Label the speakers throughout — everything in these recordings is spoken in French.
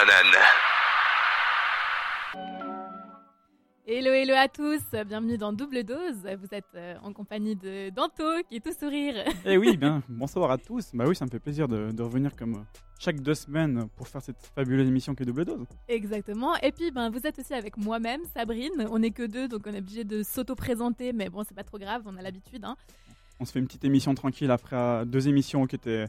Speaker 1: Banane.
Speaker 2: Hello, hello à tous, bienvenue dans Double Dose. Vous êtes euh, en compagnie de Danto qui est tout sourire.
Speaker 3: Eh oui, bien, bonsoir à tous. Bah oui, ça me fait plaisir de, de revenir comme euh, chaque deux semaines pour faire cette fabuleuse émission qui est Double Dose.
Speaker 2: Exactement. Et puis, ben, vous êtes aussi avec moi-même, Sabrine. On n'est que deux, donc on est obligé de s'auto-présenter, mais bon, c'est pas trop grave, on a l'habitude. Hein.
Speaker 3: On se fait une petite émission tranquille après euh, deux émissions qui étaient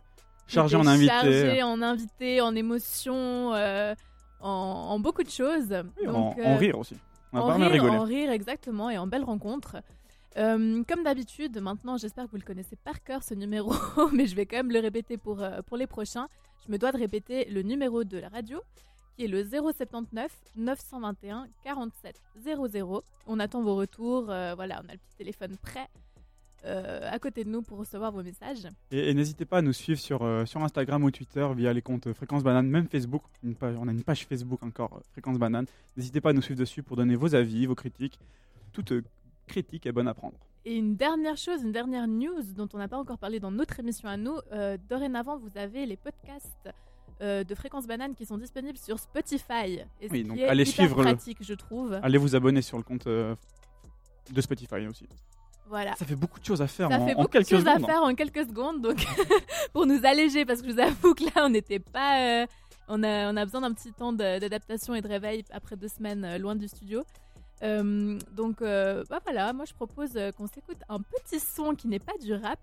Speaker 2: Qui
Speaker 3: chargées en
Speaker 2: était
Speaker 3: invités.
Speaker 2: Chargé en invités, en émotions, euh, en, en beaucoup de choses.
Speaker 3: Oui, en,
Speaker 2: Donc,
Speaker 3: en
Speaker 2: euh,
Speaker 3: rire aussi. On a
Speaker 2: en
Speaker 3: pas
Speaker 2: rire,
Speaker 3: rigolé.
Speaker 2: en rire, exactement, et en belle rencontre. Euh, comme d'habitude, maintenant, j'espère que vous le connaissez par cœur ce numéro, mais je vais quand même le répéter pour, euh, pour les prochains. Je me dois de répéter le numéro de la radio, qui est le 079 921 47 00. On attend vos retours, euh, voilà, on a le petit téléphone prêt à côté de nous pour recevoir vos messages.
Speaker 3: Et, et n'hésitez pas à nous suivre sur, euh, sur Instagram ou Twitter via les comptes Fréquence Banane, même Facebook. Une page, on a une page Facebook encore, euh, Fréquence Banane. N'hésitez pas à nous suivre dessus pour donner vos avis, vos critiques. Toute euh, critique est bonne à prendre.
Speaker 2: Et une dernière chose, une dernière news dont on n'a pas encore parlé dans notre émission à nous. euh, dorénavant, vous avez les podcasts euh, de Fréquence Banane qui sont disponibles sur Spotify. Et
Speaker 3: Oui, donc allez suivre le-
Speaker 2: pratique, je trouve.
Speaker 3: Allez vous abonner sur le compte euh, de Spotify aussi.
Speaker 2: Voilà.
Speaker 3: Ça fait beaucoup de choses à faire
Speaker 2: Ça
Speaker 3: en,
Speaker 2: fait
Speaker 3: en
Speaker 2: beaucoup de
Speaker 3: quelques
Speaker 2: choses
Speaker 3: secondes.
Speaker 2: faire en quelques secondes, donc pour nous alléger, parce que je vous avoue que là, on n'était pas. euh, on, a, on a besoin d'un petit temps d'adaptation et de réveil après deux semaines euh, loin du studio. Euh, donc bah voilà, moi je propose qu'on s'écoute un petit son qui n'est pas du rap.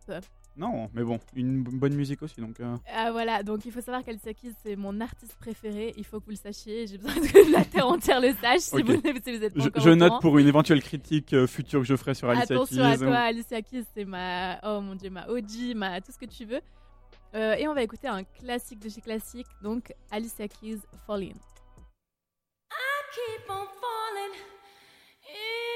Speaker 3: Non, mais bon, une bonne musique aussi. Donc, euh,
Speaker 2: Ah voilà, donc il faut savoir qu'Alicia Keys c'est mon artiste préféré, il faut que vous le sachiez, j'ai besoin que la terre entière le sache si,
Speaker 3: Ok.
Speaker 2: vous, si vous êtes pas
Speaker 3: je,
Speaker 2: encore
Speaker 3: je
Speaker 2: au
Speaker 3: note pour une éventuelle critique euh, future que je ferai sur Alicia
Speaker 2: Attention à
Speaker 3: Keys.
Speaker 2: toi, Alicia Keys, c'est ma, oh mon dieu, ma OG, ma tout ce que tu veux. Euh, et on va écouter un classique de chez classique, donc Alicia Keys, Falling.
Speaker 4: keep on falling in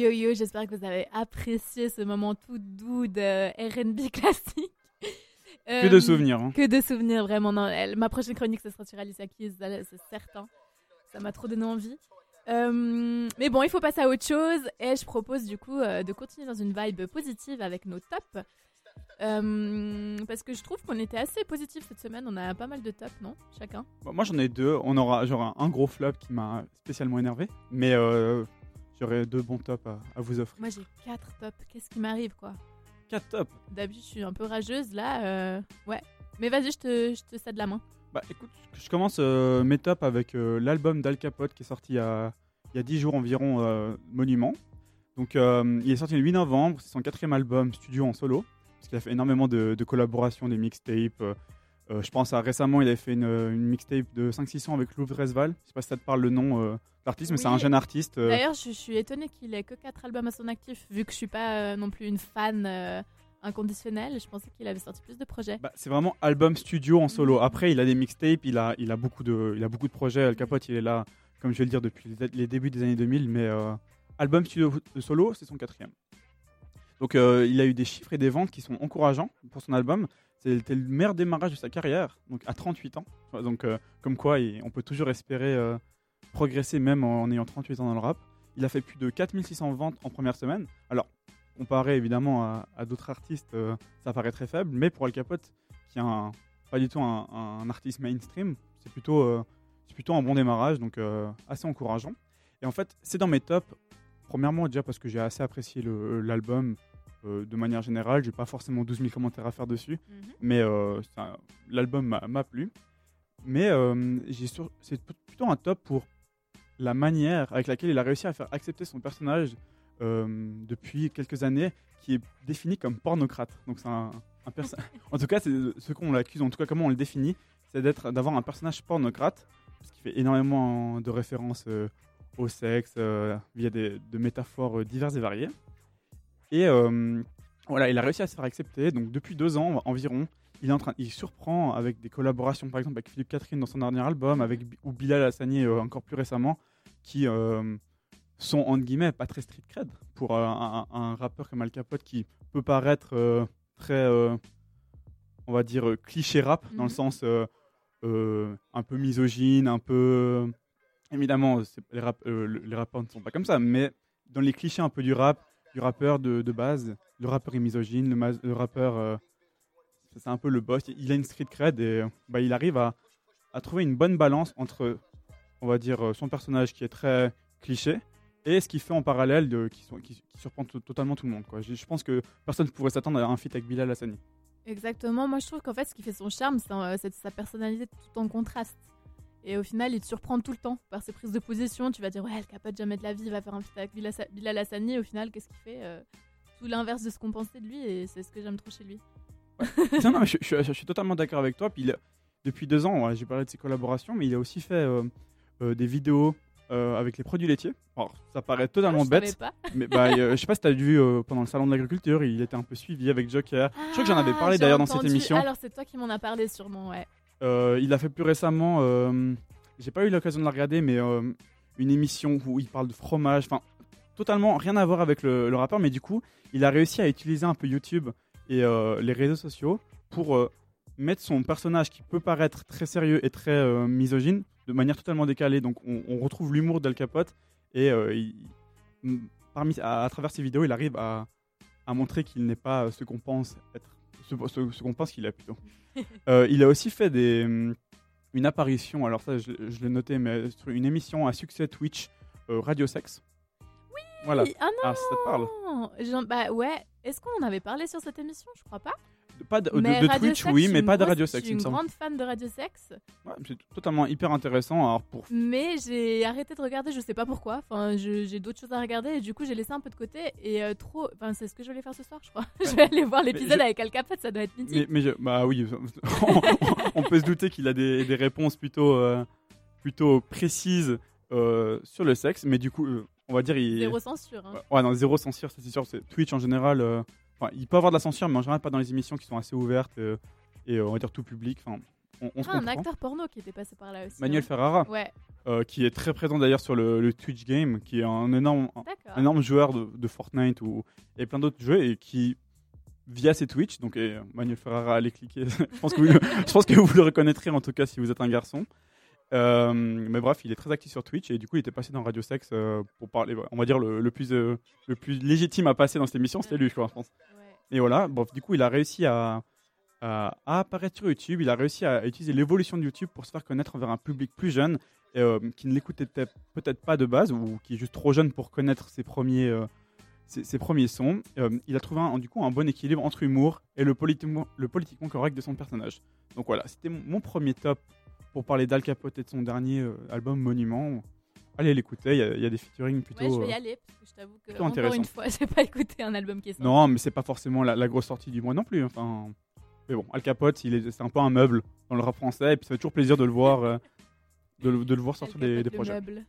Speaker 2: Yo yo j'espère que vous avez apprécié ce moment tout doux de R&B classique.
Speaker 3: Que
Speaker 2: Euh,
Speaker 3: de souvenirs. hein.
Speaker 2: Que de souvenirs, vraiment. Non, elle- ma prochaine chronique, ce sera sur Alicia Keys, c'est certain. Ça m'a trop donné envie. Euh, mais bon, il faut passer à autre chose. Et je propose du coup euh, de continuer dans une vibe positive avec nos tops. Euh, parce que je trouve qu'on était assez positif cette semaine. On a pas mal de tops, non Chacun?
Speaker 3: Bon, moi j'en ai deux. On aura genre un, un gros flop qui m'a spécialement énervé. Mais euh, j'aurai deux bons tops à, à vous offrir.
Speaker 2: Moi, j'ai quatre tops. Qu'est-ce qui m'arrive, quoi?
Speaker 3: Quatre tops?
Speaker 2: D'habitude, je suis un peu rageuse. Là, euh, ouais. Mais vas-y, je te, je te cède la main.
Speaker 3: Bah écoute, je commence euh, mes tops avec euh, l'album d'Al Capote qui est sorti il y a, il y a 10 jours environ, euh, Monument. Donc euh, il est sorti le 8 novembre, c'est son quatrième album studio en solo, parce qu'il a fait énormément de, de collaborations, des mixtapes. Euh, euh, je pense à récemment, il avait fait une, une mixtape de 5-6 sons avec Louvre Resval. Je sais pas si ça te parle le nom euh, d'artiste, mais c'est un jeune artiste. euh,
Speaker 2: D'ailleurs, je, je suis étonnée qu'il ait que quatre albums à son actif, vu que je suis pas euh, non plus une fan euh, inconditionnelle. Je pensais qu'il avait sorti plus de projets.
Speaker 3: Bah, c'est vraiment album studio en solo.
Speaker 2: Mhm.
Speaker 3: Après, il a des mixtapes, il a, il, a beaucoup de, il a beaucoup de projets. Al Capote, il est là, comme je vais le dire, depuis les, débuts des années 2000. Mais euh, album studio de solo, c'est son quatrième. Donc, euh, il a eu des chiffres et des ventes qui sont encourageants pour son album. C'était le meilleur démarrage de sa carrière, donc à 38 ans. Donc, euh, comme quoi, on peut toujours espérer euh, progresser même en ayant 38 ans dans le rap. Il a fait plus de 4600 ventes en première semaine. Alors, comparé évidemment à, d'autres artistes, euh, ça paraît très faible, mais pour Al Capote, qui est un, pas du tout un, artiste mainstream, c'est plutôt, c'est plutôt un bon démarrage, donc assez encourageant. Et en fait, c'est dans mes tops, premièrement déjà parce que j'ai assez apprécié l'album euh, de manière générale, j'ai pas forcément 12 000 commentaires à faire dessus, mais euh, l'album m'a- plu. Mais euh, c'est plutôt un top pour la manière avec laquelle il a réussi à faire accepter son personnage depuis quelques années, qui est défini comme pornocrate. Donc c'est un, en tout cas, c'est ce qu'on l'accuse, en tout cas comment on le définit, c'est d'être d'avoir un personnage pornocrate, parce qu'il fait énormément de références au sexe via des de métaphores diverses et variées. Et euh, voilà, il a réussi à se faire accepter. Donc depuis deux ans environ, il est en train, il surprend avec des collaborations, par exemple avec Philippe Catherine dans son dernier album, avec ou Bilal Hassani euh, encore plus récemment, qui euh, sont entre guillemets pas très street cred pour euh, un, rappeur comme Al Capote qui peut paraître très, on va dire cliché rap dans le
Speaker 2: Mhm.
Speaker 3: sens un peu misogyne, un peu évidemment les, rap- le- les rappeurs ne sont pas comme ça, mais dans les clichés un peu du rap, du rappeur de, de base, le rappeur est misogyne, le, rappeur euh, c'est un peu le boss, il a une street cred et euh, bah, il arrive à, à trouver une bonne balance entre, on va dire, euh, son personnage qui est très cliché et ce qu'il fait en parallèle de, qui, qui- surprend to- totalement tout le monde. Quoi. Je, pense que personne ne pourrait s'attendre à un feat avec Bilal Hassani.
Speaker 2: Exactement. Moi, je trouve qu'en fait, ce qui fait son charme, c'est sa personnalité tout en contraste. Et au final, il te surprend tout le temps par ses prises de position. Tu vas dire, ouais, elle capote jamais de la vie, il va faire un feat avec Bilal Sa- Bilal Hassani. Au final, qu'est-ce qu'il fait Euh, Tout l'inverse de ce qu'on pensait de lui, et c'est ce que j'aime trop chez lui.
Speaker 3: non, non, mais je, je- je suis totalement d'accord avec toi. Puis il depuis deux ans, ouais, j'ai parlé de ses collaborations, mais il a aussi fait euh, euh, des vidéos euh, avec les produits laitiers. Alors, ça paraît totalement
Speaker 2: Ah, je
Speaker 3: bête,
Speaker 2: pas.
Speaker 3: mais bah, euh, je sais pas si tu as vu euh, pendant le salon de l'agriculture, il était un peu suivi avec Joker. je crois que j'en avais
Speaker 2: Ah,
Speaker 3: parlé d'ailleurs dans cette émission.
Speaker 2: Alors, c'est toi qui m'en as parlé, sûrement, ouais.
Speaker 3: Euh, il a fait plus récemment, euh, j'ai pas eu l'occasion de la regarder, mais euh, une émission où il parle de fromage, enfin totalement rien à voir avec le, le rappeur, mais du coup, il a réussi à utiliser un peu YouTube et les réseaux sociaux pour mettre son personnage qui peut paraître très sérieux et très misogyne de manière totalement décalée. Donc on, retrouve l'humour d'Al Capote et à, travers ses vidéos, il arrive à, montrer qu'il n'est pas ce qu'on pense être, ce, ce- ce qu'on pense qu'il est plutôt. Euh, il a aussi fait des, hum, une apparition, alors ça je, je l'ai noté, mais sur une émission à succès Twitch, euh, Radio Sex. Oui Voilà.
Speaker 2: Ah non
Speaker 3: Ah, ça te parle?
Speaker 2: Bah ouais. Est-ce qu'on avait parlé sur cette émission? Je crois pas.
Speaker 3: Pas de, Twitch, oui,
Speaker 2: je suis
Speaker 3: mais pas de Radio
Speaker 2: Je
Speaker 3: Sex,
Speaker 2: suis
Speaker 3: il
Speaker 2: une grande fan de Radio Sex,
Speaker 3: Ouais, c'est totalement hyper intéressant. Alors pour
Speaker 2: mais j'ai arrêté de regarder, je sais pas pourquoi. Enfin, je- j'ai d'autres choses à regarder et du coup, j'ai laissé un peu de côté et euh, trop. Enfin, c'est ce que je vais faire ce soir, je crois. je vais aller voir l'épisode
Speaker 3: je-
Speaker 2: avec Al Capote, ça doit être mythique.
Speaker 3: mais je- bah oui, on, peut se douter qu'il a des, des réponses plutôt, euh, plutôt précises euh, sur le sexe, mais du coup, on va dire il.
Speaker 2: Zéro censure. hein.
Speaker 3: Ouais, non, zéro censure, c'est sûr. Twitch en général, enfin, il peut avoir de la censure, mais en général pas dans les émissions qui sont assez ouvertes euh, et euh, on va dire tout public. Enfin, on, on se
Speaker 2: Ah, un acteur porno qui était passé par là aussi.
Speaker 3: Manuel
Speaker 2: hein.
Speaker 3: Ferrara.
Speaker 2: Ouais.
Speaker 3: euh, qui est très présent d'ailleurs sur le, le Twitch Game, qui est un énorme, un
Speaker 2: D'accord.
Speaker 3: énorme joueur de, de Fortnite ou, et plein d'autres jeux, et qui, via ses Twitch, donc et Manuel Ferrara, allez cliquer, je, pense que vous, le- je pense que vous le reconnaîtrez en tout cas si vous êtes un garçon. Euh, mais bref, il est très actif sur Twitch et du coup, il était passé dans Radio Sex euh, pour parler, on va dire, le, le plus, le plus légitime à passer dans cette émission, c'était lui, je crois, je pense. Et voilà, bon, du coup, il a réussi à, à, apparaître sur YouTube. Il a réussi à utiliser l'évolution de YouTube pour se faire connaître envers un public plus jeune, euh, qui ne l'écoutait peut-être- pas de base, ou qui est juste trop jeune pour connaître ses premiers, euh, ses, premiers sons. Euh, il a trouvé un, du coup un bon équilibre entre humour et le politiquement, le politiquement correct de son personnage. Donc voilà, c'était mon, premier top pour parler d'Al Capote et de son dernier album Monument. Allez l'écouter, il y, a- il y a des featuring plutôt.
Speaker 2: Ouais, je vais y
Speaker 3: euh,
Speaker 2: aller parce que je t'avoue que encore
Speaker 3: intéressant.
Speaker 2: une fois, j'ai pas écouté un album qui est sorti.
Speaker 3: Non, mais c'est pas forcément la, la grosse sortie du mois non plus. Enfin, mais bon, Al Capote, il est, c'est un peu un meuble dans le rap français, et puis ça fait toujours plaisir de le voir, euh, de, le- de le voir sortir des,
Speaker 2: capote
Speaker 3: des
Speaker 2: le
Speaker 3: projets.
Speaker 2: meuble.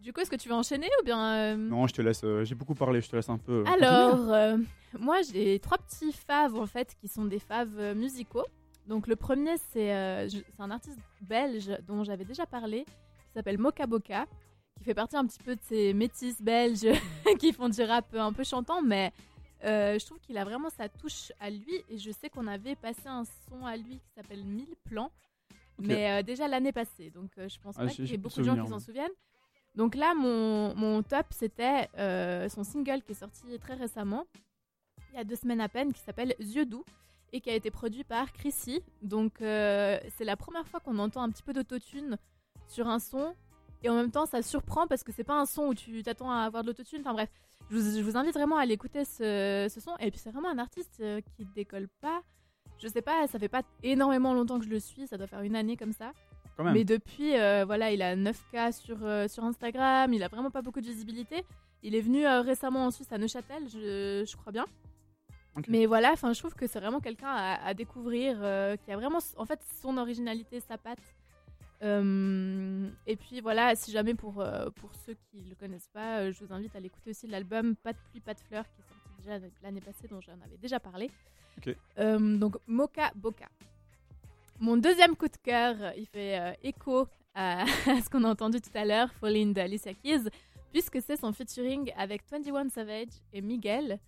Speaker 2: Du coup, est-ce que tu veux enchaîner ou bien euh,
Speaker 3: Non, je te laisse. euh, j'ai beaucoup parlé, je te laisse un peu.
Speaker 2: Alors, moi j'ai trois petits faves en fait qui sont des faves musicaux. Donc le premier c'est c'est un artiste belge dont j'avais déjà parlé s'appelle Moka Boka qui fait partie un petit peu de ces métis belges qui font du rap un peu chantant mais euh, je trouve qu'il a vraiment sa touche à lui et je sais qu'on avait passé un son à lui qui s'appelle 1000 plans mais euh, déjà l'année passée donc euh, je pense
Speaker 3: Ah,
Speaker 2: pas qu'il y ait beaucoup de gens qui s'en souviennent. Donc là, mon, mon top, c'était son single qui est sorti très récemment, il y a deux semaines à peine, qui s'appelle Yeux doux et qui a été produit par Chrissy. Donc c'est la première fois qu'on entend un petit peu d'autotune sur un son. Et en même temps, ça surprend parce que c'est pas un son où tu t'attends à avoir de l'autotune. Enfin bref, je vous, je vous invite vraiment à aller écouter ce, ce son. Et puis c'est vraiment un artiste euh, qui décolle pas. Je sais pas, ça fait pas énormément longtemps que je le suis, ça doit faire une année comme ça.
Speaker 3: Quand même.
Speaker 2: Mais depuis, euh, voilà, il a 9K sur, euh, sur Instagram, il a vraiment pas beaucoup de visibilité. Il est venu euh, récemment en Suisse à Neuchâtel, je, je crois bien. Mais voilà, enfin, je trouve que c'est vraiment quelqu'un à, à découvrir, qui a vraiment, en fait, son originalité, sa patte. Euh, et puis voilà, si jamais pour, euh, pour ceux qui le connaissent pas, euh, je vous invite à l'écouter aussi l'album Pas de pluie, pas de fleurs, qui est sorti déjà l'année passée, dont j'en avais déjà parlé. Donc Mocha Boca. Mon deuxième coup de cœur, il fait écho à, à ce qu'on a entendu tout à l'heure, Falling de Alicia Keys, puisque c'est son featuring avec 21 Savage et Miguel,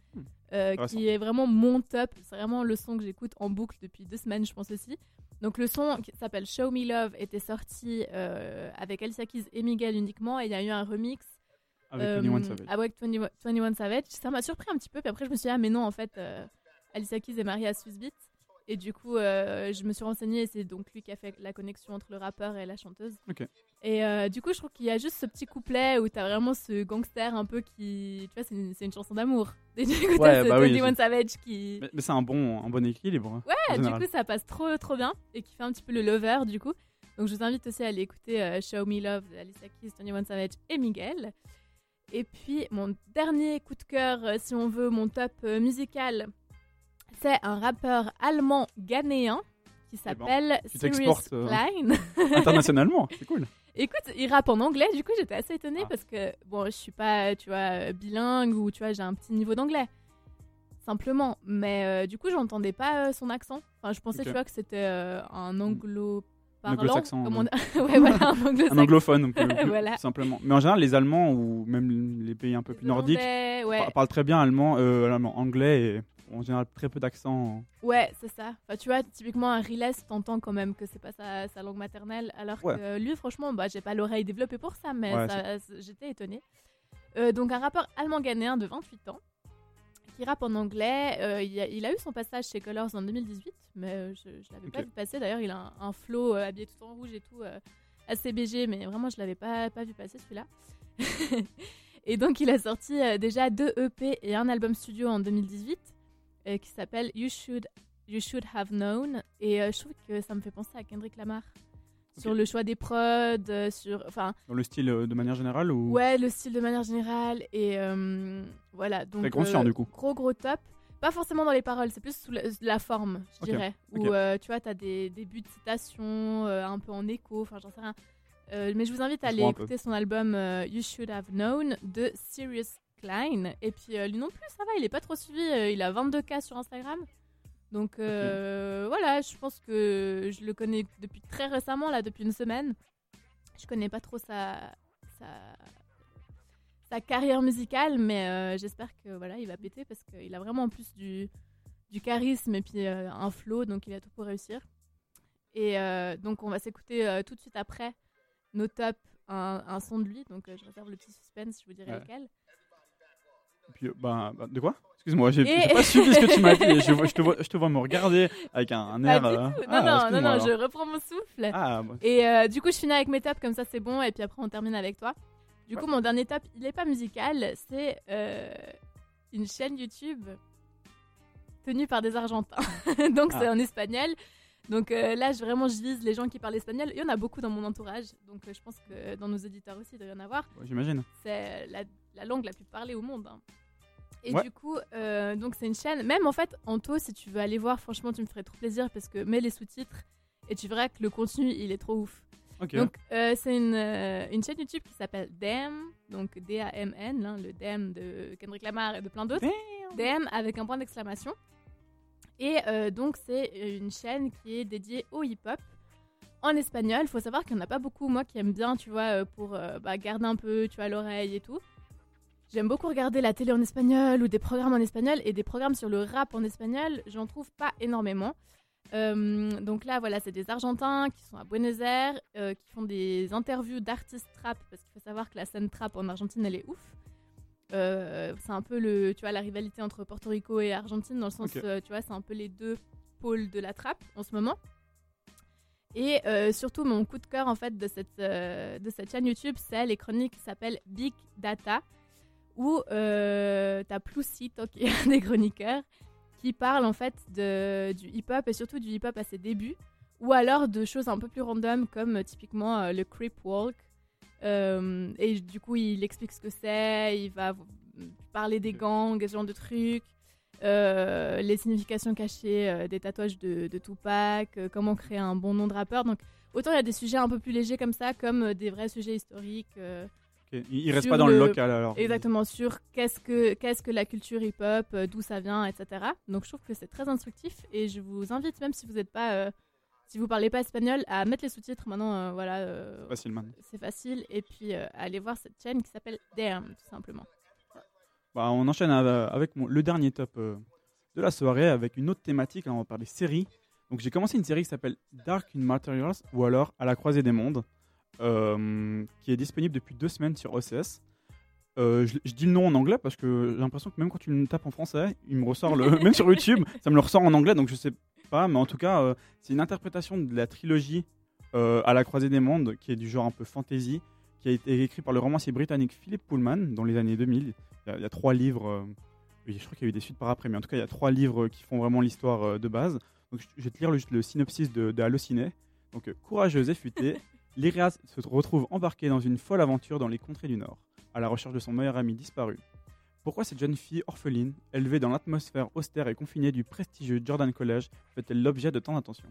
Speaker 3: Hmm.
Speaker 2: qui est vraiment mon top. C'est vraiment le son que j'écoute en boucle depuis deux semaines, je pense aussi. Donc le son qui s'appelle Show Me Love était sorti euh, avec Alicia Keys et Miguel uniquement, et il y a eu un remix
Speaker 3: Avec
Speaker 2: euh,
Speaker 3: 21 Savage.
Speaker 2: avec 21 21 Savage. Ça m'a surpris un petit peu, puis après je me suis dit, ah mais non, en fait, euh, Alicia Keys est mariée à Swissbeat. Et du coup, euh, je me suis renseignée et c'est donc lui qui a fait la connexion entre le rappeur et la chanteuse. Et euh, du coup, je trouve qu'il y a juste ce petit couplet où t'as vraiment ce gangster un peu qui. Tu vois, c'est une, chanson d'amour. Et du coup,
Speaker 3: Ouais, bah oui,
Speaker 2: 21 Savage qui.
Speaker 3: Mais, mais c'est un bon, un bon équilibre. hein,
Speaker 2: Ouais, du coup, ça passe trop, trop bien et qui fait un petit peu le lover, du coup. Donc, je vous invite aussi à aller écouter euh, Show Me Love de Alicia Keys, 21 Savage et Miguel. Et puis, mon dernier coup de cœur, si on veut, mon top musical, c'est un rappeur allemand ghanéen qui s'appelle
Speaker 3: tu
Speaker 2: Sirius
Speaker 3: t'exportes, euh,
Speaker 2: Klein.
Speaker 3: Internationalement, c'est cool.
Speaker 2: Écoute, il rappe en anglais, du coup j'étais assez étonnée
Speaker 3: Ah.
Speaker 2: parce que, bon, je suis pas, tu vois, bilingue ou tu vois, j'ai un petit niveau d'anglais. Simplement. Mais euh, du coup, j'entendais pas euh, son accent. Enfin, je pensais,
Speaker 3: Ok.
Speaker 2: tu vois, que c'était euh, un anglo parlant. comme
Speaker 3: ouais.
Speaker 2: on- ouais, voilà, un.
Speaker 3: Un anglophone, plus, simplement. Mais en général, les Allemands ou même les pays un peu plus nordiques
Speaker 2: ouais.
Speaker 3: par- parlent très bien allemand, euh, allemand, anglais et en général très peu d'accent.
Speaker 2: Ouais, c'est ça. Enfin, tu vois, typiquement un Riles, t'entends quand même que c'est pas sa, sa langue maternelle, alors
Speaker 3: Ouais.
Speaker 2: que lui, franchement, bah, j'ai pas l'oreille développée pour ça, mais
Speaker 3: Ouais,
Speaker 2: ça- c- j'étais étonnée. Euh, donc un rappeur allemand ghanéen de 28 ans qui rappe en anglais. Euh, il, a, il a eu son passage chez Colors en 2018, mais euh, je, je l'avais pas vu passer. D'ailleurs, il a un, un flow euh, habillé tout en rouge et tout, assez BG, mais vraiment, je l'avais pas, pas vu passer celui-là. et donc, il a sorti déjà deux EP et un album studio en 2018 euh, qui s'appelle You Should, you Should Have Known. Et euh, je trouve que ça me fait penser à Kendrick Lamar. Sur le choix des prods, euh, sur. Enfin,
Speaker 3: Dans le style de manière générale ou?
Speaker 2: Ouais, le style de manière générale. Et voilà. Donc,
Speaker 3: Très conscient, du coup.
Speaker 2: Gros, gros top. Pas forcément dans les paroles, c'est plus sous la, la forme, je dirais. Où euh, tu vois, t'as des débuts de citations, euh, un peu en écho, enfin, j'en sais rien. Euh, mais je vous invite à
Speaker 3: Je
Speaker 2: aller écouter son album You Should Have Known de Sirius Klein. Et puis euh, lui non plus, ça va, il est pas trop suivi. euh, il a 22K sur Instagram. Donc euh, voilà, je pense que je le connais depuis très récemment, là, depuis une semaine. Je connais pas trop sa, sa, sa carrière musicale, mais j'espère que voilà, il va péter parce qu'il a vraiment en plus du, du charisme et puis un flow, donc il a tout pour réussir. Et donc on va s'écouter tout de suite après nos tops un, un son de lui, donc je réserve le petit suspense, je vous dirai
Speaker 3: Ouais.
Speaker 2: lequel.
Speaker 3: Puis, euh, bah, bah, de quoi? Excuse-moi, j'ai
Speaker 2: Et-
Speaker 3: pas suivi ce que tu m'as dit. Je, te vois, je te vois me regarder avec un, un
Speaker 2: Pas
Speaker 3: air.
Speaker 2: du
Speaker 3: euh,
Speaker 2: tout. Non,
Speaker 3: ah,
Speaker 2: non, non, non, je reprends mon souffle.
Speaker 3: Ah, bah,
Speaker 2: Et euh, du coup, je finis avec mes tops, comme ça c'est bon, et puis après on termine avec toi. Du coup, mon dernier top, il n'est pas musical, c'est euh, une chaîne YouTube tenue par des Argentins. donc c'est
Speaker 3: Ah.
Speaker 2: en espagnol. Donc euh, là, je, vraiment, je vise les gens qui parlent espagnol. Il y en a beaucoup dans mon entourage, donc euh, je pense que dans nos éditeurs aussi, il doit y en avoir.
Speaker 3: ouais, j'imagine.
Speaker 2: C'est la, la langue la plus parlée au monde. hein. Et
Speaker 3: Ouais.
Speaker 2: du coup, euh, donc c'est une chaîne. Même en fait, Anto, si tu veux aller voir, franchement, tu me ferais trop plaisir parce que mets les sous-titres et tu verras que le contenu, il est trop ouf.
Speaker 3: Ok.
Speaker 2: Donc, c'est une, une chaîne YouTube qui s'appelle Damn, donc D-A-M-N, hein, le Damn de Kendrick Lamar et de plein d'autres. Damn avec un point d'exclamation. Et euh, donc, c'est une chaîne qui est dédiée au hip-hop en espagnol. Il faut savoir qu'il n'y en a pas beaucoup, moi, qui aime bien, tu vois, euh, pour euh, bah, garder un peu, tu vois, l'oreille et tout. J'aime beaucoup regarder la télé en espagnol ou des programmes en espagnol et des programmes sur le rap en espagnol, j'en trouve pas énormément. Donc là, voilà, c'est des Argentins qui sont à Buenos Aires, qui font des interviews d'artistes trap, parce qu'il faut savoir que la scène trap en Argentine, elle est ouf. Euh, c'est un peu le, tu vois, la rivalité entre Porto Rico et Argentine, dans le sens,
Speaker 3: Ok.
Speaker 2: euh, tu vois, c'est un peu les deux pôles de la trap en ce moment. Et euh, surtout, mon coup de cœur en fait de cette, de cette chaîne YouTube, c'est les chroniques qui s'appellent Big Data, où t'as Plousito qui est un des chroniqueurs qui parle en fait de, du hip-hop et surtout du hip-hop à ses débuts, ou alors de choses un peu plus random comme typiquement le creep walk. Euh, et du coup, il explique ce que c'est, il va parler des gangs, ce genre de trucs, euh, les significations cachées euh, des tatouages de, de Tupac, comment créer un bon nom de rappeur. Donc, autant il y a des sujets un peu plus légers comme ça, comme des vrais sujets historiques. euh,
Speaker 3: Ok. Il, il reste pas dans le,
Speaker 2: le-
Speaker 3: local alors.
Speaker 2: Exactement, sur qu'est-ce que, qu'est-ce que la culture hip-hop, d'où ça vient, etc. Donc je trouve que c'est très instructif et je vous invite, même si vous n'êtes pas, si vous parlez pas espagnol, à mettre les sous-titres. Maintenant, euh, voilà, euh,
Speaker 3: Facilement.
Speaker 2: c'est facile. Et puis euh, allez voir cette chaîne qui s'appelle Damn, tout simplement.
Speaker 3: Bah, on enchaîne av- avec mon- le dernier top euh, de la soirée avec une autre thématique. Là, on va parler série. Donc j'ai commencé une série qui s'appelle Dark in Materials ou alors À la croisée des mondes, qui est disponible depuis deux semaines sur OCS. Euh, je, je dis le nom en anglais parce que j'ai l'impression que même quand tu me tapes en français, il me ressort le même sur YouTube, ça me le ressort en anglais, donc je sais pas, mais en tout cas, euh, c'est une interprétation de la trilogie euh, à la croisée des mondes, qui est du genre un peu fantasy, qui a été écrit par le romancier britannique Philip Pullman dans les années 2000. Il y a, il y a trois livres, euh, je crois qu'il y a eu des suites par après, mais en tout cas, il y a trois livres qui font vraiment l'histoire de base. Donc, je, vais te lire le, le synopsis de, de Allociné. Donc, courageuse et futée, Lyria se retrouve embarquée dans une folle aventure dans les contrées du Nord, à la recherche de son meilleur ami disparu. Pourquoi cette jeune fille orpheline, élevée dans l'atmosphère austère et confinée du prestigieux Jordan College, fait-elle l'objet de tant d'attention?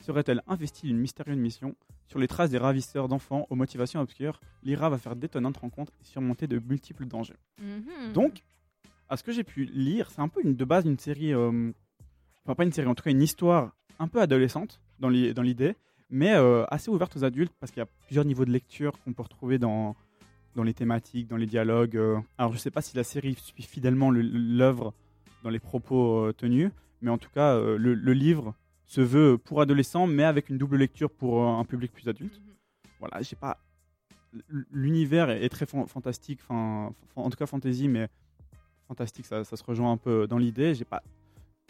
Speaker 3: Serait-elle investie d'une mystérieuse mission? Sur les traces des ravisseurs d'enfants aux motivations obscures, Lyra va faire d'étonnantes rencontres et surmonter de multiples dangers.
Speaker 2: Mhm.
Speaker 3: Donc, à ce que j'ai pu lire, c'est un peu une, de base une série, euh, enfin pas une série, en tout cas une histoire un peu adolescente dans l'idée, mais euh, assez ouverte aux adultes parce qu'il y a plusieurs niveaux de lecture qu'on peut retrouver dans, dans les thématiques, dans les dialogues. euh. Alors je sais pas si la série suit fidèlement le- l'œuvre dans les propos euh, tenus, mais en tout cas euh, le, le livre se veut pour adolescents, mais avec une double lecture pour un public plus adulte
Speaker 2: Mhm.
Speaker 3: voilà, j'ai pas. L'univers est très fan- fantastique, enfin, en tout cas fantasy, mais fantastique, ça, ça se rejoint un peu dans l'idée. J'ai pas.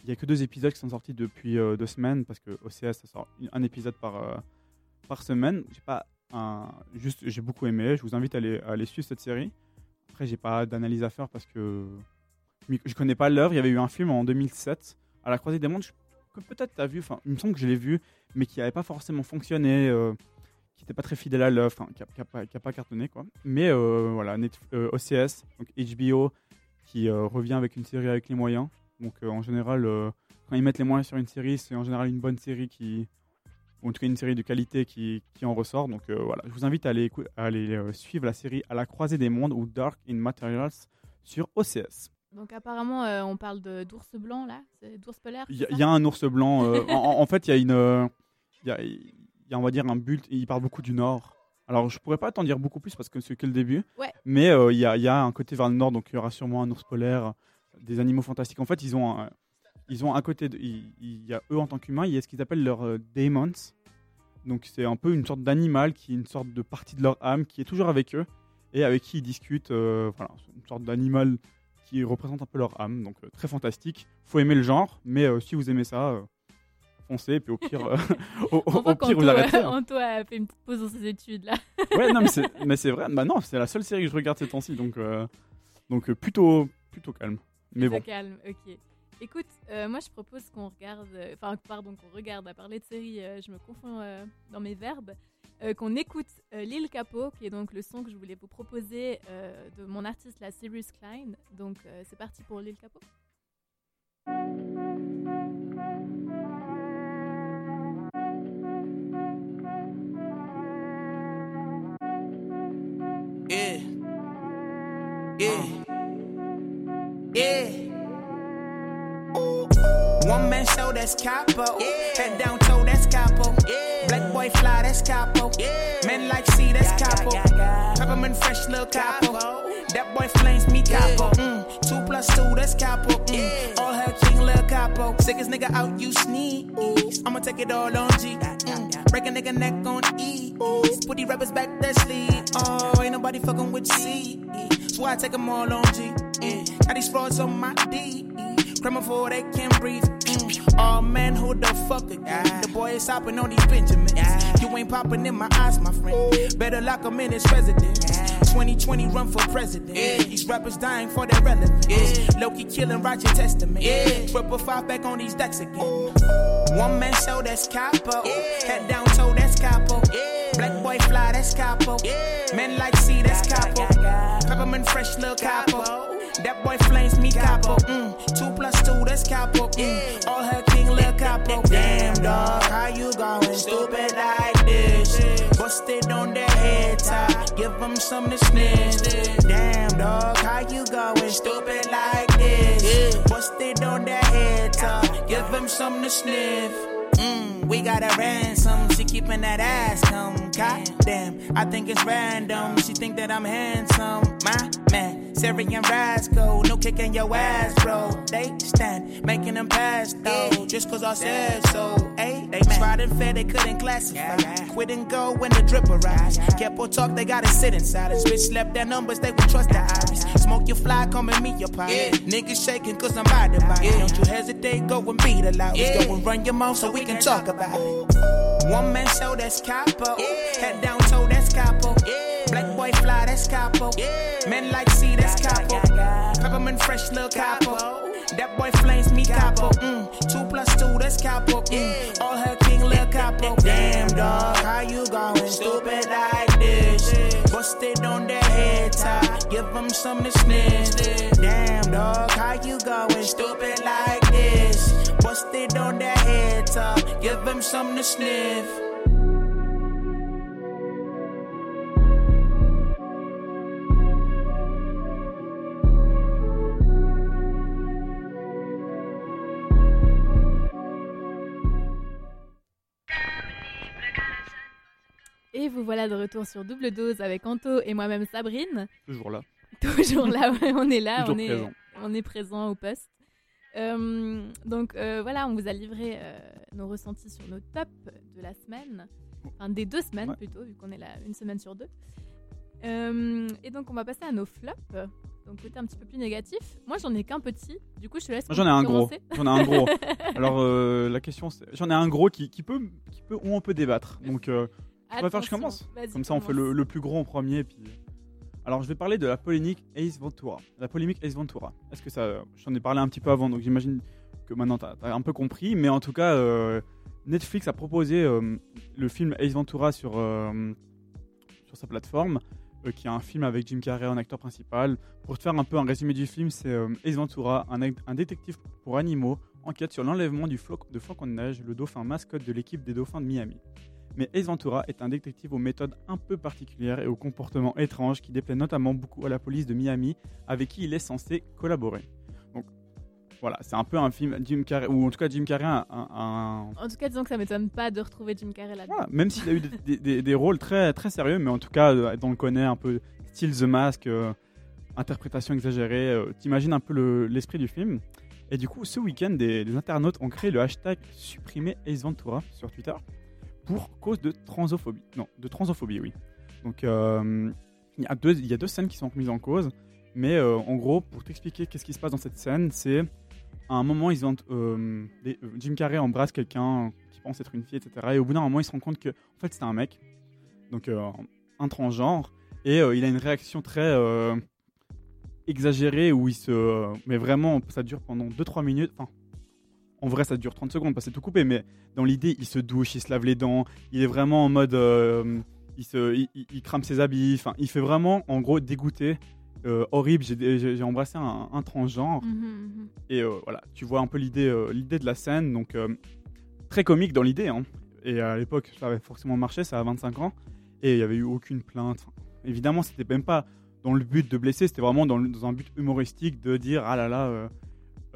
Speaker 3: Il y a que deux épisodes qui sont sortis depuis euh, deux semaines parce que OCS ça sort un épisode par euh, par semaine. J'ai pas Juste, j'ai beaucoup aimé. Je vous invite à aller, suivre cette série. Après, j'ai pas d'analyse à faire parce que je connais pas l'œuvre. Il y avait eu un film en 2007 à la Croisée des Mondes que peut-être tu as vu. Enfin, il me semble que je l'ai vu, mais qui n'avait pas forcément fonctionné. euh, qui n'était pas très fidèle à l'œuvre, qui n'a pas, cartonné. Quoi. Mais euh, voilà, Netf- euh, OCS, donc HBO, qui revient avec une série avec les moyens. Donc en général, quand ils mettent les moyens sur une série, c'est en général une bonne série qui. Ou en tout cas une série de qualité qui, qui en ressort. Donc euh, voilà, je vous invite à aller, à aller euh, suivre la série À la croisée des mondes ou Dark in Materials sur OCS.
Speaker 2: Donc apparemment, euh, on parle d'ours blanc là, d'ours polaire.
Speaker 3: Il y, a- il y a un ours blanc. en, fait, il y a une. Il y a, il y a, on va dire, un but. Il parle beaucoup du Nord. Alors, je pourrais pas t'en dire beaucoup plus parce que c'est que le début.
Speaker 2: Ouais.
Speaker 3: Mais il y, y a un côté vers le nord, donc il y aura sûrement un ours polaire, des animaux fantastiques. En fait, ils ont un, ils ont un côté. de- il, y a eux en tant qu'humains, il y a ce qu'ils appellent leurs daemons. Donc, c'est un peu une sorte d'animal qui est une sorte de partie de leur âme qui est toujours avec eux et avec qui ils discutent. euh, voilà, une sorte d'animal qui représente un peu leur âme. Donc, euh, très fantastique. Faut aimer le genre, mais euh, si vous aimez ça. euh, Foncez, et puis au pire, au, au-
Speaker 2: On
Speaker 3: au pire vous arrêtez. hein.
Speaker 2: Anto a fait une petite pause dans ses études là.
Speaker 3: Ouais, non, mais c'est, vrai. Bah non, c'est la seule série que je regarde ces temps-ci, donc, donc plutôt, plutôt calme. Mais bon,
Speaker 2: calme, ok. Écoute, euh, moi je propose qu'on regarde, euh, enfin pardon, qu'on regarde, à parler de série, euh, je me confonds dans mes verbes, qu'on écoute Lil Capo, qui est donc le son que je voulais vous proposer de mon artiste, la Sirius Klein. Donc c'est parti pour Lil Capo.
Speaker 1: That's capo. Head down toe, that's capo. Black boy fly, that's capo. Men like C, that's capo. Peppermint fresh, little capo. That boy flames me capo. Mm. Two plus two, that's capo. Mm. All hair king, little capo. Sickest nigga out, you sneeze. I'ma take it all on G. Mm. Break a nigga neck on E. Put these rappers back that sleep. Oh, ain't nobody fucking with C. So I take them all on G. Yeah. Got these frauds on my D. Crema for they can't breathe. Oh man, who the fuck again? The boy is hopping on these Benjamins. You ain't popping in my eyes, my friend. Better lock him in his residence. 2020 run for president. Yeah. These rappers dying for their relevance. Loki killing Roger Testament. Triple five back on these decks again. One man show, that's capo. Head down toe, that's capo. Black boy fly, that's capo. Men like C, that's capo. Peppermint fresh, little capo. That boy flames me capo. Mm. Two plus two, that's capo. Mm. All her king, little capo. Damn dog, how you going? Stupid like this. Busted on their head top. Give them some to sniff. Damn dog, how you going? Stupid like this. Busted on their head top. Give them some to sniff. Mm, we got a ransom. She keeping that ass come. God damn, I think it's random. She think that I'm handsome. My man, Syrian rascal. No kicking your ass, bro. They stand making them pass though. Just cause I said so. Hey, they tried and fair, they couldn't classify. Quit and go when the drip arrives. Kept on talk, they gotta sit inside. This bitch slept their numbers, they would trust their eyes. Smoke your fly, come and meet your pie. Niggas shaking cause I'm by the body. Don't you hesitate, go and beat it loud. Go and run your mouth so we can talk about it. One man show, that's capo. Head down toe, that's capo. Black boy fly, that's capo. Men like see capo. Peppermint fresh, little capo. That boy flames me capo. Mm. Two plus two, that's capo. Mm. All her king, little capo. Damn dog, how you going? Stupid like this. Busted on their head top. Give them some to sniff. Damn dog, how you going? Stupid like this. Busted on their head top. Give them some to sniff.
Speaker 2: Voilà de retour sur Double Dose avec Anto et moi-même Sabrine.
Speaker 3: toujours là.
Speaker 2: Toujours là, ouais, on est là,
Speaker 3: Toujours
Speaker 2: on est,
Speaker 3: présent.
Speaker 2: on est présent au poste. Euh, donc euh, voilà, on vous a livré euh, nos ressentis sur nos tops de la semaine, enfin des deux semaines
Speaker 3: Ouais.
Speaker 2: plutôt, vu qu'on est là une semaine sur deux. Et donc on va passer à nos flops, donc côté un petit peu plus négatif. Moi j'en ai qu'un petit, du coup je te laisse
Speaker 3: j'en ai un gros. J'en ai un gros. Alors, la question, c'est. J'en ai un gros qui, qui peut, qui peut, où on peut débattre. Donc, tu préfères que je commence Comme ça, on fait le, plus gros en premier. Puis... Alors, je vais parler de la polémique Ace Ventura. La polémique Ace Ventura. Est-ce que ça. J'en ai parlé un petit peu avant, donc j'imagine que maintenant, tu as, un peu compris. Mais en tout cas, euh, Netflix a proposé euh, le film Ace Ventura sur, euh, sur sa plateforme, qui est un film avec Jim Carrey en acteur principal. Pour te faire un peu un résumé du film, c'est Ace Ventura, un, un détective pour animaux, enquête sur l'enlèvement du floc de flocon de neige, le dauphin mascotte de l'équipe des dauphins de Miami. Mais Ace Ventura est un détective aux méthodes un peu particulières et au comportement étrange qui déplaît notamment beaucoup à la police de Miami avec qui il est censé collaborer. Donc, voilà, c'est un peu un film Jim Carrey, ou en tout cas Jim Carrey a un- un,
Speaker 2: En tout cas, disons que ça m'étonne pas de retrouver Jim Carrey là-dedans.
Speaker 3: Voilà, même s'il a eu des, des- des- des rôles très, très sérieux, mais en tout cas, euh, on le connaît un peu, style The Mask, euh, interprétation exagérée, euh, t'imagines un peu le- l'esprit du film. Et du coup, ce week-end, des, des internautes ont créé le hashtag supprimer Ace Ventura sur Twitter pour cause de transophobie. Non, de transophobie, oui. Donc, euh, il y, a deux- y a deux scènes qui sont remises en cause, mais euh, en gros, pour t'expliquer qu'est-ce qui se passe dans cette scène, c'est à un moment, ils ont, euh, Jim Carrey embrasse quelqu'un qui pense être une fille, etc. Et au bout d'un moment, il se rend compte que, en fait, c'est un mec, donc un transgenre, et il a une réaction très exagérée où il se. mais vraiment, ça dure pendant 2-3 minutes. Enfin, en vrai, ça dure 30 secondes parce que c'est tout coupé, mais dans l'idée, il se douche, il se lave les dents, il est vraiment en mode. euh, il, se, il, il- il crame ses habits, enfin, il fait vraiment, en gros, dégoûté. euh, horrible, j'ai embrassé un, un transgenre.
Speaker 2: Mhm, mhm.
Speaker 3: Et euh, voilà, tu vois un peu l'idée l'idée de la scène, donc très comique dans l'idée. hein. Et à l'époque, ça avait forcément marché, ça a 25 ans, et il n'y avait eu aucune plainte. Enfin, évidemment, c'était même pas dans le but de blesser, c'était vraiment dans, un but humoristique de dire ah là là, euh,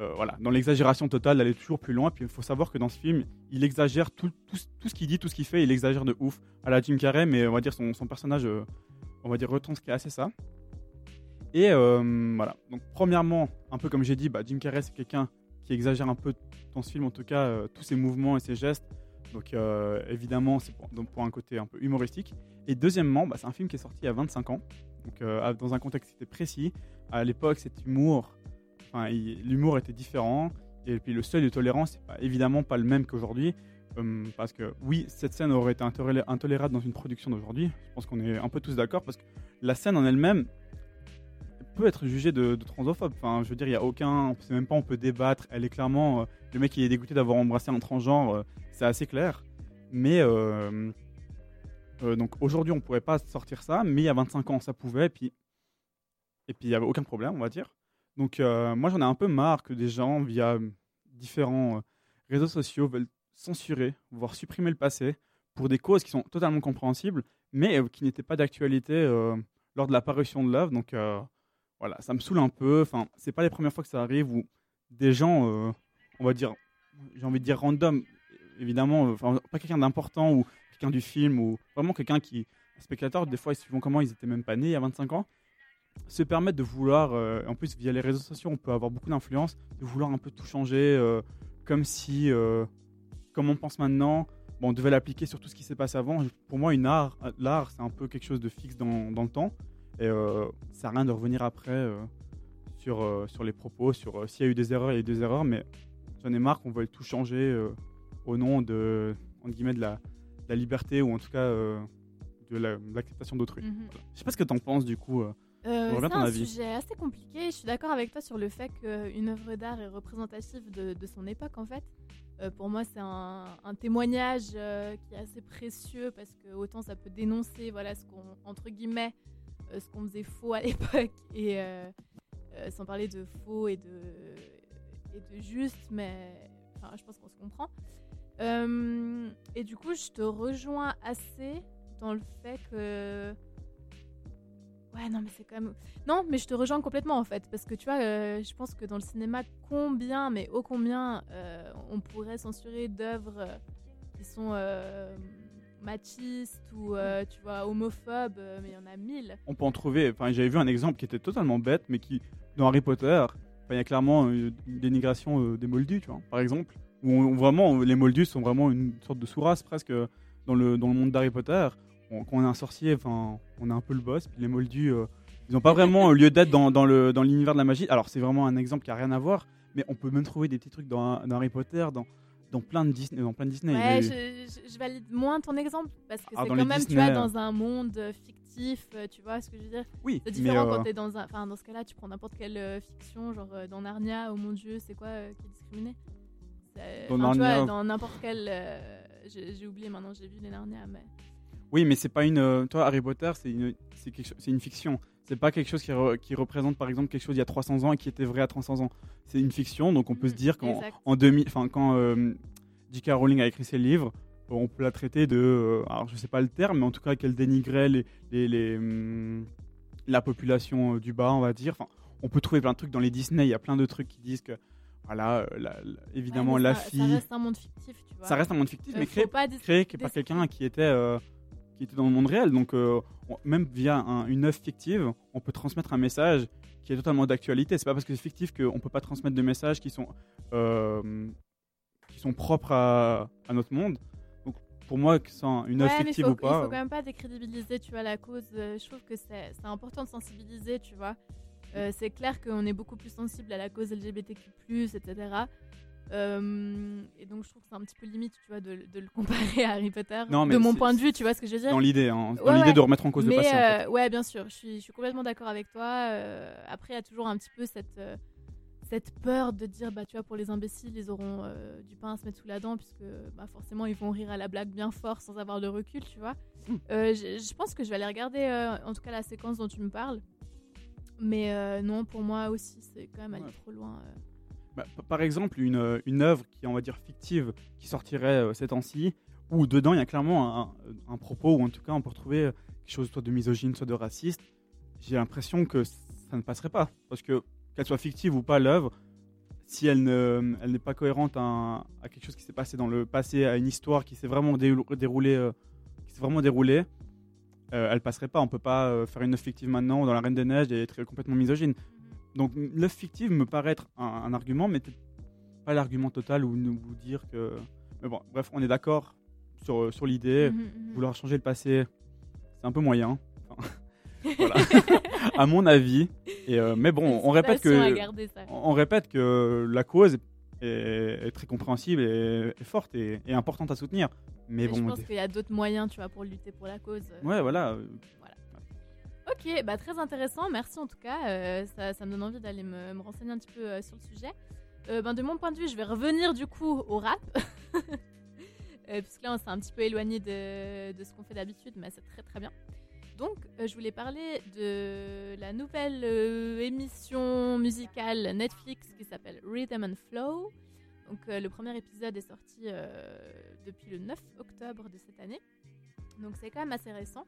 Speaker 3: euh, voilà, dans l'exagération totale, d'aller toujours plus loin. Puis il faut savoir que dans ce film, il exagère tout, tout, tout ce qu'il dit, tout ce qu'il fait, il exagère de ouf à la Jim Carrey, mais on va dire son, son personnage, euh, on va dire retranscrit assez ça. Et euh, voilà. Donc, premièrement, un peu comme j'ai dit, bah, Jim Carrey, c'est quelqu'un qui exagère un peu dans ce film, en tout cas, tous ses mouvements et ses gestes. Donc, évidemment, c'est pour, donc, pour un côté un peu humoristique. Et deuxièmement, bah, c'est un film qui est sorti il y a 25 ans. Donc, dans un contexte précis. À l'époque, cet humour, il- l'humour était différent. Et puis, le seuil de tolérance, pas, évidemment pas le même qu'aujourd'hui. Euh, parce que, oui, cette scène aurait été intolé- intolérable dans une production d'aujourd'hui. Je pense qu'on est un peu tous d'accord. Parce que la scène en elle-même, peut être jugée de, de. Enfin, je veux dire, il y a aucun, on même pas, on peut débattre. Elle est clairement, euh, le mec qui est dégoûté d'avoir embrassé un transgenre, euh, c'est assez clair. Mais euh, donc aujourd'hui, on pourrait pas sortir ça, mais il y a 25 ans, ça pouvait. Et puis, et puis il y avait aucun problème, on va dire. Donc euh, moi, j'en ai un peu marre que des gens via différents euh, réseaux sociaux veulent censurer, voire supprimer le passé pour des causes qui sont totalement compréhensibles, mais euh, qui n'étaient pas d'actualité lors de la parution de l'œuvre. Donc voilà, ça me saoule un peu. Enfin, c'est pas les premières fois que ça arrive où des gens, on va dire, j'ai envie de dire random, évidemment, enfin, pas quelqu'un d'important ou quelqu'un du film ou vraiment quelqu'un qui, un spectateur, des fois, suivant comment? Ils étaient même pas nés il y a 25 ans, se permettent de vouloir, euh, en plus via les réseaux sociaux, on peut avoir beaucoup d'influence, de vouloir un peu tout changer, euh, comme si, euh, comme on pense maintenant, bon, on devait l'appliquer sur tout ce qui s'est passé avant. Pour moi, une art, l'art, c'est un peu quelque chose de fixe dans, dans le temps. Et euh, ça à rien de revenir après sur, sur les propos, sur s'il y a eu des erreurs, il y a eu des erreurs, mais j'en ai marre qu'on veuille tout changer au nom de, entre guillemets, de la, de la liberté ou en tout cas de la- de l'acceptation d'autrui.
Speaker 2: Mhm.
Speaker 3: Voilà. Je sais pas ce que tu en penses du coup. Euh.
Speaker 2: C'est un
Speaker 3: avis.
Speaker 2: sujet assez compliqué. Je suis d'accord avec toi sur le fait qu'une œuvre d'art est représentative de, de son époque, en fait. Euh, pour moi, c'est un, un témoignage euh, qui est assez précieux parce que autant ça peut dénoncer, voilà, ce qu'on entre guillemets, ce qu'on faisait faux à l'époque et sans parler de faux et de et de juste, mais enfin, je pense qu'on se comprend. Et du coup, je te rejoins assez dans le fait que Ouais, non, mais c'est quand même. Non, mais je te rejoins complètement en fait. Parce que tu vois, euh, je pense que dans le cinéma, combien, mais ô combien, euh, on pourrait censurer d'œuvres euh, qui sont machistes ou, tu vois, homophobes, mais il y en a mille.
Speaker 3: On peut en trouver. Enfin, j'avais vu un exemple qui était totalement bête, mais qui dans Harry Potter, il y a clairement une dénigration des Moldus, tu vois, par exemple, où vraiment les Moldus sont vraiment une sorte de sous-race presque dans le dans le monde d'Harry Potter. On- quand on est un sorcier, enfin, on est un peu le boss. Puis les Moldus, euh, ils n'ont pas vraiment lieu d'être dans, dans le dans l'univers de la magie. Alors c'est vraiment un exemple qui a rien à voir, mais on peut même trouver des petits trucs dans, dans Harry Potter, dans dans plein de Disney, dans plein de Disney.
Speaker 2: Ouais, je, valide moins ton exemple parce que
Speaker 3: Ah,
Speaker 2: c'est quand même, tu vois, dans un monde euh, fictif, euh, tu vois ce que je veux dire?
Speaker 3: Oui,
Speaker 2: C'est
Speaker 3: mais,
Speaker 2: différent
Speaker 3: euh,
Speaker 2: quand t'es dans un. Enfin, dans ce cas-là, tu prends n'importe quelle euh, fiction, genre euh, dans Narnia, oh mon dieu, c'est quoi qui est discriminé?
Speaker 3: Dans
Speaker 2: enfin, tu vois,
Speaker 3: Narnia-
Speaker 2: dans n'importe quel. j'ai oublié maintenant, j'ai vu les Narnia, mais.
Speaker 3: Oui, mais c'est pas une. euh, Toi, Harry Potter, c'est une, c'est quelque c'est une fiction. C'est pas quelque chose qui, re- qui représente, par exemple, quelque chose il y a 300 ans et qui était vrai à 300 ans. C'est une fiction, donc on peut se dire qu'en
Speaker 2: exact.
Speaker 3: en 2000, enfin, quand euh, J.K. Rowling a écrit ses livres, on peut la traiter de. euh, alors, je sais pas le terme, mais en tout cas, qu'elle dénigrait les, les, les, hum, la population du bas, on va dire. Enfin, on peut trouver plein de trucs dans les Disney. Il y a plein de trucs qui disent que. voilà, la- la- évidemment,
Speaker 2: Ouais,
Speaker 3: la fille.
Speaker 2: Ça reste un monde fictif, tu vois.
Speaker 3: Ça reste un monde fictif,
Speaker 2: Euh,
Speaker 3: mais créé,
Speaker 2: pas dis-
Speaker 3: créé par quelqu'un qui était, euh, qui était dans le monde réel. Donc, euh, on- même via un- une œuvre fictive, on peut transmettre un message qui est totalement d'actualité. C'est pas parce que c'est fictif qu'on peut pas transmettre de messages qui sont, euh, qui sont propres à, à notre monde. Donc, pour moi, que c'est un- une œuvre
Speaker 2: Ouais,
Speaker 3: fictive
Speaker 2: faut,
Speaker 3: ou pas.
Speaker 2: il faut quand même pas décrédibiliser, tu vois, la cause. Euh, Je trouve que c'est c'est important de sensibiliser, tu vois. Euh, c'est clair qu'on est beaucoup plus sensible à la cause LGBTQ+, etc. Euh, et donc je trouve que c'est un petit peu limite, tu vois, de, de le comparer à Harry Potter.
Speaker 3: Non,
Speaker 2: de mon point de vue, tu vois ce que je veux dire
Speaker 3: dans l'idée, hein, dans
Speaker 2: Ouais,
Speaker 3: l'idée
Speaker 2: ouais.
Speaker 3: de remettre en cause
Speaker 2: Mais
Speaker 3: le passé. en fait.
Speaker 2: euh, ouais, bien sûr, je suis, je suis complètement d'accord avec toi. Euh, après, il y a toujours un petit peu cette, euh, cette peur de dire, bah, tu vois, pour les imbéciles, ils auront du pain à se mettre sous la dent, puisque bah, forcément, ils vont rire à la blague bien fort sans avoir de recul, tu vois.
Speaker 3: Mm.
Speaker 2: Euh, je, pense que je vais aller regarder, en tout cas, la séquence dont tu me parles. Mais non, pour moi aussi, c'est quand même aller
Speaker 3: Ouais.
Speaker 2: trop loin. Euh.
Speaker 3: Bah, par exemple, une, euh, une œuvre qui est, on va dire, fictive, qui sortirait euh, ces temps-ci, où dedans, il y a clairement un, propos, ou en tout cas, on peut retrouver euh, quelque chose soit de misogyne, soit de raciste, j'ai l'impression que ça ne passerait pas. Parce que, qu'elle soit fictive ou pas, l'œuvre, si elle elle n'est pas cohérente à, quelque chose qui s'est passé dans le passé, à une histoire qui s'est vraiment déroulée, euh, qui s'est vraiment déroulée, euh, elle passerait pas. On peut pas euh, faire une œuvre fictive maintenant dans La Reine des Neiges et être complètement misogyne. Donc l'œuvre fictive me paraît être un, un argument, mais pas l'argument total ou nous vous dire que. Mais bon, bref, on est d'accord sur, sur l'idée.
Speaker 2: Mhm, mhm.
Speaker 3: Vouloir changer le passé, c'est un peu moyen. Enfin, voilà. à mon avis. Et, euh, mais bon, on répète que on répète que la cause est, est très compréhensible et, est forte et, et importante à soutenir. Mais
Speaker 2: Mais
Speaker 3: bon,
Speaker 2: je pense
Speaker 3: des-
Speaker 2: qu'il y a d'autres moyens, tu vois, pour lutter pour la cause. euh.
Speaker 3: ouais, voilà.
Speaker 2: Ok, bah très intéressant, merci en tout cas. euh, ça, ça me donne envie d'aller me, renseigner un petit peu euh, sur le sujet. Euh, ben, de mon point de vue, je vais revenir du coup au rap. Puisque là, on s'est un petit peu éloigné de, de ce qu'on fait d'habitude, mais c'est très très bien. Donc, je voulais parler de la nouvelle émission musicale Netflix qui s'appelle Rhythm and Flow. Donc, le premier épisode est sorti depuis le 9 octobre de cette année. Donc, c'est quand même assez récent.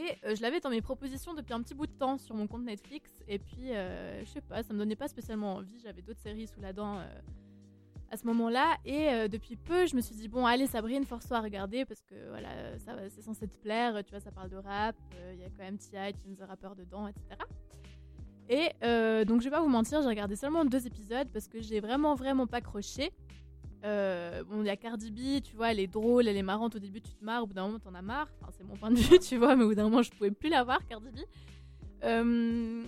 Speaker 2: Et euh, je l'avais dans mes propositions depuis un petit bout de temps sur mon compte Netflix. Et puis, euh, je sais pas, ça me donnait pas spécialement envie. J'avais d'autres séries sous la dent euh, à ce moment-là. Et depuis peu, je me suis dit, bon, allez, Sabrine, force-toi à regarder parce que voilà, ça, c'est censé te plaire. Tu vois, ça parle de rap. Il y a quand même T.I., Chance the Rapper dedans, etc. Et donc, je vais pas vous mentir, j'ai regardé seulement deux épisodes parce que j'ai vraiment, vraiment pas croché. Euh, bon, il y a Cardi B, tu vois, elle est drôle, elle est marrante. Au début, tu te marres, au bout d'un moment, t'en as marre. Enfin, c'est mon point de vue, tu vois, mais au bout d'un moment, je pouvais plus la voir, Cardi B. Euh,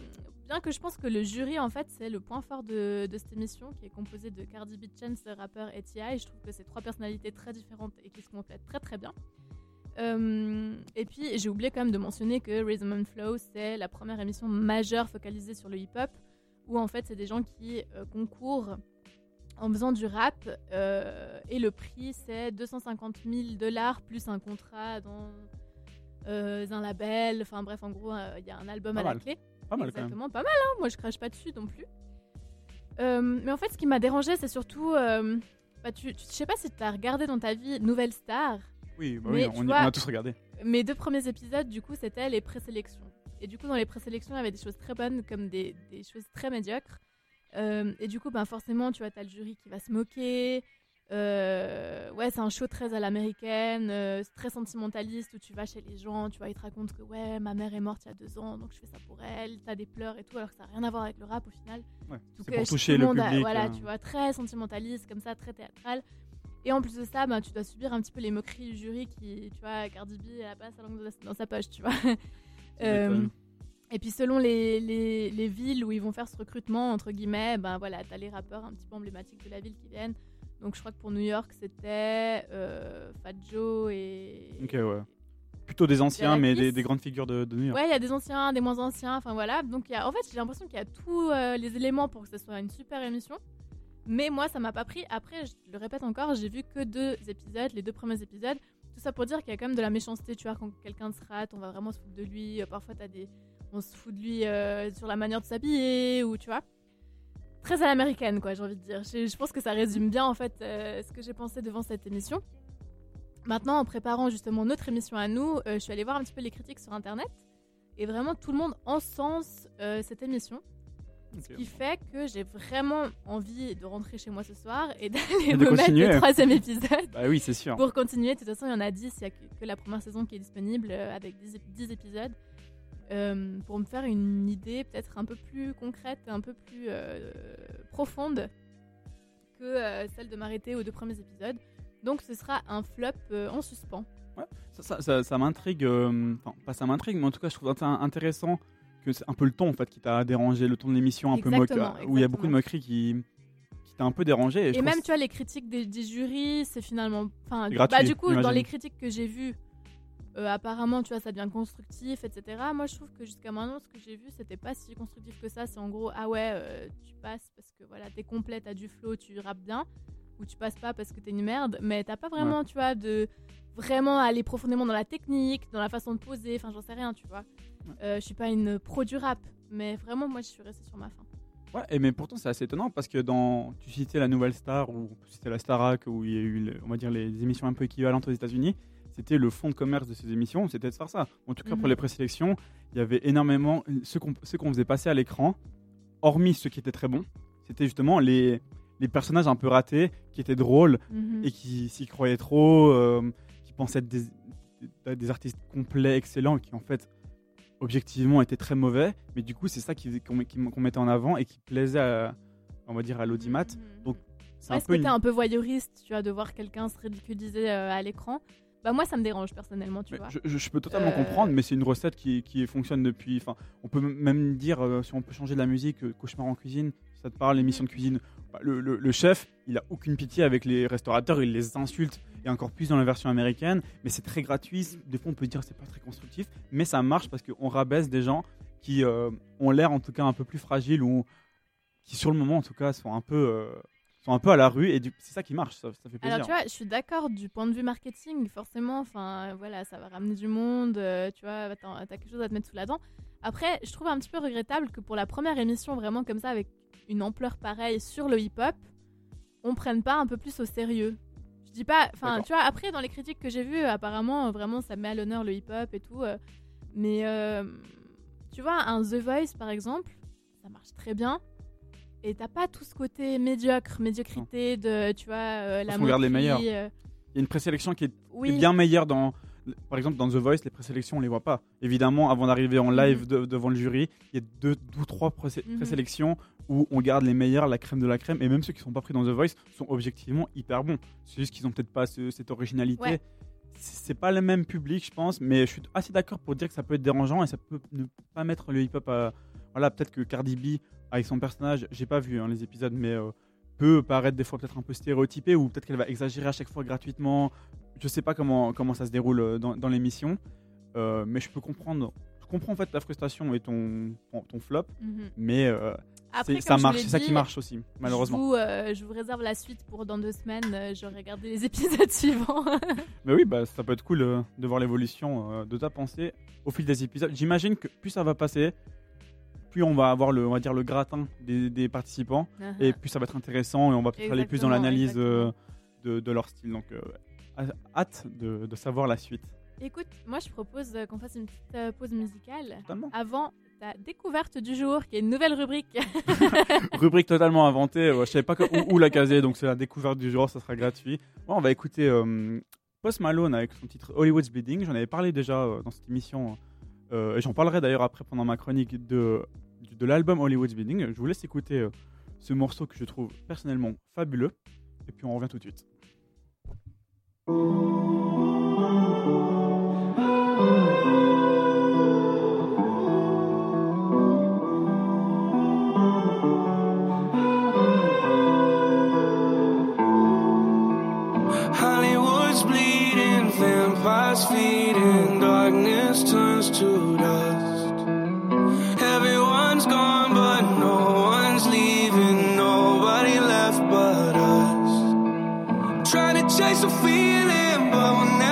Speaker 2: bien que je pense que le jury, en fait, c'est le point fort de, cette émission, qui est composé de Cardi B, Chance, rappeur et T.I. Je trouve que c'est trois personnalités très différentes et qui se complètent très très bien. Euh, et puis, j'ai oublié quand même de mentionner que Rhythm and Flow, c'est la première émission majeure focalisée sur le hip-hop, où en fait, c'est des gens qui concourent en faisant du rap, euh, et le prix, c'est 250 000 dollars plus un contrat dans euh, un label. Enfin bref, en gros, euh, il y a un album
Speaker 3: Pas
Speaker 2: à la clé.
Speaker 3: Pas mal quand même.
Speaker 2: Exactement, pas mal, hein moi je crache pas dessus non plus. Mais en fait, ce qui m'a dérangé, c'est surtout. bah, tu, tu- je sais pas si tu as regardé dans ta vie Nouvelle Star.
Speaker 3: Oui, bah
Speaker 2: Mais
Speaker 3: oui, on, y-
Speaker 2: vois-
Speaker 3: on a tous regardé.
Speaker 2: Mes deux premiers épisodes, du coup, c'était les présélections. Et du coup, dans les présélections, il y avait des choses très bonnes comme des, des choses très médiocres. Euh, et du coup, ben, forcément, tu vois, t'as le jury qui va se moquer. Euh, ouais, c'est un show très à l'américaine, euh, très sentimentaliste où tu vas chez les gens, tu vois, ils te racontent que ouais, ma mère est morte il y a deux ans, donc je fais ça pour elle. T'as des pleurs et tout, alors que ça n'a rien à voir avec le rap au final.
Speaker 3: Ouais, c'est pour
Speaker 2: tout
Speaker 3: toucher le
Speaker 2: monde a-
Speaker 3: public.
Speaker 2: voilà,
Speaker 3: euh,
Speaker 2: tu vois, très sentimentaliste, comme ça, très théâtral. Et en plus de ça, ben, tu dois subir un petit peu les moqueries du jury qui, tu vois, Cardi B, elle a pas sa langue dans- sa poche, tu vois. Euh. Et puis selon les, les, les villes où ils vont faire ce recrutement, entre guillemets, ben voilà, t'as les rappeurs un petit peu emblématiques de la ville qui viennent. Donc je crois que pour New York, c'était euh, Fat Joe et...
Speaker 3: Ok, ouais. Plutôt des anciens, mais des, des grandes figures de, de New York.
Speaker 2: Ouais, il y a des anciens, des moins anciens, enfin voilà. Donc il y a, en fait, j'ai l'impression qu'il y a tous euh, les éléments pour que ce soit une super émission. Mais moi, ça m'a pas pris. Après, je le répète encore, j'ai vu que deux épisodes, les deux premiers épisodes. Tout ça pour dire qu'il y a quand même de la méchanceté, tu vois, quand quelqu'un se rate, on va vraiment se foutre de lui. Euh, Parfois, t'as des... on se fout de lui euh, sur la manière de s'habiller, ou tu vois. Très à l'américaine, quoi, j'ai envie de dire. Je, je pense que ça résume bien, en fait, euh, ce que j'ai pensé devant cette émission. Maintenant, en préparant justement notre émission à nous, euh, je suis allée voir un petit peu les critiques sur Internet. Et vraiment, tout le monde encense cette émission. Ce qui fait que j'ai vraiment envie de rentrer chez moi ce soir et d'aller me mettre le troisième épisode
Speaker 3: Bah oui, c'est sûr.
Speaker 2: pour continuer. De toute façon, il y en a 10, il n'y a que, la première saison qui est disponible avec 10, ép- 10 épisodes. Euh, pour me faire une idée peut-être un peu plus concrète, un peu plus euh, profonde que euh, celle de m'arrêter aux deux premiers épisodes. Donc ce sera un flop en suspens.
Speaker 3: Ça, ça, ça- ça m'intrigue, enfin pas ça m'intrigue, mais en tout cas je trouve ça intéressant que c'est un peu le ton en fait qui t'a dérangé, le ton de l'émission un peu moque, où il y a beaucoup de moqueries qui, qui t'a un peu dérangé. Et,
Speaker 2: même, tu vois, les critiques des, des jurys, c'est finalement. Enfin, bah, du coup, dans les critiques que j'ai vues, euh, apparemment, tu vois, ça devient constructif, etc. Moi, je trouve que jusqu'à maintenant, ce que j'ai vu, c'était pas si constructif que ça. C'est en gros, ah ouais, euh, tu passes parce que voilà, t'es complète, t'as du flow, tu rappes bien, ou tu passes pas parce que t'es une merde, mais t'as pas vraiment, tu vois, de vraiment aller profondément dans la technique, dans la façon de poser, enfin, j'en sais rien, tu vois. Euh, je suis pas une pro du rap, mais vraiment, moi, je suis restée sur ma fin.
Speaker 3: Ouais, et mais pourtant c'est assez étonnant parce que dans tu citais la Nouvelle Star ou c'était la Starac où il y a eu on va dire les émissions un peu équivalentes aux États-Unis, c'était le fond de commerce de ces émissions, c'était de faire ça. En tout cas pour
Speaker 2: Mhm.
Speaker 3: les présélections, il y avait énormément ce qu'on ce qu'on faisait passer à l'écran, hormis ceux qui étaient très bons, c'était justement les les personnages un peu ratés qui étaient drôles
Speaker 2: Mhm.
Speaker 3: et qui s'y croyaient trop, euh, qui pensaient être des, des- artistes complets, excellents, qui en fait objectivement étaient très mauvais, mais du coup c'est ça qu'on mettait en avant et qui plaisait à, on va dire à l'audimat.
Speaker 2: Mhm.
Speaker 3: Donc, C'est
Speaker 2: Ouais,
Speaker 3: un
Speaker 2: ce
Speaker 3: peu
Speaker 2: un peu voyeuriste, tu vois, de voir quelqu'un se ridiculiser euh, à l'écran. Bah moi, ça me dérange personnellement, tu
Speaker 3: Mais
Speaker 2: vois.
Speaker 3: Je, je- je peux totalement
Speaker 2: Euh,
Speaker 3: comprendre, mais c'est une recette qui, qui fonctionne depuis. Enfin, on peut même dire, euh, si on peut changer de la musique, euh, Cauchemar en cuisine, si ça te parle, l'émission de cuisine. bah, le, le- le chef, il a aucune pitié avec les restaurateurs, il les insulte, et encore plus dans la version américaine. Mais c'est très gratuit. Des fois, on peut dire c'est pas très constructif, mais ça marche parce qu'on rabaisse des gens qui euh, ont l'air en tout cas un peu plus fragiles ou qui, sur le moment en tout cas, sont un peu, euh, sont un peu à la rue. Et du- c'est ça qui marche, ça, ça fait plaisir.
Speaker 2: Alors tu vois, je suis d'accord du point de vue marketing, forcément, enfin voilà, ça va ramener du monde, euh, tu vois, t'as quelque chose à te mettre sous la dent. Après, je trouve un petit peu regrettable que pour la première émission vraiment comme ça, avec une ampleur pareille sur le hip-hop, on prenne pas un peu plus au sérieux. Je dis pas, enfin tu vois, après dans les critiques que j'ai vues, apparemment vraiment ça met à l'honneur le hip-hop et tout, euh, mais euh, tu vois, un The Voice par exemple, ça marche très bien. Et t'as pas tout ce côté médiocre, médiocrité de, tu vois, euh, la
Speaker 3: qu'on regarde les meilleurs.
Speaker 2: euh,
Speaker 3: Il y a une présélection qui est
Speaker 2: oui.
Speaker 3: est bien meilleur dans. Par exemple, dans The Voice, les présélections, on les voit pas. Évidemment, avant d'arriver en live de- devant le jury, il y a deux, ou trois
Speaker 2: Mhm.
Speaker 3: présélections où on garde les meilleurs, la crème de la crème, et même ceux qui sont pas pris dans The Voice sont objectivement hyper bons. C'est juste qu'ils ont peut-être pas ce- cette originalité.
Speaker 2: Ouais.
Speaker 3: C'est c'est pas le même public, je pense, mais je suis assez d'accord pour dire que ça peut être dérangeant et ça peut ne pas mettre le hip-hop à. Voilà, peut-être que Cardi B, avec son personnage, j'ai pas vu hein, les épisodes, mais euh, peut paraître des fois peut-être un peu stéréotypé ou peut-être qu'elle va exagérer à chaque fois gratuitement. Je sais pas comment, comment ça se déroule euh, dans, dans l'émission, euh, mais je peux comprendre. Je comprends en fait ta frustration et ton, ton, flop,
Speaker 2: Mhm.
Speaker 3: mais euh,
Speaker 2: Après,
Speaker 3: ça
Speaker 2: je
Speaker 3: marche, c'est ça qui marche aussi, malheureusement.
Speaker 2: Je vous, euh, je vous réserve la suite pour dans deux semaines. J'aurai regardé les épisodes suivants.
Speaker 3: Mais oui, bah, ça peut être cool de voir l'évolution de ta pensée au fil des épisodes. J'imagine que plus ça va passer, plus on va avoir le, on va dire, le gratin des, des participants, et plus ça va être intéressant et on va peut-être aller plus dans l'analyse euh, de, de leur style. Donc, euh, hâ- hâte de, de savoir la suite.
Speaker 2: Écoute, moi je propose euh, qu'on fasse une petite euh, pause musicale
Speaker 3: Totalement.
Speaker 2: avant ta découverte du jour, qui est une nouvelle rubrique.
Speaker 3: Rubrique totalement inventée, euh, je savais pas que- où, où la caser, donc c'est la découverte du jour, ça sera gratuit. Bon, on va écouter euh, Post Malone avec son titre Hollywood's Bleeding. J'en avais parlé déjà dans cette émission, et j'en parlerai d'ailleurs après pendant ma chronique de, de l'album Hollywood's Bleeding. Je vous laisse écouter euh, ce morceau que je trouve personnellement fabuleux, et puis on revient tout de suite.
Speaker 5: Hollywood's bleeding, vampires feeding, to dust. Everyone's gone, but no one's leaving, nobody left but us. Trying to chase a feeling, but we'll never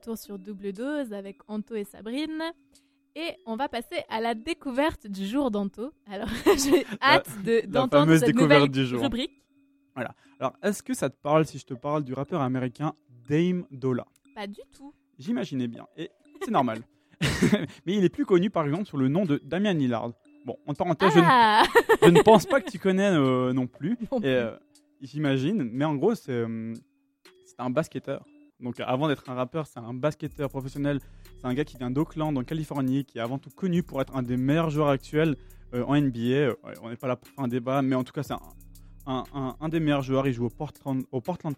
Speaker 2: retour sur Double Dose avec Anto et Sabrine. Et on va passer à la découverte du jour d'Anto. Alors, j'ai hâte de- d'entendre cette
Speaker 3: découverte
Speaker 2: nouvelle
Speaker 3: du jour.
Speaker 2: rubrique.
Speaker 3: Alors, est-ce que ça te parle si je te parle du rappeur américain Dame Dolla
Speaker 2: Pas du tout.
Speaker 3: J'imaginais bien. Et c'est normal. Mais il est plus connu, par exemple, sous le nom de Damian Lillard. Bon, en parenthèse, je, ne,
Speaker 2: Ah
Speaker 3: je ne pense pas que tu connais euh, non plus.
Speaker 2: Non
Speaker 3: Et, euh, J'imagine. Mais en gros, c'est euh, c'est un basketteur. Donc, avant d'être un rappeur, c'est un basketteur professionnel. C'est un gars qui vient d'Oakland, en Californie, qui est avant tout connu pour être un des meilleurs joueurs actuels euh, en NBA. Euh, on n'est pas là pour faire un débat, mais en tout cas, c'est un, des meilleurs joueurs. Il joue au Portland, au Portland.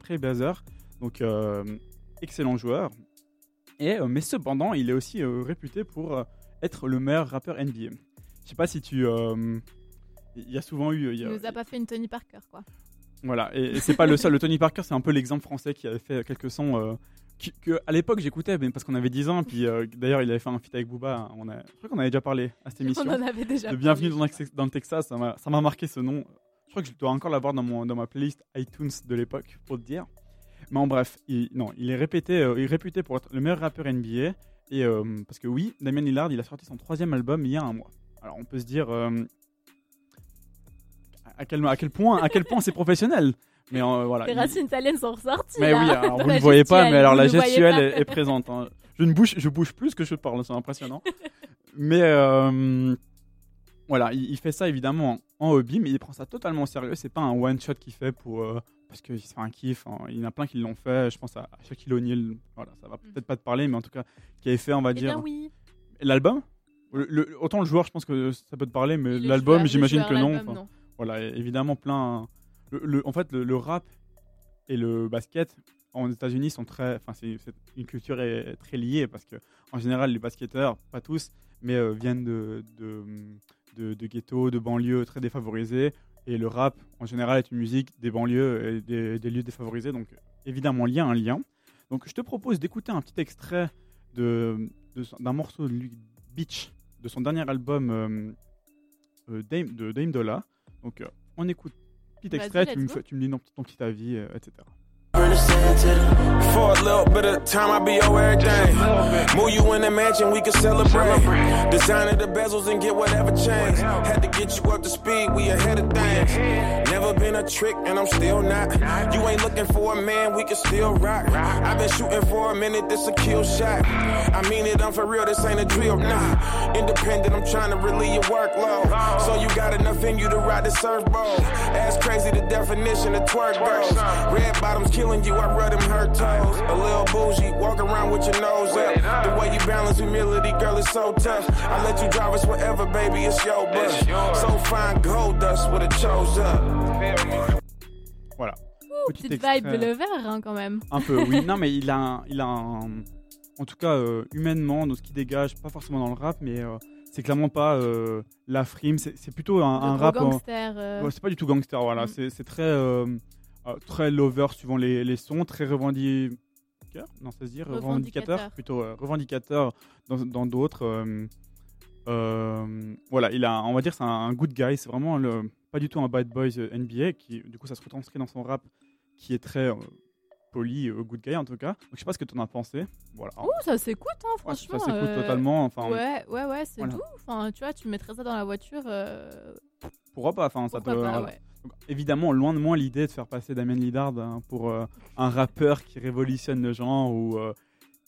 Speaker 3: Donc, euh, excellent joueur. Et, mais cependant, il est aussi réputé pour être le meilleur rappeur NBA. Je sais pas si tu. Il y a souvent eu. il y
Speaker 2: Il
Speaker 3: a-
Speaker 2: nous a pas fait une Tony Parker, quoi.
Speaker 3: Voilà, et, et c'est pas le seul. Le Tony Parker, c'est un peu l'exemple français qui avait fait quelques sons euh, qui- que à l'époque j'écoutais, parce qu'on avait 10 ans. Puis euh, d'ailleurs, il avait fait un feat avec Booba. On a, je crois qu'on avait déjà parlé à cette émission.
Speaker 2: On en avait déjà
Speaker 3: De Bienvenue dans, le- dans le Texas, ça m'a ça m'a marqué ce nom. Je crois que je dois encore l'avoir dans, mon, dans ma playlist iTunes de l'époque, pour te dire. Mais en bref, il, non, il est répété, euh, il est réputé pour être le meilleur rappeur NBA. Et, euh, parce que oui, Damien Lillard, il a sorti son troisième album il y a un mois. Alors on peut se dire euh, à, quel, à, quel point, à quel point c'est professionnel. Mais euh, voilà.
Speaker 2: Les racines italiennes sont ressorties.
Speaker 3: mais
Speaker 2: là.
Speaker 3: oui, alors vous ne voyez pas, mais alors la gestuelle est, est présente. hein. Je ne bouge, je bouge plus que je parle, c'est impressionnant. mais euh, voilà, il, il fait ça évidemment en, en hobby, mais il prend ça totalement au sérieux. C'est pas un one shot qu'il fait pour euh, parce qu'il se fait un kiff. hein. Il y en a plein qui l'ont fait. Je pense à Shaquille O'Neal. Voilà, ça va peut-être pas te parler, mais en tout cas, qui avait fait, on va
Speaker 2: Eh
Speaker 3: dire,
Speaker 2: bien oui.
Speaker 3: l'album. Autant le joueur, je pense que ça peut te parler, mais l'album, j'imagine que non. Voilà, évidemment plein. Le, en fait, le, rap et le basket aux États-Unis sont très. Enfin, c'est une culture est très liée parce que en général, les basketteurs, pas tous, mais euh, viennent de de, de, ghettos, de banlieues très défavorisées. Et le rap, en général, est une musique des banlieues et des, lieux défavorisés. Donc, évidemment, il y a un lien. Donc, je te propose d'écouter un petit extrait de de d'un morceau de Beach, de son dernier album euh, euh, Dame, de Dame Dolla. Donc, euh, on écoute petit extrait, tu me, tu me dis ton, ton petit avis, euh, etc.
Speaker 6: For a little bit of time, I'll be your everything. Move you in the mansion, we can celebrate. The bezels and get whatever change. Had to get you up to speed, we ahead of things. Never been a trick, and I'm still not. You ain't looking for a man, we can still rock. I've been shooting for a minute, this a kill shot. I mean it, I'm for real, this ain't a drill, nah. Independent, I'm trying to relieve your workload. So you got enough in you to ride the surfboard. That's crazy, the definition of twerk goes. Red bottoms killing you, I rub them hurt toes. A little bougie, walk around with your nose up. The way you balance humility, girl, is so tough. I let you drive us wherever, baby, it's your bus. So fine, gold dust with a chose up.
Speaker 3: Voilà.
Speaker 2: Ouh,
Speaker 3: Petit
Speaker 2: petite
Speaker 3: extrait.
Speaker 2: vibe de Lever, hein, quand même.
Speaker 3: Un peu, oui. Non, mais il a, un- il a un- en tout cas, euh, humainement, dans ce qui dégage, pas forcément dans le rap, mais euh, c'est clairement pas euh, la frime. C'est plutôt un, rap.
Speaker 2: gangster.
Speaker 3: Ouais, c'est pas du tout gangster, voilà.
Speaker 2: Mm.
Speaker 3: C'est très, très lover suivant les, les sons, très revendicateur. Non, ça se dit revendicateur,
Speaker 2: Revendicateur.
Speaker 3: plutôt revendicateur dans d'autres. Voilà, il a, on va dire, c'est un, un good guy. C'est vraiment le, pas du tout un bad boy euh, NBA qui, du coup, ça se retranscrit dans son rap, qui est très euh, poli, euh, good guy en tout cas. Donc, je sais pas ce que tu en as pensé. Voilà.
Speaker 2: Ouh, ça s'écoute, hein,
Speaker 3: Ouais,
Speaker 2: franchement.
Speaker 3: ça s'écoute
Speaker 2: euh,
Speaker 3: totalement. Enfin,
Speaker 2: Ouais, ouais, ouais, c'est
Speaker 3: Voilà.
Speaker 2: doux. Enfin, tu vois, tu mettrais ça dans la voiture. euh,
Speaker 3: pourquoi pas Enfin, ça
Speaker 2: pourquoi
Speaker 3: te-
Speaker 2: pas,
Speaker 3: voilà.
Speaker 2: ouais.
Speaker 3: Donc, évidemment, loin de moi l'idée de faire passer Damien Lillard hein, pour euh, un rappeur qui révolutionne le genre ou euh,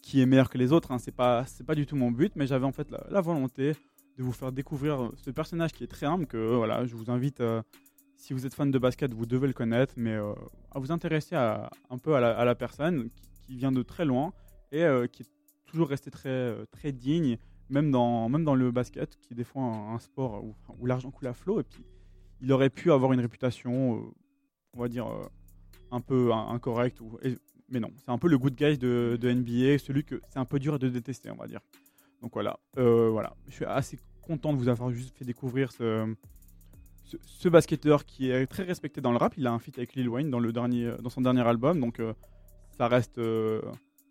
Speaker 3: qui est meilleur que les autres. Hein. C'est pas, c'est pas du tout mon but, mais j'avais en fait la, volonté de vous faire découvrir ce personnage qui est très humble. Que euh, voilà, je vous invite, euh, si vous êtes fan de basket, vous devez le connaître, mais euh, à vous intéresser un peu à la, personne qui, vient de très loin et euh, qui est toujours resté très, euh, très digne, même dans, même dans le basket, qui est des fois un, sport où, où l'argent coule à flot. Et puis, il aurait pu avoir une réputation, euh, on va dire, euh, un peu in- incorrecte. Ou, mais non, c'est un peu le good guy de, de NBA, celui que c'est un peu dur de détester, on va dire. Donc voilà, euh, voilà. je suis assez content de vous avoir juste fait découvrir ce, ce, ce basketteur qui est très respecté dans le rap. Il a un feat avec Lil Wayne dans, le dernier, dans son dernier album, donc euh, ça reste. euh,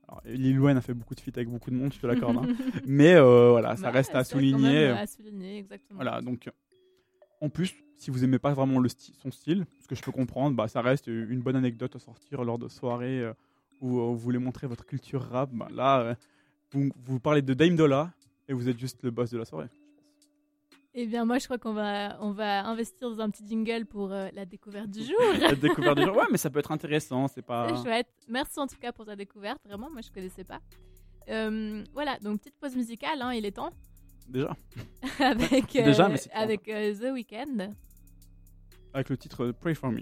Speaker 3: alors, Lil Wayne a fait beaucoup de feats avec beaucoup de monde, je te l'accorde. hein. Mais voilà, ça
Speaker 2: Ouais,
Speaker 3: reste à souligner.
Speaker 2: à souligner, exactement.
Speaker 3: Voilà, donc en plus, si vous aimez pas vraiment le sti- son style, ce que je peux comprendre, bah, ça reste une bonne anecdote à sortir lors de soirées euh, ou euh, vous voulez montrer votre culture rap, ben là, euh, vous, vous parlez de Dame Dolla et vous êtes juste le boss de la soirée.
Speaker 2: Eh bien, moi, je crois qu'on va, on va investir dans un petit jingle pour euh, la découverte du jour.
Speaker 3: La découverte du jour. Ouais, mais ça peut être intéressant, c'est pas.
Speaker 2: C'est chouette. Merci en tout cas pour ta découverte. Vraiment, moi, je connaissais pas. Euh, voilà, donc petite pause musicale, hein, il est temps.
Speaker 3: Déjà,
Speaker 2: avec euh,
Speaker 3: Déjà, mais
Speaker 2: avec The Weeknd.
Speaker 3: avec le titre Pray for Me.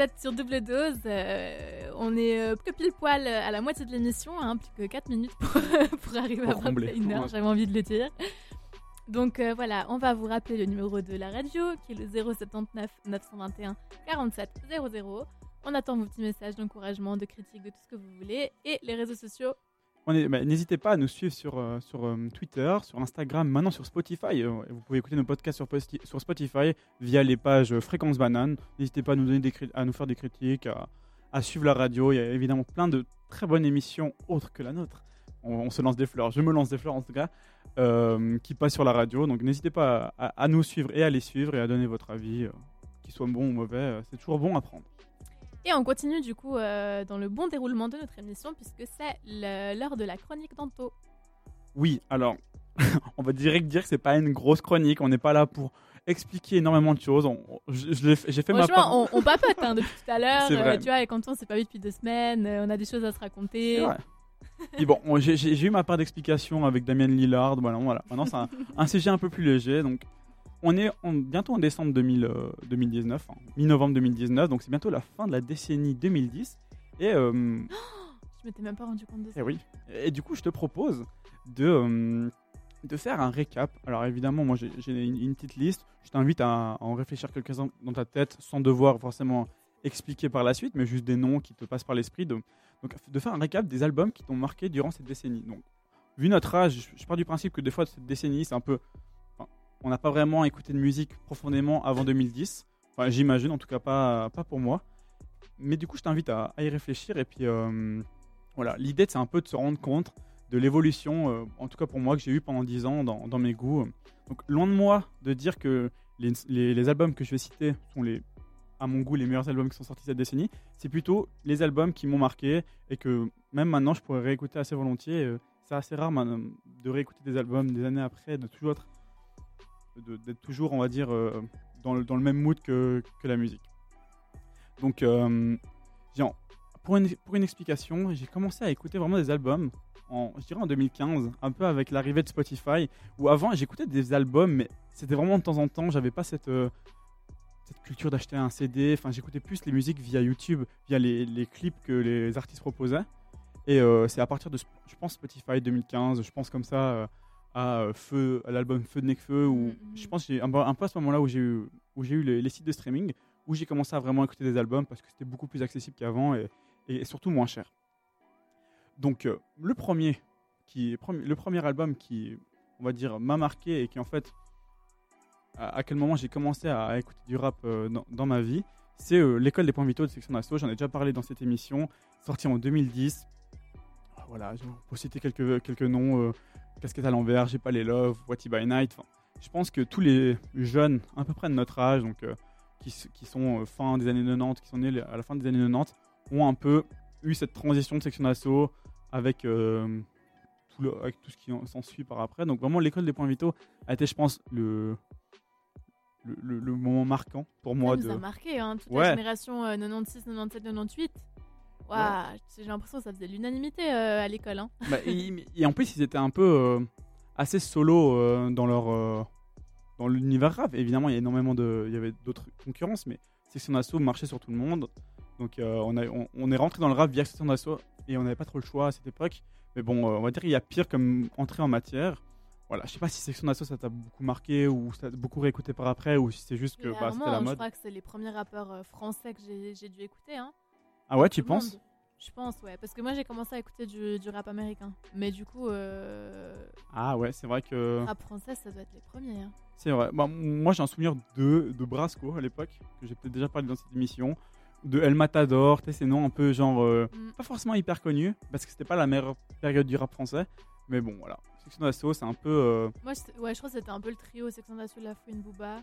Speaker 2: Vous êtes sur double dose. euh, on est euh, que pile poil à la moitié de l'émission, hein, plus que 4 minutes pour, pour arriver
Speaker 3: Pour
Speaker 2: à
Speaker 3: combler.
Speaker 2: 21h. J'avais envie de le dire. Donc euh, voilà, on va vous rappeler le numéro de la radio qui est le 079 921 47 00. On attend vos petits messages d'encouragement, de critique, de tout ce que vous voulez. Et les réseaux sociaux.
Speaker 3: Bah, N'hésitez pas à nous suivre sur, euh, sur euh, Twitter, sur Instagram, maintenant sur Spotify. Euh, Vous pouvez écouter nos podcasts sur, Spotify via les pages Fréquence Banane. N'hésitez pas à nous, donner des à nous faire des critiques, à, suivre la radio. Il y a évidemment plein de très bonnes émissions autres que la nôtre. On, se lance des fleurs, je me lance des fleurs en tout cas, qui passent sur la radio. Donc n'hésitez pas à, nous suivre et à les suivre et à donner votre avis, euh, qu'il soit bon ou mauvais. C'est toujours bon à prendre.
Speaker 2: Et on continue du coup euh, dans le bon déroulement de notre émission puisque c'est le- l'heure de la chronique d'Anto.
Speaker 3: Oui, alors, on va direct dire que c'est pas une grosse chronique. On n'est pas là pour expliquer énormément de choses. On- je- je l'ai fait- J'ai fait ma part.
Speaker 2: Franchement, on, on papote hein, depuis tout à l'heure.
Speaker 3: C'est vrai.
Speaker 2: euh, tu vois, et quand on s'est pas vu depuis deux semaines, euh, on a des choses à se raconter.
Speaker 3: C'est vrai. Puis bon, on- j'ai- j'ai j'ai eu ma part d'explication avec Damien Lillard. Voilà, voilà. Maintenant, c'est un, un sujet un peu plus léger. Donc, on est en- bientôt en décembre 2000, euh, 2019, hein, mi-novembre 2019. Donc, c'est bientôt la fin de la décennie 2010. Et, euh,
Speaker 2: Je m'étais même pas rendu compte de ça.
Speaker 3: eh oui. Et du coup, je te propose de, euh, de faire un récap. Alors, évidemment, moi, j'ai j'ai une, une petite liste. Je t'invite à, à en réfléchir quelques-uns dans ta tête sans devoir forcément expliquer par la suite, mais juste des noms qui te passent par l'esprit. De, donc, de faire un récap des albums qui t'ont marqué durant cette décennie. Donc, vu notre âge, je, je pars du principe que des fois, cette décennie, c'est un peu. On n'a pas vraiment écouté de musique profondément avant 2010. Enfin, j'imagine, en tout cas, pas, pas pour moi. Mais du coup, je t'invite à, y réfléchir. Et puis, euh, voilà, l'idée, c'est un peu de se rendre compte de l'évolution, euh, en tout cas pour moi, que j'ai eu pendant 10 ans dans, mes goûts. Donc, loin de moi de dire que les, albums que je vais citer sont les, à mon goût les meilleurs albums qui sont sortis cette décennie. C'est plutôt les albums qui m'ont marqué et que même maintenant je pourrais réécouter assez volontiers. Euh, C'est assez rare de réécouter des albums des années après, de toujours être, d'être toujours, on va dire, euh, dans, le, même mood que, la musique. Donc, euh, pour, une, explication, j'ai commencé à écouter vraiment des albums en, je dirais en 2015, un peu avec l'arrivée de Spotify, où avant j'écoutais des albums, mais c'était vraiment de temps en temps, j'avais pas cette, euh, culture d'acheter un CD, enfin j'écoutais plus les musiques via YouTube, via les, clips que les artistes proposaient. Et c'est à partir de, je pense, Spotify 2015, je pense comme ça à euh, Feu, à l'album Feu de Necfeu, où
Speaker 2: Mhm.
Speaker 3: je pense j'ai un, peu- un peu à ce moment-là où j'ai eu, où j'ai eu les, les sites de streaming, où j'ai commencé à vraiment écouter des albums parce que c'était beaucoup plus accessible qu'avant et, et surtout moins cher. Donc euh, le premier, qui, le premier album qui, on va dire, m'a marqué et qui en fait, à, à quel moment j'ai commencé à, à écouter du rap euh, dans, dans ma vie, c'est euh, l'école des points vitaux de section d'assaut. J'en ai déjà parlé dans cette émission, sorti en 2010. Ah, Voilà, pour citer quelques, quelques noms, Casquette à l'envers, J'ai pas les love, What It by Night. Je pense que tous les jeunes, à peu près de notre âge, donc euh, qui, sont euh, fin des années 90, qui sont nés à la fin des années 90, ont un peu eu cette transition de section d'assaut avec, euh, tout le- avec tout ce qui en- s'ensuit par après. Donc vraiment, l'école des points vitaux a été, je pense, le, le, le- le moment marquant pour moi.
Speaker 2: ça nous
Speaker 3: de...
Speaker 2: a marqué, hein, toute
Speaker 3: Ouais.
Speaker 2: la génération euh, 96, 97, 98. Waouh, j'ai l'impression que ça faisait l'unanimité euh, à l'école. Hein.
Speaker 3: Bah, et, et en plus, ils étaient un peu euh, assez solo euh, dans leur dans l'univers rap. Évidemment, il y a énormément de, il y avait d'autres concurrences, mais Section d'Assaut marchait sur tout le monde. Donc, on, a, on, on est rentré dans le rap via Section d'Assaut et on n'avait pas trop le choix à cette époque. Mais bon, on va dire qu'il y a pire comme entrée en matière. Voilà, je sais pas si Section d'Assaut ça t'a beaucoup marqué ou ça t'a beaucoup réécouté par après ou si c'est juste que bah, c'était la
Speaker 2: Je
Speaker 3: mode.
Speaker 2: crois que c'est les premiers rappeurs français que j'ai j'ai dû écouter. Hein.
Speaker 3: Ah ouais, tu penses
Speaker 2: monde. Je pense, ouais. Parce que moi, j'ai commencé à écouter du, du rap américain. Mais du coup, euh,
Speaker 3: Ah ouais, c'est vrai que.
Speaker 2: rap français, ça doit être les premiers. hein.
Speaker 3: C'est vrai. Bah, moi, j'ai un souvenir de, de Brasco à l'époque, que j'ai peut-être déjà parlé dans cette émission. De El Matador, tu sais, ces noms un peu genre. euh,
Speaker 2: Mm.
Speaker 3: pas forcément hyper connus, parce que c'était pas la meilleure période du rap français. Mais bon, voilà. Section d'assaut, c'est un peu. euh,
Speaker 2: Moi, je, ouais, je crois que c'était un peu le trio Section d'Assaut, La Fouine, Booba.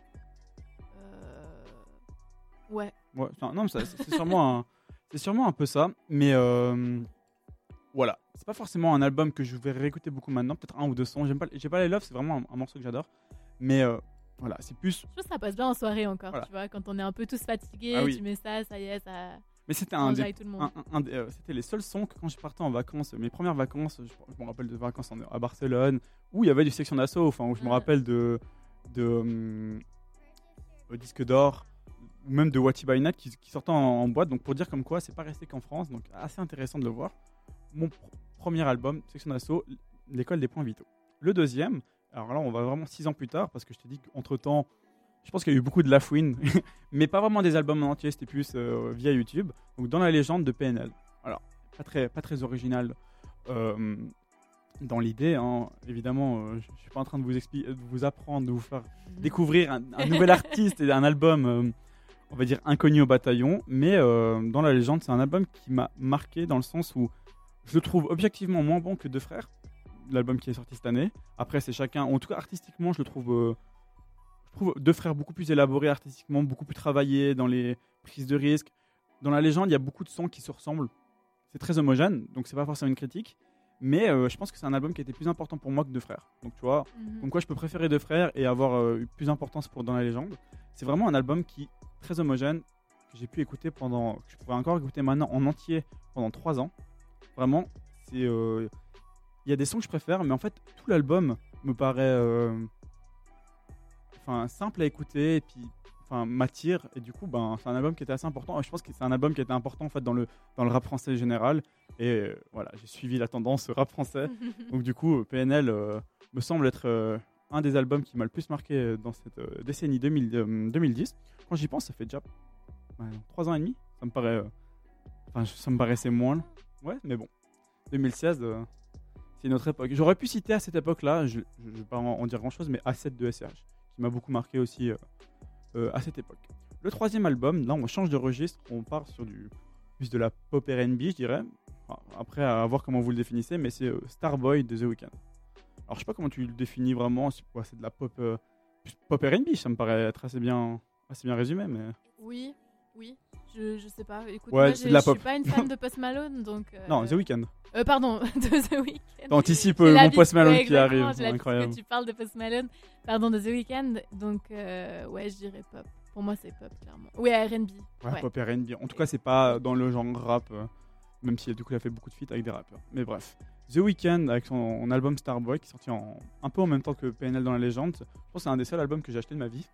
Speaker 2: Euh, Ouais.
Speaker 3: ouais, non, mais c'est sûrement, un, c'est sûrement un peu ça. Mais euh, voilà. C'est pas forcément un album que je vais réécouter beaucoup maintenant. Peut-être un ou deux sons. J'aime pas, j'ai pas les Love, c'est vraiment un, un morceau que j'adore. Mais euh, voilà, c'est plus.
Speaker 2: Je trouve que ça passe bien en soirée encore,
Speaker 3: Voilà.
Speaker 2: tu vois. Quand on est un peu tous fatigués,
Speaker 3: Ah oui.
Speaker 2: tu mets ça, ça y est, ça
Speaker 3: Mais c'était un des
Speaker 2: le.
Speaker 3: Un- un- un des- euh, c'était les seuls sons que quand je partais en vacances, mes premières vacances, je, je me rappelle de vacances en- à Barcelone, où il y avait du section d'assaut, enfin où je me
Speaker 2: Ouais.
Speaker 3: rappelle de, de hum, euh, disque d'or, ou même de by Night qui, qui en, en boîte, donc pour dire comme quoi c'est pas resté qu'en France, donc assez intéressant de le voir. Mon pr- premier album, section d'assaut, l'école des points vitaux. Le deuxième, alors là on va vraiment six ans plus tard, parce que je te dis qu'entre temps, je pense qu'il y a eu beaucoup de La Fouine, mais pas vraiment des albums en entier, c'était plus euh, via YouTube. Donc dans la légende de PNL. Alors, pas très, pas très original euh, dans l'idée, hein. évidemment, euh, je ne suis pas en train de vous, de vous apprendre, de vous faire
Speaker 2: Mhm.
Speaker 3: découvrir un, un nouvel artiste et un album, on va dire, inconnu au bataillon. Mais euh, dans la légende, c'est un album qui m'a marqué dans le sens où je le trouve objectivement moins bon que Deux Frères, l'album qui est sorti cette année. Après, c'est chacun, en tout cas artistiquement, je le trouve, euh, je trouve Deux Frères beaucoup plus élaboré artistiquement, beaucoup plus travaillé dans les prises de risques. Dans la légende, il y a beaucoup de sons qui se ressemblent. C'est très homogène, donc c'est pas forcément une critique. Mais euh, je pense que c'est un album qui a été plus important pour moi que Deux Frères. Donc tu vois,
Speaker 2: Mhm.
Speaker 3: comme quoi je peux préférer Deux Frères et avoir eu plus d'importance pour Dans la légende. C'est vraiment un album qui très homogène, que j'ai pu écouter pendant, que je pourrais encore écouter maintenant en entier pendant trois ans. Vraiment, c'est, euh, il y a des sons que je préfère, mais en fait, tout l'album me paraît, euh, enfin, simple à écouter, et puis, enfin, m'attire, et du coup, ben, c'est un album qui était assez important. Je pense que c'est un album qui était important en fait dans le dans le rap français général, et euh, voilà, j'ai suivi la tendance rap français. Donc du coup, PNL euh, me semble être euh, un des albums qui m'a le plus marqué euh, dans cette euh, décennie 2000, euh, 2010. Quand j'y pense, ça fait déjà ouais, trois ans et demi. Ça me paraît, enfin, ça me paraissait moins. Ouais, mais bon, 2016, euh, c'est une autre époque. J'aurais pu citer à cette époque-là, je ne vais pas en, dire grand-chose, mais A7 de SCH, qui m'a beaucoup marqué aussi à cette époque. Le troisième album, là, on change de registre, on part sur du plus de la pop R&B, je dirais. Après, à voir comment vous le définissez, mais c'est Starboy de The Weeknd. Alors, je sais pas comment tu le définis vraiment. C'est ouais, c'est de la pop, euh, pop R&B. Ça me paraît être assez bien, assez bien résumé. Mais
Speaker 2: Oui, oui. Je, je sais pas. Écoute,
Speaker 3: Ouais,
Speaker 2: moi,
Speaker 3: c'est
Speaker 2: j'ai-
Speaker 3: de la
Speaker 2: je suis pas une fan de Post Malone, donc. euh,
Speaker 3: non, The Weeknd.
Speaker 2: euh, pardon, de The Weeknd.
Speaker 3: T'anticipes euh, mon Post Malone
Speaker 2: ouais,
Speaker 3: qui arrive.
Speaker 2: l'habitude
Speaker 3: Incroyable.
Speaker 2: Que tu parles de Post Malone, pardon, de The Weeknd. Donc, euh, ouais, je dirais pop. Pour moi, c'est pop, clairement. Oui, R&B.
Speaker 3: Ouais,
Speaker 2: ouais.
Speaker 3: pop R&B. En tout cas, c'est pas dans le genre rap, euh, même si du coup, il a fait beaucoup de feats avec des rappeurs. Mais bref, The Weeknd avec son, son album Starboy qui est sorti en, un peu en même temps que PNL dans la légende. Je pense que c'est un des seuls albums que j'ai acheté de ma vie.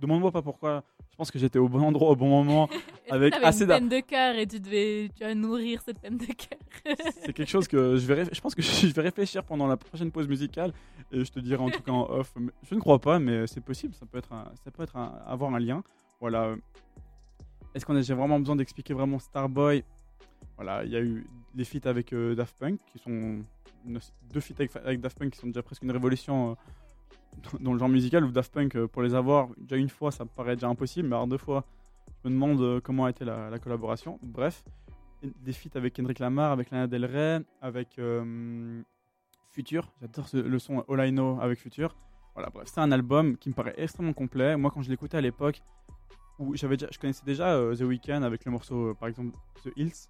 Speaker 3: Demande-moi pas pourquoi. Je pense que j'étais au bon endroit au bon moment. Avec assez
Speaker 2: une peine de cœur et tu devais, tu vas nourrir cette peine de cœur.
Speaker 3: C'est quelque chose que je vais, je pense que je vais réfléchir pendant la prochaine pause musicale et je te dirai en tout cas en off. Je ne crois pas, mais c'est possible. Ça peut être, un- ça peut être un- avoir un lien. Voilà. Est-ce qu'on a j'ai vraiment besoin d'expliquer vraiment Starboy Voilà, il y a eu les feats avec euh, Daft Punk qui sont deux feats avec, Daft Punk qui sont déjà presque une révolution euh, dans- le genre musical. Où Daft Punk euh, pour les avoir déjà une fois, ça me paraît déjà impossible, mais alors deux fois, je me demande comment a été la, la collaboration. Bref des feats avec Kendrick Lamar, avec Lana Del Rey, avec Future. J'adore le son All I Know avec Future. Voilà, bref, c'est un album qui me paraît extrêmement complet. Moi, quand je l'écoutais à l'époque, où j'avais je connaissais déjà The Weeknd avec le morceau, par exemple, The Hills,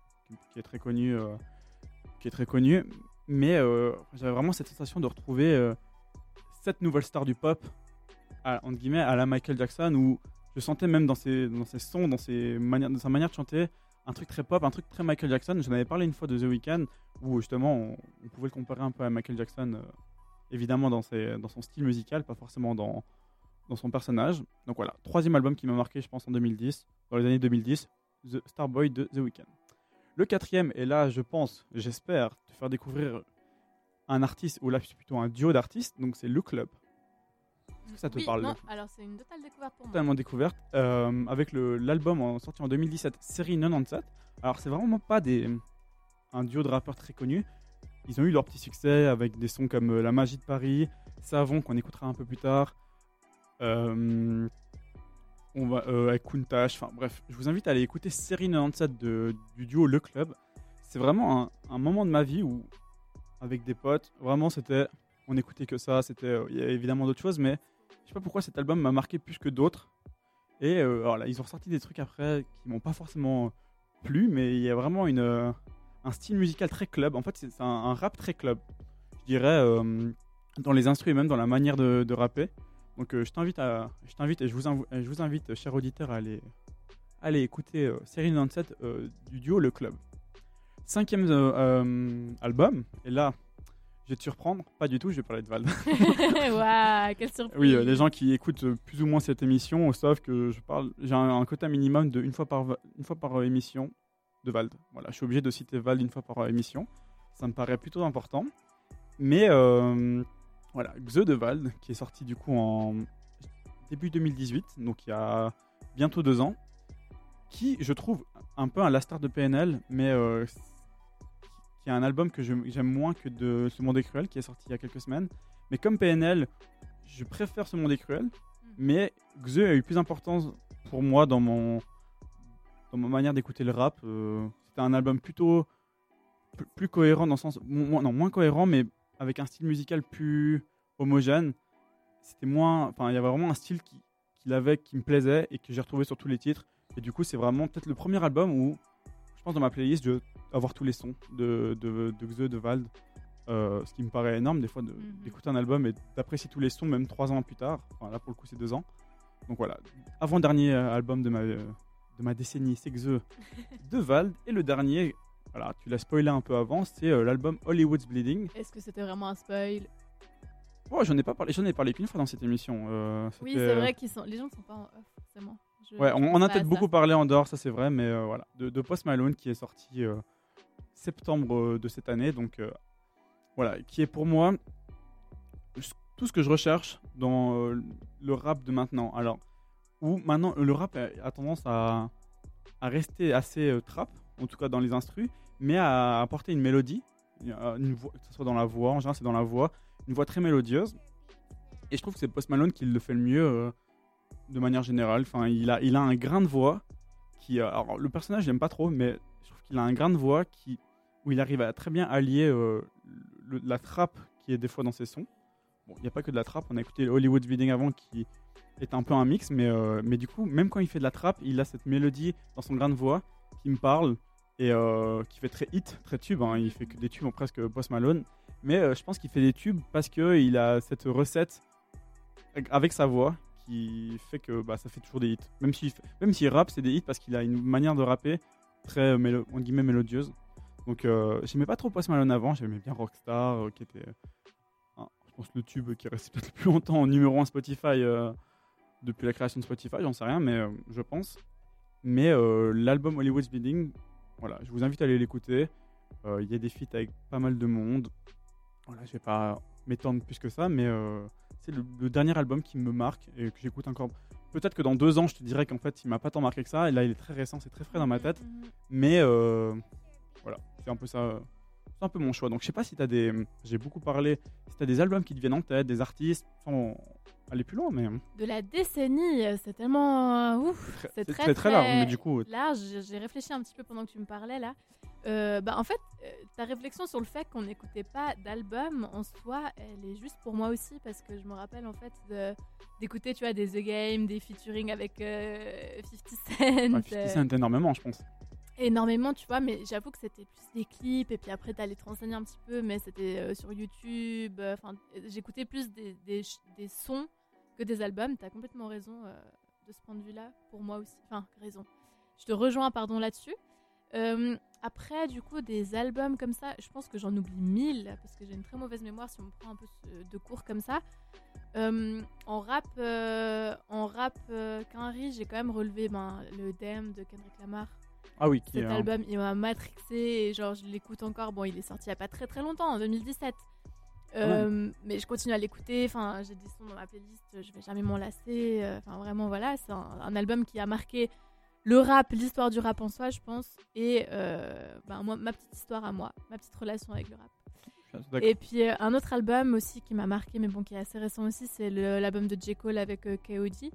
Speaker 3: qui, est très connu, euh, qui est très connu. Mais euh, j'avais vraiment cette sensation de retrouver euh, cette nouvelle star du pop, à, entre guillemets, à la Michael Jackson, où je sentais même dans ses, dans ses sons, dans, ses manières, dans sa manière de chanter, un truc très pop, un truc très Michael Jackson. J'en avais parlé une fois de The Weeknd, où justement on, pouvait le comparer un peu à Michael Jackson, évidemment dans, ses, dans son style musical, pas forcément dans, dans son personnage. Donc voilà, troisième album qui m'a marqué, je pense, en 2010, dans les années 2010, The Starboy de The Weeknd. Le quatrième, et là, je pense, j'espère, te faire découvrir un artiste, ou là, c'est plutôt un duo d'artistes, donc c'est Le Club. Est-ce que ça te
Speaker 2: Oui,
Speaker 3: parle
Speaker 2: non, alors c'est une totale découverte pour moi.
Speaker 3: totalement découverte euh, avec l'album sorti en 2017 série 97 alors c'est vraiment pas des un duo de rappeurs très connus ils ont eu leur petit succès avec des sons comme euh, La Magie de Paris Savon qu'on écoutera un peu plus tard euh, on va euh, avec Countach enfin bref je vous invite à aller écouter série 97 de, du duo Le Club c'est vraiment un, moment de ma vie où avec des potes vraiment c'était on écoutait que ça c'était euh, il y a évidemment d'autres choses mais je sais pas pourquoi cet album m'a marqué plus que d'autres. Et euh, alors là, ils ont ressorti des trucs après qui m'ont pas forcément plu, mais il y a vraiment une, euh, un style musical très club. En fait, c'est un, rap très club. Je dirais euh, dans les instruments, même dans la manière de rapper. Donc euh, je t'invite à, je t'invite et je vous, inv- je vous invite, cher auditeur, à aller, aller écouter euh, série 97 euh, du duo Le Club. Cinquième euh, euh, album, et là, je vais te surprendre, pas du tout, je vais parler de Val.
Speaker 2: Waouh, quelle surprise.
Speaker 3: Oui, euh, les gens qui écoutent euh, plus ou moins cette émission savent que je parle. J'ai un, un quota minimum de une fois par une fois par euh, émission de Vald. Voilà, je suis obligé de citer Vald une fois par euh, émission. Ça me paraît plutôt important. Mais euh, voilà, Xe de Vald qui est sorti du coup en début 2018, donc il y a bientôt deux ans, qui je trouve un peu un la star de PNL, mais euh, qui est un album que j'aime moins que de Ce Monde est cruel qui est sorti il y a quelques semaines. Mais comme PNL, je préfère Ce Monde est cruel, mais Xe a eu plus d'importance pour moi dans mon dans ma manière d'écouter le rap. Euh, C'était un album plutôt plus, plus cohérent dans le sens moins, non moins cohérent, mais avec un style musical plus homogène. C'était moins, enfin il y avait vraiment un style qui qu'il avait qui me plaisait et que j'ai retrouvé sur tous les titres. Et du coup c'est vraiment peut-être le premier album où je pense dans ma playlist je vais avoir tous les sons de de, de Xe, de Vald. Euh, ce qui me paraît énorme des fois de-
Speaker 2: Mhm.
Speaker 3: d'écouter un album et d'apprécier tous les sons même trois ans plus tard. Enfin, là pour le coup c'est deux ans. Donc voilà, avant dernier album de ma euh, de ma décennie, c'est Xe de Vald et le dernier voilà, tu l'as spoilé un peu avant, c'est euh, l'album Hollywood's Bleeding.
Speaker 2: Est-ce que c'était vraiment un spoil?
Speaker 3: Oh, j'en ai pas parlé, j'en ai parlé qu'une fois dans cette émission. euh,
Speaker 2: Oui, c'est vrai qu'ils sont. Les gens sont pas en off, forcément. Je-
Speaker 3: Ouais, on, a peut-être beaucoup parlé en dehors, ça c'est vrai, mais euh, voilà, de, de Post Malone qui est sorti euh, septembre de cette année, donc voilà, qui est pour moi tout ce que je recherche dans le rap de maintenant. Alors, où maintenant le rap a, a tendance à, à rester assez trap, en tout cas dans les instrus, mais à apporter une mélodie, euh, que ce soit dans la voix, en général c'est dans la voix, une voix très mélodieuse. Et je trouve que c'est Post Malone qui le fait le mieux euh, de manière générale. Enfin, il a, il a un grain de voix qui. euh, alors, le personnage, j'aime pas trop, mais je trouve qu'il a un grain de voix qui, où il arrive à très bien allier la trappe qui est des fois dans ses sons. Bon, il n'y a pas que de la trappe. On a écouté Hollywood Bleeding avant qui est un peu un mix, mais, mais du coup, même quand il fait de la trappe, il a cette mélodie dans son grain de voix qui me parle et euh, qui fait très hit, très tube. hein. Il fait que des tubes en presque Post Malone. Mais euh, je pense qu'il fait des tubes parce qu'il a cette recette avec sa voix qui fait que bah, ça fait toujours des hits. Même s'il même s'il rappe, c'est des hits parce qu'il a une manière de rapper très mélodieuse. Donc euh, j'aimais pas trop Post Malone avant, j'aimais bien Rockstar qui était je pense le tube qui est resté peut-être le plus longtemps en numéro 1 Spotify depuis la création de Spotify, j'en sais rien mais je pense. Mais l'album Hollywood's Bleeding, voilà, je vous invite à aller l'écouter. Euh, Il y a des feats avec pas mal de monde. Voilà, je vais pas m'étendre plus que ça, mais euh, c'est le, le dernier album qui me marque et que j'écoute encore. Peut-être que dans deux ans, je te dirais qu'en fait, il m'a pas tant marqué que ça. Et là, il est très récent, c'est très frais dans ma tête.
Speaker 2: Mhm.
Speaker 3: Mais euh, voilà, c'est un peu ça. C'est un peu mon choix. Donc, je sais pas si tu as des. J'ai beaucoup parlé. Si tu as des albums qui te viennent en tête, des artistes, sans aller plus loin, mais
Speaker 2: De la décennie, c'est tellement. euh, ouf, c'est très,
Speaker 3: très, très large. Mais du coup,
Speaker 2: large. J'ai réfléchi un petit peu pendant que tu me parlais là. Euh, bah, en fait, euh, ta réflexion sur le fait qu'on n'écoutait pas d'album en soi, elle est juste pour moi aussi parce que je me rappelle en fait d'écouter, tu vois, des The Game, des featuring avec euh, 50 Cent.
Speaker 3: ouais, 50
Speaker 2: euh,
Speaker 3: Cent énormément, je pense.
Speaker 2: Énormément, tu vois, mais j'avoue que c'était plus des clips et puis après t'allais te renseigner un petit peu, mais c'était euh, sur YouTube. euh, Enfin, j'écoutais plus des, des, sons que des albums. T'as complètement raison euh, de ce point de vue-là, pour moi aussi. Enfin, raison. Je te rejoins, pardon, là-dessus. Après, du coup, des albums comme ça, je pense que j'en oublie mille parce que j'ai une très mauvaise mémoire si on me prend un peu de cours comme ça. En rap, en rap j'ai quand même relevé ben, le Dem de Kendrick Lamar.
Speaker 3: Ah oui, qui
Speaker 2: Cet
Speaker 3: est un-
Speaker 2: album, il m'a matrixé et genre je l'écoute encore. Bon, il est sorti il y a pas très très longtemps, en 2017. Euh, mais je continue à l'écouter. Enfin, j'ai des sons dans ma playlist, je vais jamais m'en lasser. Euh, Enfin, vraiment, voilà, c'est un, un album qui a marqué le rap, l'histoire du rap en soi, je pense, et euh, ben, moi, ma petite histoire à moi, ma petite relation avec le rap.
Speaker 3: je suis assez d'accord.
Speaker 2: Et puis euh, un autre album aussi qui m'a marqué, mais bon, qui est assez récent aussi, c'est le- l'album de J. Cole avec euh, K.O.D.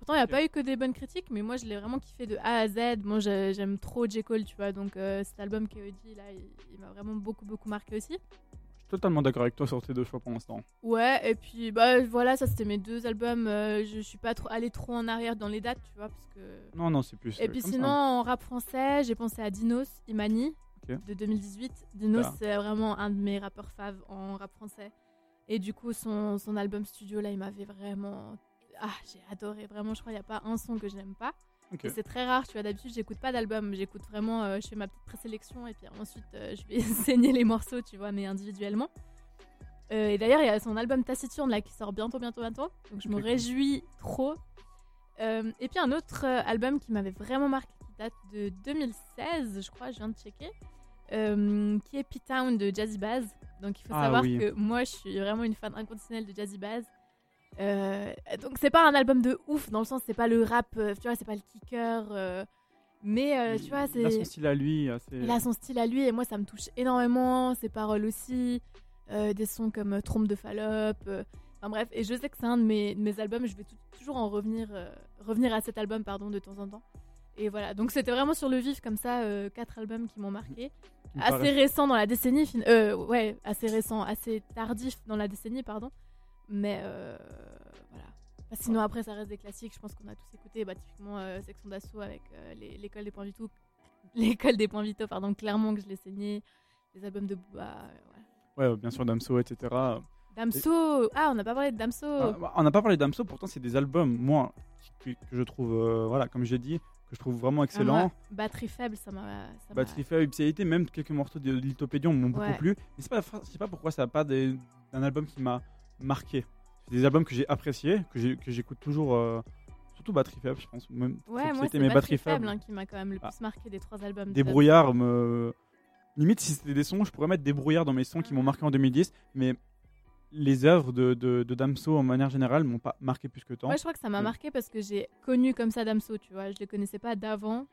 Speaker 2: Pourtant, il n'y a pas eu que des bonnes critiques, mais moi, je l'ai vraiment kiffé de A à Z. Moi, j'ai- j'aime trop J. Cole, tu vois, donc euh, cet album K.O.D. là, il, il m'a vraiment beaucoup, beaucoup marqué aussi.
Speaker 3: Je suis totalement d'accord avec toi sur tes deux choix pour l'instant.
Speaker 2: Ouais, et puis bah voilà, ça c'était mes deux albums. euh, je suis pas trop allée trop en arrière dans les dates, tu vois, parce que.
Speaker 3: Non, non, c'est plus.
Speaker 2: Et
Speaker 3: euh,
Speaker 2: puis sinon,
Speaker 3: ça.
Speaker 2: en rap français, j'ai pensé à Dinos, Imani, de 2018. Dinos, c'est vraiment un de mes rappeurs faves en rap français. Et du coup, son, son album studio, là, il m'avait vraiment... Ah, j'ai adoré, vraiment, je crois qu'il n'y a pas un son que je n'aime pas. Et c'est très rare, tu vois, d'habitude, j'écoute pas d'album, j'écoute vraiment, euh, je fais ma petite présélection, et puis ensuite, euh, je vais saigner les morceaux, tu vois, mais individuellement. Euh, et d'ailleurs, il y a son album Taciturne, là, qui sort bientôt, bientôt, bientôt. Donc je me réjouis trop. Euh, et puis un autre album qui m'avait vraiment marqué, qui date de 2016, je crois, je viens de checker, qui est P-Town de Jazzy Bass. Donc il faut
Speaker 3: Ah
Speaker 2: savoir
Speaker 3: oui.
Speaker 2: que moi, je suis vraiment une fan inconditionnelle de Jazzy Bass. Euh, donc c'est pas un album de ouf, dans le sens c'est pas le rap, euh, tu vois, c'est pas le kicker. euh, mais euh, tu vois,
Speaker 3: Il a son
Speaker 2: c'est...
Speaker 3: style à lui. Assez...
Speaker 2: Il a son style à lui et moi ça me touche énormément, ses paroles aussi, des sons comme Trompe de Fallope, enfin bref, et je sais que c'est un de mes, de mes albums, je vais tou- toujours en revenir, revenir à cet album pardon de temps en temps. Et voilà, donc c'était vraiment sur le vif comme ça, quatre albums qui m'ont marqué. Assez
Speaker 3: paraît-
Speaker 2: récent dans la décennie, fin- ouais, assez récent, assez tardif dans la décennie, pardon. Mais euh, voilà. Sinon après ça reste des classiques, je pense qu'on a tous écouté, bah, typiquement euh, Section d'assaut avec euh, l'école des points vitaux, l'école des points vitaux, pardon, clairement que je l'ai saigné, les albums de Booba, voilà.
Speaker 3: Ouais, bien sûr, Damso, etc.
Speaker 2: Damso Ah, on n'a pas parlé de Damso
Speaker 3: Ah, bah, on n'a pas parlé d'Amso, pourtant c'est des albums, moi, que, que je trouve, euh, voilà, comme j'ai dit, que je trouve vraiment excellents.
Speaker 2: Ah, Batterie faible, ça m'a.
Speaker 3: Batterie faible, Ipséité, même quelques morceaux de Lithopédion m'ont beaucoup plu. Mais c'est pas, sais pas pourquoi ça n'a pas des- un album qui m'a marqué. C'est des albums que j'ai appréciés, que j'écoute toujours, euh, surtout Batterie faible, je pense. Même
Speaker 2: Ouais, moi, c'est Batterie
Speaker 3: Batterie
Speaker 2: faible hein, qui m'a quand même le
Speaker 3: Ah.
Speaker 2: plus marqué des trois albums.
Speaker 3: brouillards me. Limite, si c'était des sons, je pourrais mettre des brouillards dans mes sons qui m'ont marqué en 2010, mais les œuvres de, de, de Damso en manière générale m'ont pas marqué plus que tant.
Speaker 2: Moi, je crois que ça m'a
Speaker 3: Mm.
Speaker 2: marqué parce que j'ai connu comme ça Damso, tu vois. Je les connaissais pas d'avant.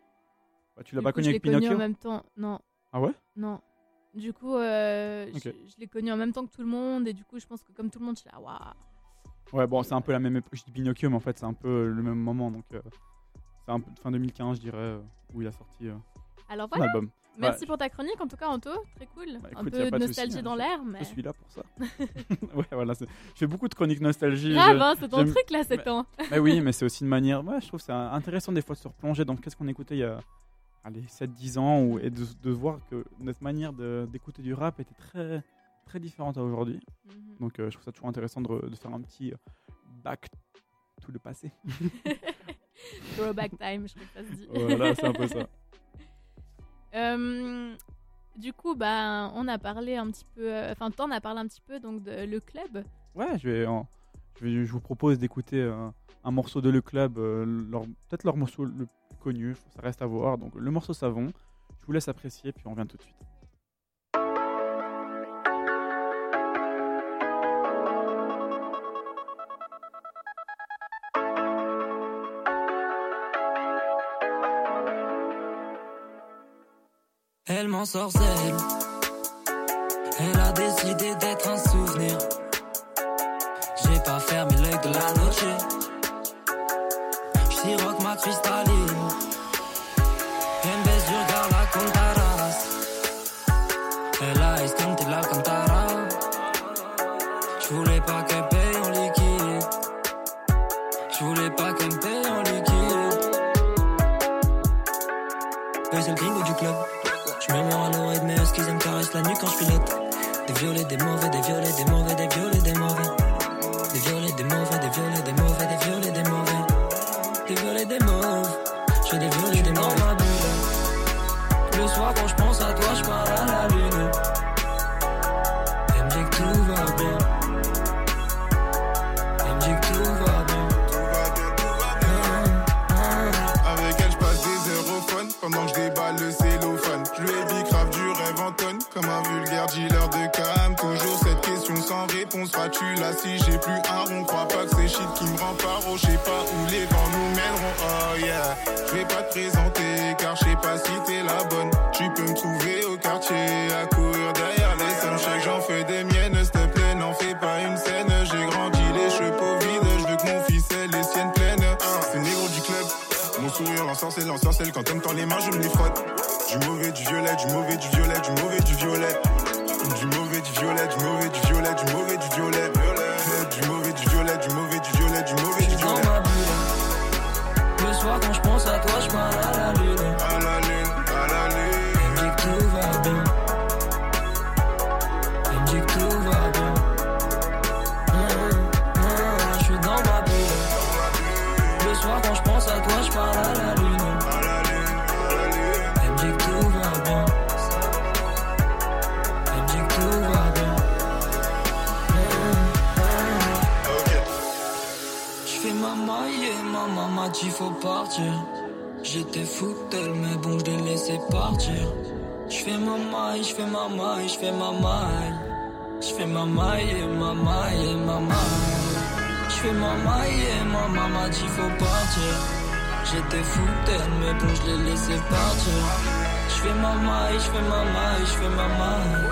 Speaker 3: Bah, tu l'as pas
Speaker 2: coup,
Speaker 3: connu avec
Speaker 2: l'ai connu
Speaker 3: Pinocchio
Speaker 2: en même temps. Non,
Speaker 3: Ah ouais?
Speaker 2: Non. Du coup, euh, je, je l'ai connu en même temps que tout le monde. Et du coup, je pense que comme tout le monde, je suis là, waouh.
Speaker 3: Ouais, bon, c'est un peu la même époque. Je dis Pinocchio, mais en fait, c'est un peu le même moment. Donc, euh, c'est un peu fin 2015, je dirais, euh, où il a sorti euh,
Speaker 2: Alors
Speaker 3: son
Speaker 2: voilà,
Speaker 3: album.
Speaker 2: merci
Speaker 3: Ouais,
Speaker 2: pour ta chronique en tout cas, Anto. Très cool.
Speaker 3: Bah,
Speaker 2: Un
Speaker 3: écoute,
Speaker 2: peu de nostalgie
Speaker 3: hein,
Speaker 2: dans l'air, mais.
Speaker 3: Je suis là pour ça. ouais, voilà. Je fais beaucoup de chroniques nostalgie.
Speaker 2: Grave, hein, c'est ton truc là, c'est
Speaker 3: Mais-
Speaker 2: temps.
Speaker 3: Mais oui, mais c'est aussi une manière. Ouais, je trouve c'est intéressant des fois de se replonger dans qu'est-ce qu'on écoutait il y a allez, 7-10 ans ou, et de, de voir que notre manière d'écouter du rap était très, très différente à aujourd'hui.
Speaker 2: Mhm.
Speaker 3: Donc euh, je trouve ça toujours intéressant de, de faire un petit euh, back to le passé.
Speaker 2: Throwback time, je crois que ça se dit.
Speaker 3: voilà, c'est un peu ça.
Speaker 2: Euh, du coup, bah, on a parlé un petit peu, enfin, t'en as parlé un petit peu donc de le club.
Speaker 3: Ouais, je vais, en- je, vais- je vous propose d'écouter un morceau de Le Club, euh, peut-être leur morceau le ça reste à voir. Donc le morceau Savon, je vous laisse apprécier, puis on revient tout de suite.
Speaker 7: Elle m'en sorcelle. Elle a décidé d'être un souvenir. J'ai pas fermé l'œil de la noche. Ma cristalline. Elle me baisse du regard la contaras. Elle a la cantara. J'voulais pas qu'elle paye en liquide. J'voulais pas qu'elle me paye en liquide. Eux, c'est le gringo du club. Je murmure à l'oreille de mes huskies, ils me caressent la nuque quand je pilote. Des violets, des mauvais, des violets, des mauvais, des violets, des mauvais.
Speaker 8: Si j'ai plus un rond? Crois pas que c'est shit qui me rend paro. Je sais pas où les vents nous mèneront. Oh yeah. Je vais pas te présenter car je sais pas si t'es la bonne. Tu peux me trouver au quartier à courir derrière les sommes. Chaque j'en fais des miennes, s'il te plaît, n'en fais pas une scène. J'ai grandi les cheveux vides, je veux que mon fils ait les siennes pleines. C'est négro du club. Mon sourire l'ensorcelle, l'ensorcelle Quand me tend les mains je me les frotte Du mauvais, du violet, du mauvais, du violet, du mauvais, du violet Du mauvais, du violet, du mauvais, du violet, du mauvais, du violet
Speaker 7: faut partir. J'étais fou d'elle, mais bon, je l'ai laissé partir. Je fais ma maille, je fais ma maille, je fais ma maille. Je fais ma maille et ma maille et ma maille. Je fais ma maille et ma maman dit faut partir. J'étais fou d'elle, mais bon, je l'ai laissé partir. Je fais ma maille, je fais ma maille, je fais ma maille.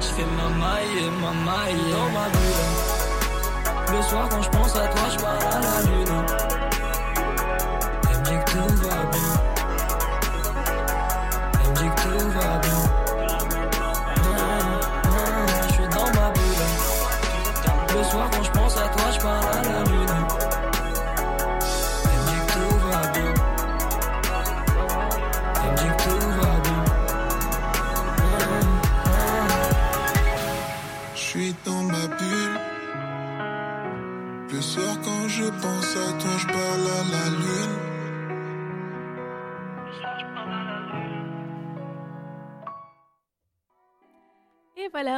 Speaker 7: Je fais ma maille et ma maille dans ma bulle. Le soir quand je pense à toi, je parle à la lune.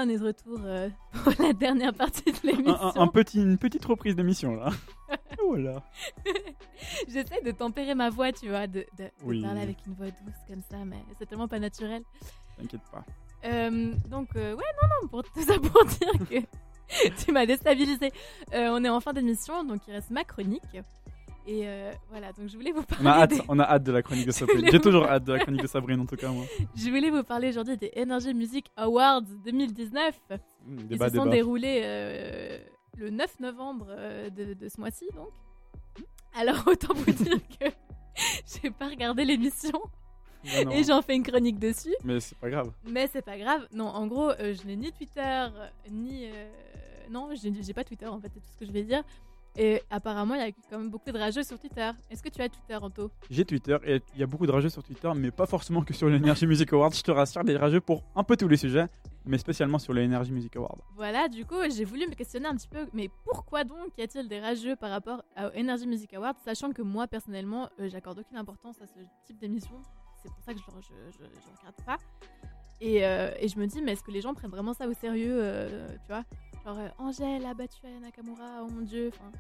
Speaker 2: On est de retour euh, pour la dernière partie de l'émission.
Speaker 3: un- un petit, une petite reprise d'émission là. voilà.
Speaker 2: J'essaie de tempérer ma voix, tu vois, de, de- parler avec une voix douce comme ça, mais c'est tellement pas naturel.
Speaker 3: T'inquiète pas.
Speaker 2: Euh, donc, euh, ouais, non, non, pour tout ça pour dire que tu m'as déstabilisé. On est en fin d'émission, donc il reste ma chronique. Et euh, voilà, donc je voulais vous parler.
Speaker 3: On a hâte,
Speaker 2: des-
Speaker 3: on a hâte de la chronique de Sabrine. J'ai
Speaker 2: vous
Speaker 3: toujours hâte de la chronique de Sabrine en tout cas moi.
Speaker 2: Je voulais vous parler aujourd'hui des Energy Music Awards 2019.
Speaker 3: Mmh,
Speaker 2: Ils
Speaker 3: débat,
Speaker 2: se sont
Speaker 3: débat.
Speaker 2: déroulés euh, le 9 novembre euh, de, de ce mois-ci, donc. Alors, autant vous dire que j'ai pas regardé l'émission
Speaker 3: non.
Speaker 2: et j'en fais une chronique dessus.
Speaker 3: Mais c'est pas grave.
Speaker 2: Mais c'est pas grave. Non, en gros, je n'ai ni Twitter, ni. Non, j'ai pas Twitter en fait, c'est tout ce que je vais dire. Et apparemment, il y a quand même beaucoup de rageux sur Twitter. Est-ce que tu as Twitter, Anto?
Speaker 3: J'ai Twitter et il y a beaucoup de rageux sur Twitter, mais pas forcément que sur l'Energy Music Awards. Je te rassure, des rageux pour un peu tous les sujets, mais spécialement sur l'Energy Music Awards.
Speaker 2: Voilà, du coup, j'ai voulu me questionner un petit peu, mais pourquoi donc y a-t-il des rageux par rapport à Energy Music Awards, sachant que moi, personnellement, euh, j'accorde aucune importance à ce type d'émission. C'est pour ça que je ne je, je- je regarde pas. Et, euh, et je me dis, mais est-ce que les gens prennent vraiment ça au sérieux euh, Tu vois? Genre, euh, Angèle a battu Aya Nakamura, oh mon dieu. Enfin,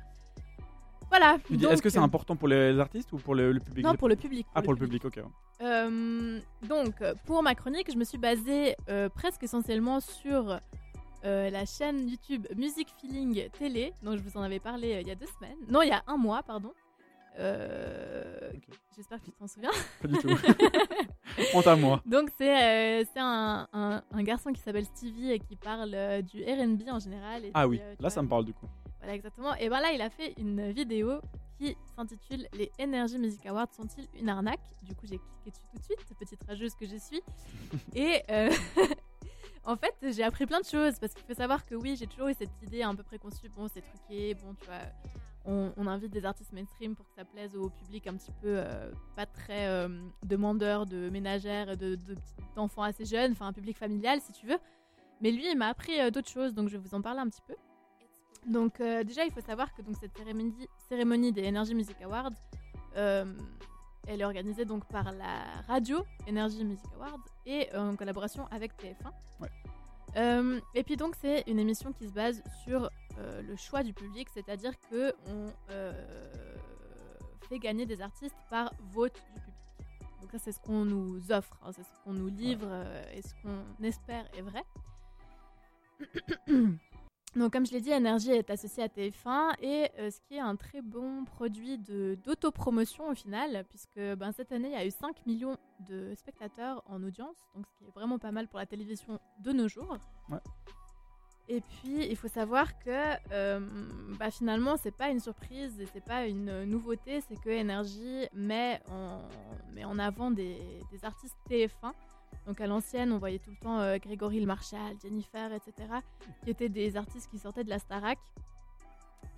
Speaker 2: Voilà.
Speaker 3: Est-ce que c'est
Speaker 2: euh,
Speaker 3: important pour les artistes ou pour le, le public?
Speaker 2: Non, pour le public.
Speaker 3: Ah, pour le public, ok.
Speaker 2: Euh, donc, pour ma chronique, je me suis basée euh, presque essentiellement sur euh, la chaîne YouTube Music Feeling Télé, dont je vous en avais parlé il y a deux semaines. Non, il y a un mois, pardon. Euh. J'espère que tu t'en souviens.
Speaker 3: Pas du tout. Honte à moi.
Speaker 2: Donc, c'est euh, un, un- un garçon qui s'appelle Stevie et qui parle euh, du RB en général. et
Speaker 3: Ah oui,
Speaker 2: euh,
Speaker 3: là
Speaker 2: vois,
Speaker 3: ça me parle du coup.
Speaker 2: voilà, exactement. Et ben là, il a fait une vidéo qui s'intitule Les Energy Music Awards sont-ils une arnaque? Du coup, j'ai cliqué dessus tout de suite, petite rageuse que je suis. Et en fait, j'ai appris plein de choses parce qu'il faut savoir que oui, j'ai toujours eu cette idée un peu préconçue. Bon, c'est truqué, bon, tu vois. On, invite des artistes mainstream pour que ça plaise au public un petit peu euh, pas très euh, demandeur de ménagères, et de d'enfants assez jeunes, enfin un public familial si tu veux. Mais lui, il m'a appris euh, d'autres choses, donc je vais vous en parler un petit peu. Donc déjà, il faut savoir que donc, cette cérémonie, des Energy Music Awards, elle est organisée donc par la radio Energy Music Awards et en collaboration avec TF1.
Speaker 3: Ouais.
Speaker 2: Euh, et puis donc c'est une émission qui se base sur euh, le choix du public, c'est-à-dire que on euh, fait gagner des artistes par vote du public. Donc ça c'est ce qu'on nous offre, hein, c'est ce qu'on nous livre et ce qu'on espère est vrai. Donc, comme je l'ai dit, Energy est associé à TF1 et euh, ce qui est un très bon produit d'autopromotion au final, puisque ben, cette année, il y a eu 5 millions de spectateurs en audience, donc ce qui est vraiment pas mal pour la télévision de nos jours.
Speaker 3: Ouais.
Speaker 2: Et puis, il faut savoir que euh, bah, finalement, c'est pas une surprise et c'est pas une nouveauté, c'est que Energy met en, met en avant des, des artistes TF1. Donc à l'ancienne, on voyait tout le temps euh, Grégory Le Marchal, Jennifer, etc., qui étaient des artistes qui sortaient de la Starac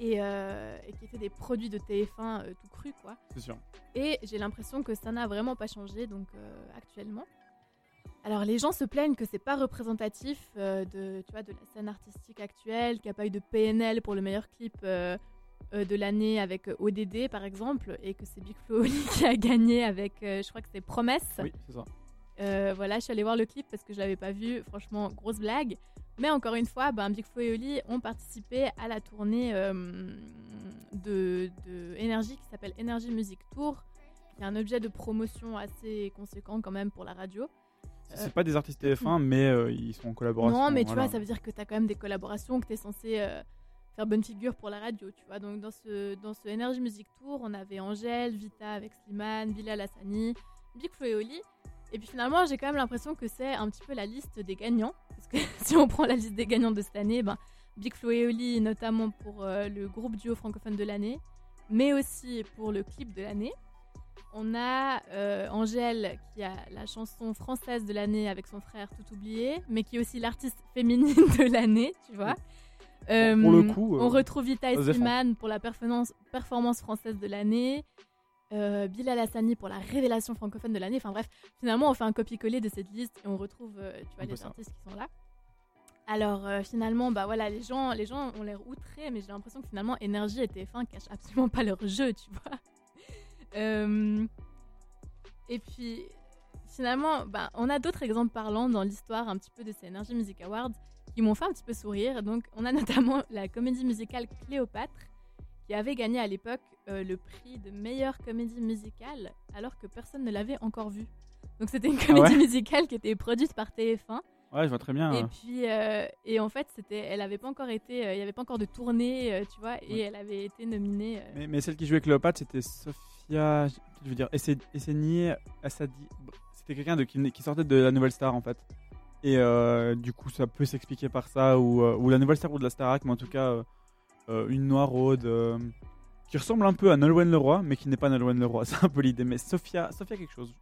Speaker 2: et, euh, et qui étaient des produits de TF1 euh, tout cru, quoi.
Speaker 3: C'est sûr.
Speaker 2: Et j'ai l'impression que ça n'a vraiment pas changé donc actuellement. Alors les gens se plaignent que c'est pas représentatif de, tu vois, de la scène artistique actuelle, qu'il n'y a pas eu de PNL pour le meilleur clip de l'année avec ODD par exemple, et que c'est Big Flo qui a gagné avec, je crois que c'est Promesse.
Speaker 3: Oui, c'est ça.
Speaker 2: Euh, voilà, je suis allée voir le clip parce que je l'avais pas vu. Franchement, grosse blague. Mais encore une fois, ben, Big Flo et Oli ont participé à la tournée euh, de, de Energy qui s'appelle Energy Music Tour, qui est un objet de promotion assez conséquent quand même pour la radio.
Speaker 3: C'est c'est pas des artistes TF1, mais euh, ils sont en collaboration.
Speaker 2: Non, mais tu vois, ça veut dire que tu as quand même des collaborations, que tu es censé euh, faire bonne figure pour la radio, tu vois. Donc dans ce, dans ce Energy Music Tour, on avait Angèle, Vita avec Slimane, Bilal Hassani, Big Flo et Oli. Et puis finalement, j'ai quand même l'impression que c'est un petit peu la liste des gagnants. Parce que si on prend la liste des gagnants de cette année, ben, Big Flo et Oli, notamment pour euh, le groupe duo francophone de l'année, mais aussi pour le clip de l'année. On a euh, Angèle qui a la chanson française de l'année avec son frère Tout oublié, mais qui est aussi l'artiste féminine de l'année, tu vois. Euh,
Speaker 3: pour le coup,
Speaker 2: on retrouve Vita. Slimane pour la performance, performance française de l'année. Euh, Bilal Hassani pour la révélation francophone de l'année. Enfin bref, finalement, on fait un copier-coller de cette liste et on retrouve euh, tu vois, les
Speaker 3: ça.
Speaker 2: artistes qui sont là. Alors euh, finalement, bah voilà, les gens, les gens ont l'air outrés, mais j'ai l'impression que finalement, Énergie et TF1 cachent absolument pas leur jeu, tu vois. Euh, et puis finalement, bah, on a d'autres exemples parlants dans l'histoire un petit peu de ces Energy Music Awards qui m'ont fait un petit peu sourire. Donc, on a notamment la comédie musicale Cléopâtre qui avait gagné à l'époque euh, le prix de meilleure comédie musicale alors que personne ne l'avait encore vue. Donc, c'était une comédie
Speaker 3: ouais
Speaker 2: musicale qui était produite par TF1
Speaker 3: Ouais, je vois très bien.
Speaker 2: et
Speaker 3: euh,
Speaker 2: puis, euh, et en fait, c'était, elle avait pas encore été, euh, il y avait pas encore de tournée, euh, tu vois, et
Speaker 3: Ouais.
Speaker 2: elle avait été nominée. euh,
Speaker 3: Mais, mais celle qui jouait Cléopâtre, c'était Sophia. Je veux dire, Essé- Esseni Assadi. C'était quelqu'un de, qui, qui sortait de la Nouvelle Star en fait. Et euh, du coup, ça peut s'expliquer par ça, ou, euh, ou la Nouvelle Star ou de la Starac, mais en tout cas, euh, euh, une noiraude euh, qui ressemble un peu à Nolwenn Leroy, mais qui n'est pas Nolwenn Leroy. C'est un peu l'idée. Mais Sophia, Sophia quelque chose.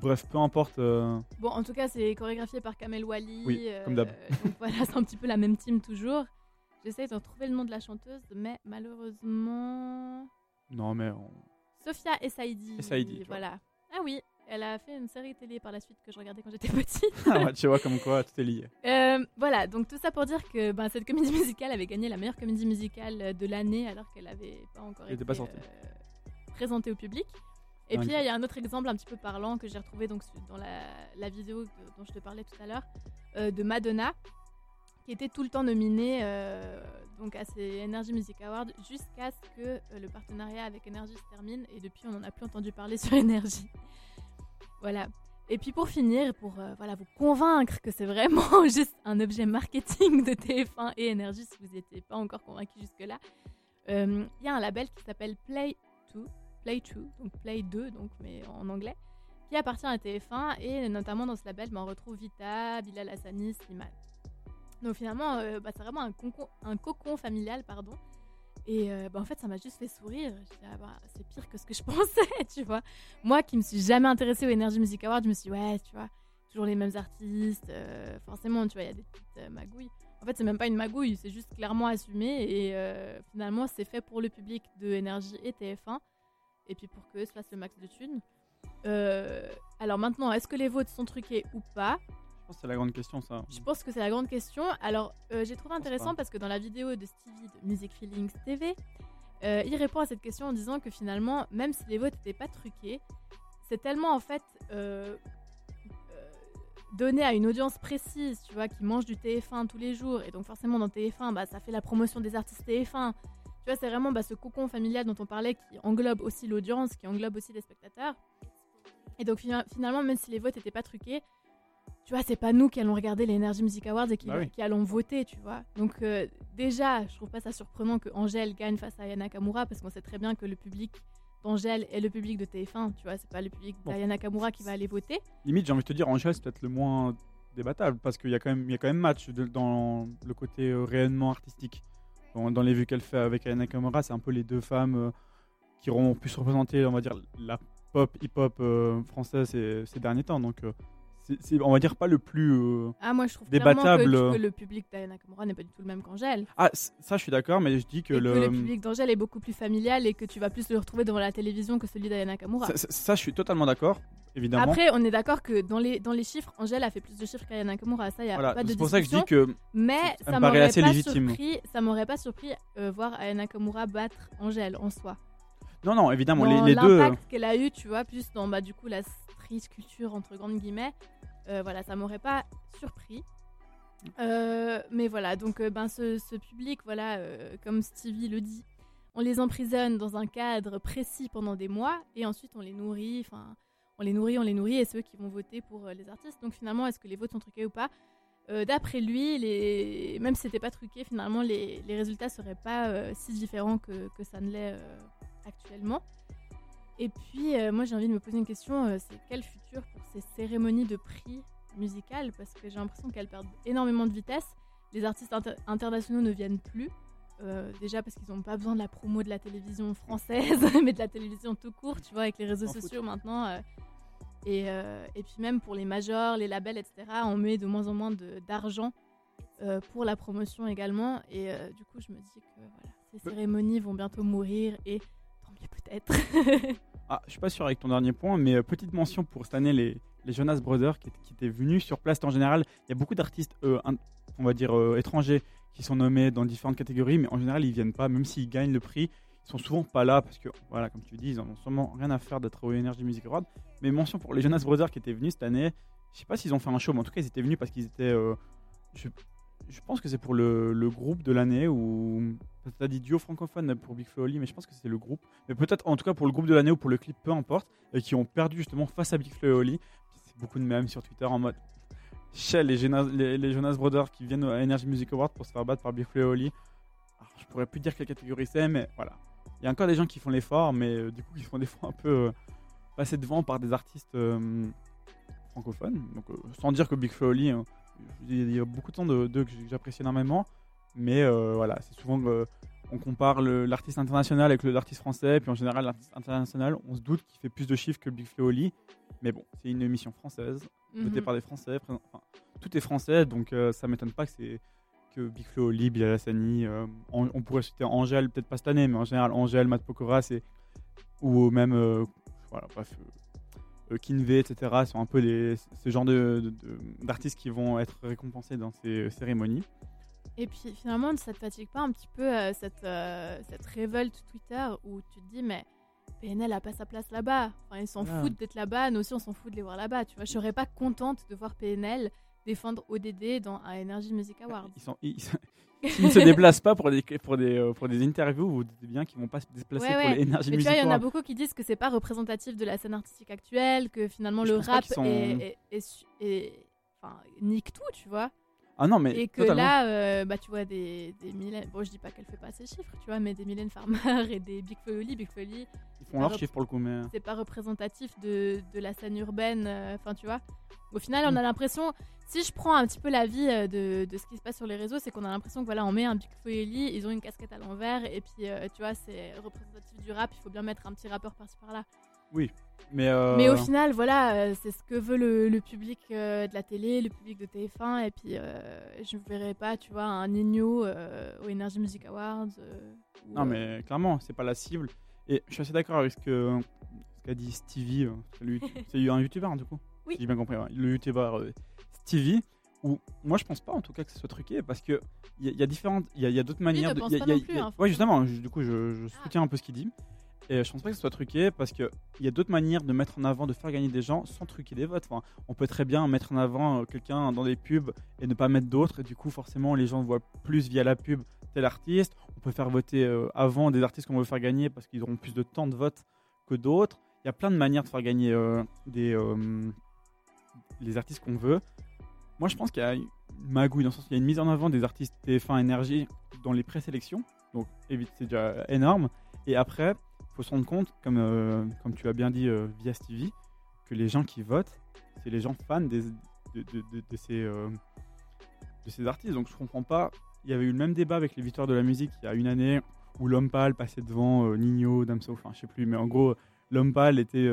Speaker 3: Bref, peu importe. euh,
Speaker 2: Bon, en tout cas, c'est chorégraphié par Kamel Wally.
Speaker 3: Oui,
Speaker 2: euh,
Speaker 3: comme d'hab.
Speaker 2: donc voilà, c'est un petit peu la même team toujours. J'essaie de retrouver le nom de la chanteuse, mais malheureusement.
Speaker 3: Non, mais on-
Speaker 2: Sophia Essaidi.
Speaker 3: Essaidi.
Speaker 2: Voilà. Ah oui, elle a fait une série télé par la suite que je regardais quand j'étais petite.
Speaker 3: Ah ouais, tu vois comme quoi tout est lié.
Speaker 2: Euh, voilà, donc tout ça pour dire que ben, cette comédie musicale avait gagné la meilleure comédie musicale de l'année alors qu'elle n'avait pas encore
Speaker 3: Elle
Speaker 2: été
Speaker 3: était pas sortie.
Speaker 2: euh, présentée au public. Et
Speaker 3: Ah,
Speaker 2: puis il y a un autre exemple un petit peu parlant que j'ai retrouvé donc dans la, la vidéo de- dont je te parlais tout à l'heure euh, de Madonna qui était tout le temps nominée euh, donc à ces Energy Music Awards jusqu'à ce que euh, le partenariat avec Energy se termine et depuis on n'en a plus entendu parler sur Energy. Voilà. Et puis pour finir, pour euh, voilà, vous convaincre que c'est vraiment juste un objet marketing de TF1 et Energy si vous n'étiez pas encore convaincu jusque-là, euh, il y a un label qui s'appelle Play 2, Play 2, donc Play 2, donc, mais en anglais, qui appartient à TF1 et notamment dans ce label, ben, on retrouve Vita, Bilal Hassani, Slimane. Donc finalement, euh, bah, c'est vraiment un, un cocon familial, pardon. Et euh, bah, en fait, ça m'a juste fait sourire. Ah bah, c'est pire que ce que je pensais, tu vois. Moi qui me suis jamais intéressée au Energy Music Awards, je me suis dit, ouais, tu vois, toujours les mêmes artistes. euh, forcément, tu vois, il y a des petites euh, magouilles. En fait, c'est même pas une magouille, c'est juste clairement assumé. Et finalement, c'est fait pour le public de Energy et TF1. Et puis pour qu'eux se fassent le max de thunes. Alors maintenant, est-ce que les votes sont truqués ou pas?
Speaker 3: Je pense que c'est la grande question, ça.
Speaker 2: je pense que c'est la grande question. Alors, euh, j'ai trouvé intéressant parce que dans la vidéo de Stevie de Music Feelings TV, euh, il répond à cette question en disant que finalement, même si les votes n'étaient pas truqués, c'est tellement en fait euh, donné à une audience précise, tu vois, qui mange du TF1 tous les jours. Et donc forcément, dans TF1, bah, ça fait la promotion des artistes TF1. Tu vois, c'est vraiment bah, ce cocon familial dont on parlait qui englobe aussi l'audience, qui englobe aussi les spectateurs. Et donc fina- finalement, même si les votes n'étaient pas truqués, tu vois, c'est pas nous qui allons regarder les Energy Music Awards et qui,
Speaker 3: Bah oui.
Speaker 2: qui allons voter, tu vois. Donc euh, déjà, je trouve pas ça surprenant que Angèle gagne face à Ayana Kamura parce qu'on sait très bien que le public d'Angèle est le public de TF1, tu vois, c'est pas le public
Speaker 3: Bon.
Speaker 2: d'Ayana Kamura qui va aller voter.
Speaker 3: Limite, j'ai envie de te dire, Angèle, c'est peut-être le moins débattable parce qu'il y a quand même, il y a quand même match de- dans le côté euh, rayonnement artistique. Dans, dans les vues qu'elle fait avec Ayana Kamura, c'est un peu les deux femmes euh, qui auront pu se représenter, on va dire, la pop, hip-hop euh, française ces, ces derniers temps. Donc, c'est, on va dire, pas le plus. euh,
Speaker 2: Ah, moi je trouve
Speaker 3: Débattable,
Speaker 2: que,
Speaker 3: euh.
Speaker 2: que le public d'Ayana Kamura n'est pas du tout le même qu'Angèle.
Speaker 3: Ah, ça, je suis d'accord, mais je dis que
Speaker 2: Et
Speaker 3: le.
Speaker 2: que le public d'Angèle est beaucoup plus familial et que tu vas plus le retrouver devant la télévision que celui d'Ayana Kamura.
Speaker 3: Ça, ça- ça, je suis totalement d'accord, évidemment.
Speaker 2: Après, on est d'accord que dans les, dans les chiffres, Angèle a fait plus de chiffres qu'Ayana Kamura. Ça, n'y a
Speaker 3: Voilà,
Speaker 2: pas de
Speaker 3: c'est pour ça que je dis que
Speaker 2: Mais
Speaker 3: ça
Speaker 2: m'aurait pas
Speaker 3: légitime.
Speaker 2: surpris, ça m'aurait pas surpris euh, voir Ayana Kamura battre Angèle en soi.
Speaker 3: Non, non, évidemment,
Speaker 2: dans
Speaker 3: les, les deux. euh,
Speaker 2: l'impact qu'elle a eu, tu vois, plus dans bah, du coup la street culture entre grandes guillemets, euh, voilà, ça m'aurait pas surpris. Euh, mais voilà, donc euh, ben ce, ce public, voilà, euh, comme Stevie le dit, on les emprisonne dans un cadre précis pendant des mois et ensuite on les nourrit, enfin on les nourrit, on les nourrit et c'est eux qui vont voter pour euh, les artistes. Donc finalement, est-ce que les votes sont truqués ou pas? Euh, D'après lui, les... même si c'était pas truqué, finalement les, les résultats seraient pas euh, si différents que, que ça ne l'est euh, actuellement. Et puis, euh, moi, j'ai envie de me poser une question euh, c'est quel futur pour ces cérémonies de prix musicales? Parce que j'ai l'impression qu'elles perdent énormément de vitesse. Les artistes inter- internationaux ne viennent plus. euh, déjà parce qu'ils n'ont pas besoin de la promo de la télévision française, mais de la télévision tout court, tu vois, avec les réseaux sociaux maintenant. et, et puis même pour les majors, les labels, etc., on met de moins en moins d'argent pour la promotion également. Et du coup, je me dis que voilà, ces cérémonies vont bientôt mourir et peut-être.
Speaker 3: Ah, je suis pas sûr avec ton dernier point, mais euh, petite mention pour cette année, les, Jonas Brothers qui, étaient venus sur place. En général, il y a beaucoup d'artistes, euh, on va dire, euh, étrangers qui sont nommés dans différentes catégories, mais en général, ils viennent pas, même s'ils gagnent le prix. ils sont souvent pas là parce que, voilà, comme tu dis, ils en ont sûrement rien à faire d'être au Energy Music Award. Mais mention pour les Jonas Brothers qui étaient venus cette année. Je sais pas s'ils ont fait un show, mais en tout cas, ils étaient venus parce qu'ils étaient. Je pense que c'est pour le, le groupe de l'année ou. Tu as dit duo francophone pour Big Flo et Oli, mais je pense que c'est le groupe. Mais peut-être en tout cas pour le groupe de l'année ou pour le clip, peu importe. Et qui ont perdu justement face à Big Flo et Oli. C'est beaucoup de mèmes sur Twitter en mode. Shell, les, Jonas- les, Jonas Brothers qui viennent à Energy Music Award pour se faire battre par Big Flo et Oli. Je pourrais plus dire quelle catégorie c'est, mais voilà. Il y a encore des gens qui font l'effort, mais euh, du coup, qui font des fois un peu euh, passer devant par des artistes euh, francophones. Donc, euh, sans dire que Big Flo et Oli, euh, il y a beaucoup de temps de, que j'apprécie énormément, mais euh, voilà, c'est souvent on compare l'artiste international avec l'artiste français, puis en général, l'artiste international, on se doute qu'il fait plus de chiffres que Big Flo Oli. Mais bon, c'est une émission française, votée
Speaker 2: Mhm.
Speaker 3: par des Français. présent- enfin, tout est français, donc euh, ça m'étonne pas que c'est que Big Flo, Oli, Bilal Hassani, euh, on, on pourrait citer Angèle, peut-être pas cette année, mais en général, Angèle, Matt Pokora, c'est ou même, euh, voilà, bref, euh, euh, Kinvey, etc. sont un peu les, ce genre de- de- de- d'artistes qui vont être récompensés dans ces euh, cérémonies.
Speaker 2: Et puis finalement, ça te fatigue pas un petit peu euh, cette, euh, cette révolte Twitter où tu te dis, mais PNL a pas sa place là-bas. Enfin, ils s'en
Speaker 3: Voilà.
Speaker 2: foutent d'être là-bas, nous aussi on s'en fout de les voir là-bas. Tu vois, je serais pas contente de voir PNL défendre ODD dans un Energy Music Award.
Speaker 3: Ils sont, ils, s'ils ne se déplacent pas pour des, pour des, euh, pour des interviews, vous dites bien qu'ils vont pas se déplacer
Speaker 2: Ouais,
Speaker 3: pour
Speaker 2: ouais.
Speaker 3: les Energy
Speaker 2: Mais il y en a beaucoup qui disent que c'est pas représentatif de la scène artistique actuelle, que finalement
Speaker 3: Je
Speaker 2: le rap
Speaker 3: sont-
Speaker 2: est, est- est- enfin, nique tout, tu vois.
Speaker 3: Ah non, mais
Speaker 2: Et que
Speaker 3: totalement.
Speaker 2: là, euh, bah, tu vois, des, des Mylène, bon, je dis pas qu'elle fait pas ses chiffres, tu vois, mais des Mylène Farmer et des Big Foley, Big Foley,
Speaker 3: ils font leur chiffre pour le coup, mais
Speaker 2: c'est pas représentatif de, de la scène urbaine, euh, enfin, tu vois. Au final, on a l'impression, si je prends un petit peu l'avis euh, de, de ce qui se passe sur les réseaux, c'est qu'on a l'impression que voilà, on met un Big Foley, ils ont une casquette à l'envers, et puis, euh, tu vois, c'est représentatif du rap, il faut bien mettre un petit rappeur par-ci par-là.
Speaker 3: Mais, euh,
Speaker 2: Mais au final, voilà, euh, c'est ce que veut le, le public euh, de la télé, le public de TF1, et puis euh, je ne verrai pas, tu vois, un Nino au Energy Music Awards. ou,
Speaker 3: non mais clairement, c'est pas la cible. Et je suis assez d'accord avec ce qu'a dit Stevie. c'est un youtubeur du coup.
Speaker 2: Oui.
Speaker 3: J'ai bien compris. ouais. Le youtubeur euh, Stevie. Où moi je pense pas en tout cas que ce soit truqué parce que il y, a- y a différentes, il y a, il y a d'autres manières. de, y a- y
Speaker 2: plus, hein,
Speaker 3: ouais justement. je- du coup je, je soutiens un peu ce qu'il dit. Et je pense pas que ce soit truqué parce que il y a d'autres manières de mettre en avant, de faire gagner des gens sans truquer des votes. On peut très bien mettre en avant euh, quelqu'un dans des pubs et ne pas mettre d'autres. Et du coup, forcément, les gens voient plus via la pub tel artiste. On peut faire voter euh, avant des artistes qu'on veut faire gagner parce qu'ils auront plus de temps de vote que d'autres. Il y a plein de manières de faire gagner euh, des, les artistes qu'on veut. Moi, je pense qu'il y a une magouille dans le sens où il y a une mise en avant des artistes TF1 Énergie dans les présélections. Donc, c'est déjà énorme. Et après, faut se rendre compte, comme, euh, comme tu as bien dit euh, via Stevie, que les gens qui votent, c'est les gens fans de, de- ces, euh, de ces artistes. Donc, je comprends pas. Il y avait eu le même débat avec les victoires de la musique il y a une année où l'homme pâle passait devant Nino, Damso, enfin, je sais plus, mais en gros, l'homme pâle était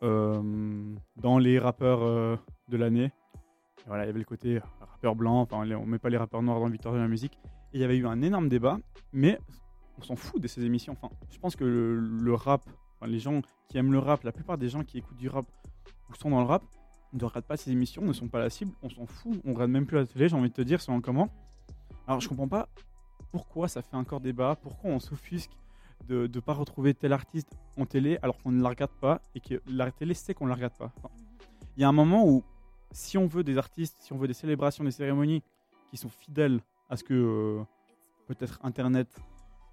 Speaker 3: dans les rappeurs de l'année. Voilà, il y avait le côté rappeur blanc, enfin, les- on met pas les rappeurs noirs dans la victoire de la musique. Et il y avait eu un énorme débat, mais on s'en fout de ces émissions. Enfin, je pense que le, rap, enfin, les gens qui aiment le rap, la plupart des gens qui écoutent du rap ou sont dans le rap, ne regardent pas ces émissions, ne sont pas la cible, on s'en fout, on regarde même plus la télé, j'ai envie de te dire, selon comment. Alors je comprends pas pourquoi ça fait encore débat, pourquoi on s'offusque de ne pas retrouver tel artiste en télé alors qu'on ne la regarde pas et que la télé sait qu'on ne la regarde pas. Enfin, Il y a un moment où si on veut des artistes, si on veut des célébrations, des cérémonies qui sont fidèles à ce que euh, peut-être Internet,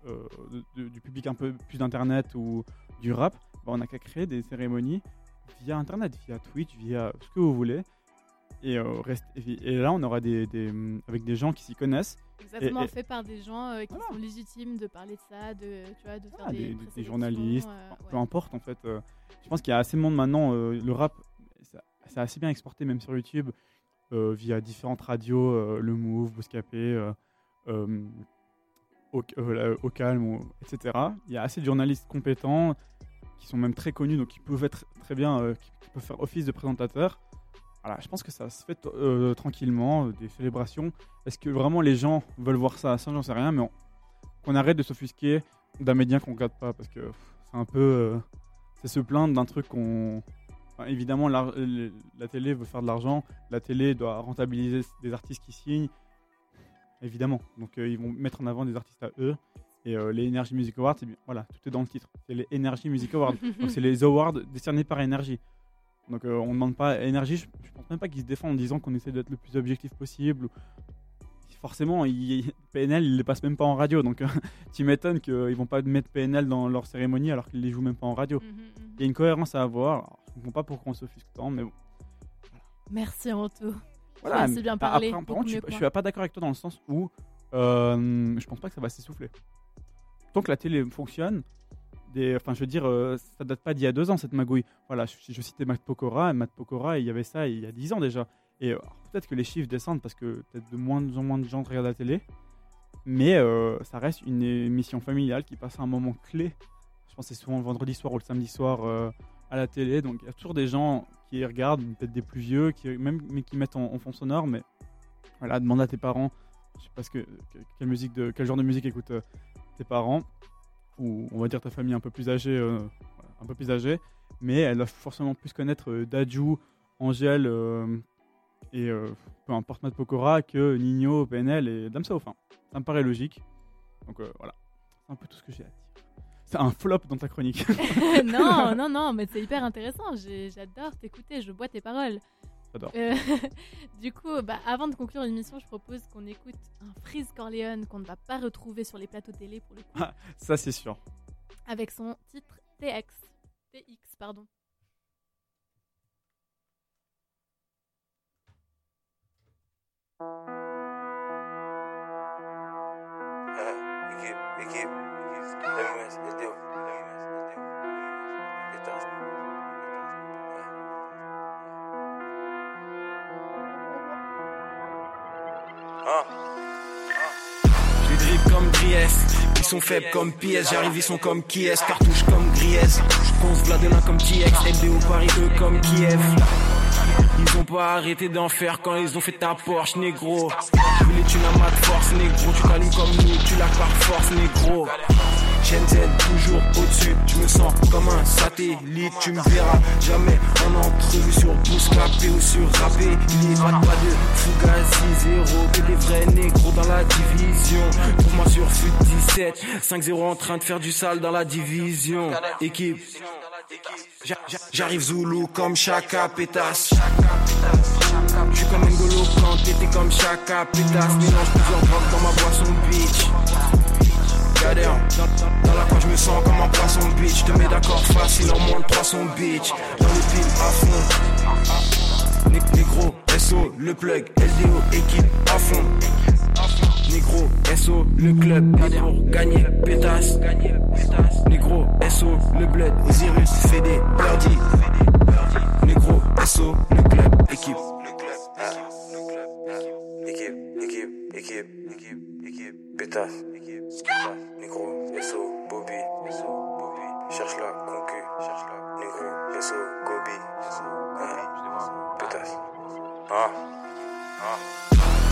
Speaker 3: de- de- du public un peu plus d'Internet ou du rap, bah, on n'a qu'à créer des cérémonies via Internet, via Twitch, via ce que vous voulez. Et, euh, reste- et- là, on aura des, des- avec des gens qui s'y connaissent,
Speaker 2: Exactement,
Speaker 3: et- et-
Speaker 2: fait par des gens euh, qui
Speaker 3: Voilà.
Speaker 2: sont légitimes de parler de ça, de, tu vois, de faire
Speaker 3: Ah,
Speaker 2: des,
Speaker 3: des, des- journalistes,
Speaker 2: euh, ouais.
Speaker 3: peu importe en fait. euh, je pense qu'il y a assez de monde maintenant. euh, le rap, ça- c'est assez bien exporté même sur YouTube euh, via différentes radios, euh, Le Move, Bouscapé, euh, euh, au, euh, au calme, etc. Il y a assez de journalistes compétents qui sont même très connus, donc qui peuvent être très bien, euh, qui, peuvent faire office de présentateurs. Voilà, je pense que ça se fait euh, tranquillement, des célébrations. Est-ce que vraiment les gens veulent voir ça? Ça, j'en sais rien, mais on, arrête de s'offusquer d'un média qu'on regarde pas, parce que c'est un peu, c'est se plaindre d'un truc qu'on, évidemment, la télé veut faire de l'argent, la télé doit rentabiliser des artistes qui signent, évidemment. Donc euh, ils vont mettre en avant des artistes à eux, Et euh, les Energy Music Awards, bien. Voilà, tout est dans le titre. C'est les Energy Music Awards. Donc c'est les awards décernés par Energy. Donc euh, on ne demande pas à Energy, je, je pense même pas qu'ils se défendent en disant qu'on essaie d'être le plus objectif possible. Forcément, il- PNL, ils les passent même pas en radio. Donc tu m'étonnes qu'ils vont pas mettre PNL dans leur cérémonie alors qu'ils les jouent même pas en radio.
Speaker 2: Mhm, mhm.
Speaker 3: Il y a une cohérence à avoir. Alors, je comprends pas pourquoi on s'offusque tant, mais bon.
Speaker 2: Merci Anto.
Speaker 3: Voilà, mais-
Speaker 2: bien
Speaker 3: bah,
Speaker 2: parlé,
Speaker 3: après, par contre, je, je suis pas d'accord avec toi dans le sens où euh, je pense pas que ça va s'essouffler. Tant que la télé fonctionne, des, enfin, je veux dire, euh, ça date pas d'il y a deux ans cette magouille. Voilà, je, je citais Matt Pokora, et Matt Pokora, il y avait ça il y a dix ans déjà. Et euh, peut-être que les chiffres descendent parce que peut-être de moins en moins de gens regardent la télé, mais euh, ça reste une émission familiale qui passe à un moment clé. Je pense que c'est souvent le vendredi soir ou le samedi soir à la télé, donc il y a toujours des gens qui regardent, peut-être des plus vieux, qui même mais qui mettent en, fond sonore, mais voilà, demande à tes parents, je sais pas ce que, que- quelle musique de, quel genre de musique écoutent euh, tes parents, ou on va dire ta famille un peu plus âgée, euh, un peu plus âgée, mais elle doit forcément plus connaître euh, Daju, Angèle euh, et peu importe Matt Pokora que Nino, PNL et Damso. Enfin, ça me paraît logique. Donc voilà, c'est un peu tout ce que j'ai à dire. C'est un flop dans ta chronique.
Speaker 2: non, non, non, mais c'est hyper intéressant. J'adore t'écouter, je bois tes paroles.
Speaker 3: J'adore.
Speaker 2: Euh, du coup, bah, avant de conclure l'émission, je propose qu'on écoute un Freeze Corleone qu'on ne va pas retrouver sur les plateaux télé pour le coup,
Speaker 3: Ça c'est sûr.
Speaker 2: avec son titre TX. TX, pardon.
Speaker 9: LMS, ils sont faibles comme PS, j'arrive ils sont comme qui est, cartouche comme Griès, Conce Vladena comme TX, LDO Paris eux comme Kiev. Ils ont pas arrêté d'en faire quand ils ont fait ta Porsche, négro. Tu n'as pas de force, négro. Tu t'allumes comme nous, tu l'as par force, négro. Shenzhen, toujours au-dessus, tu me sens comme un satellite, tu me verras jamais en entrevue sur Bouscapé ou sur Rappé. Il y aura pas de Fugazi, zéro, que des vrais négros dans la division. Trouve-moi sur FUT 17, 5-0 en train de faire du sale dans la division. Équipe, J'a- j'a- J'arrive Zulu comme Chaka Pétasse. J'suis comme N'Golo quand t'étais comme Chaka Pétasse. Mélange plusieurs drogues dans ma boisson bitch. Dans, la coin je me sens comme un poisson bitch. Te mets d'accord facile en moins de 300 bitch. Dans le pile à fond. Né- Négro, SO, le plug, LDO, équipe à fond. Négro, SO, le club, né pour gagner, pétasse. Négro, SO, le bled, Osiris, Fédé, Birdie. Négro, SO, le club, équipe.
Speaker 6: Équipe, équipe, équipe, équipe, équipe, pétasse, négro, SO, Bobby, SO, Bobby, cherche la concu, cherche la, négro, SO, Gobi, SO, pétasse. Ah, ah.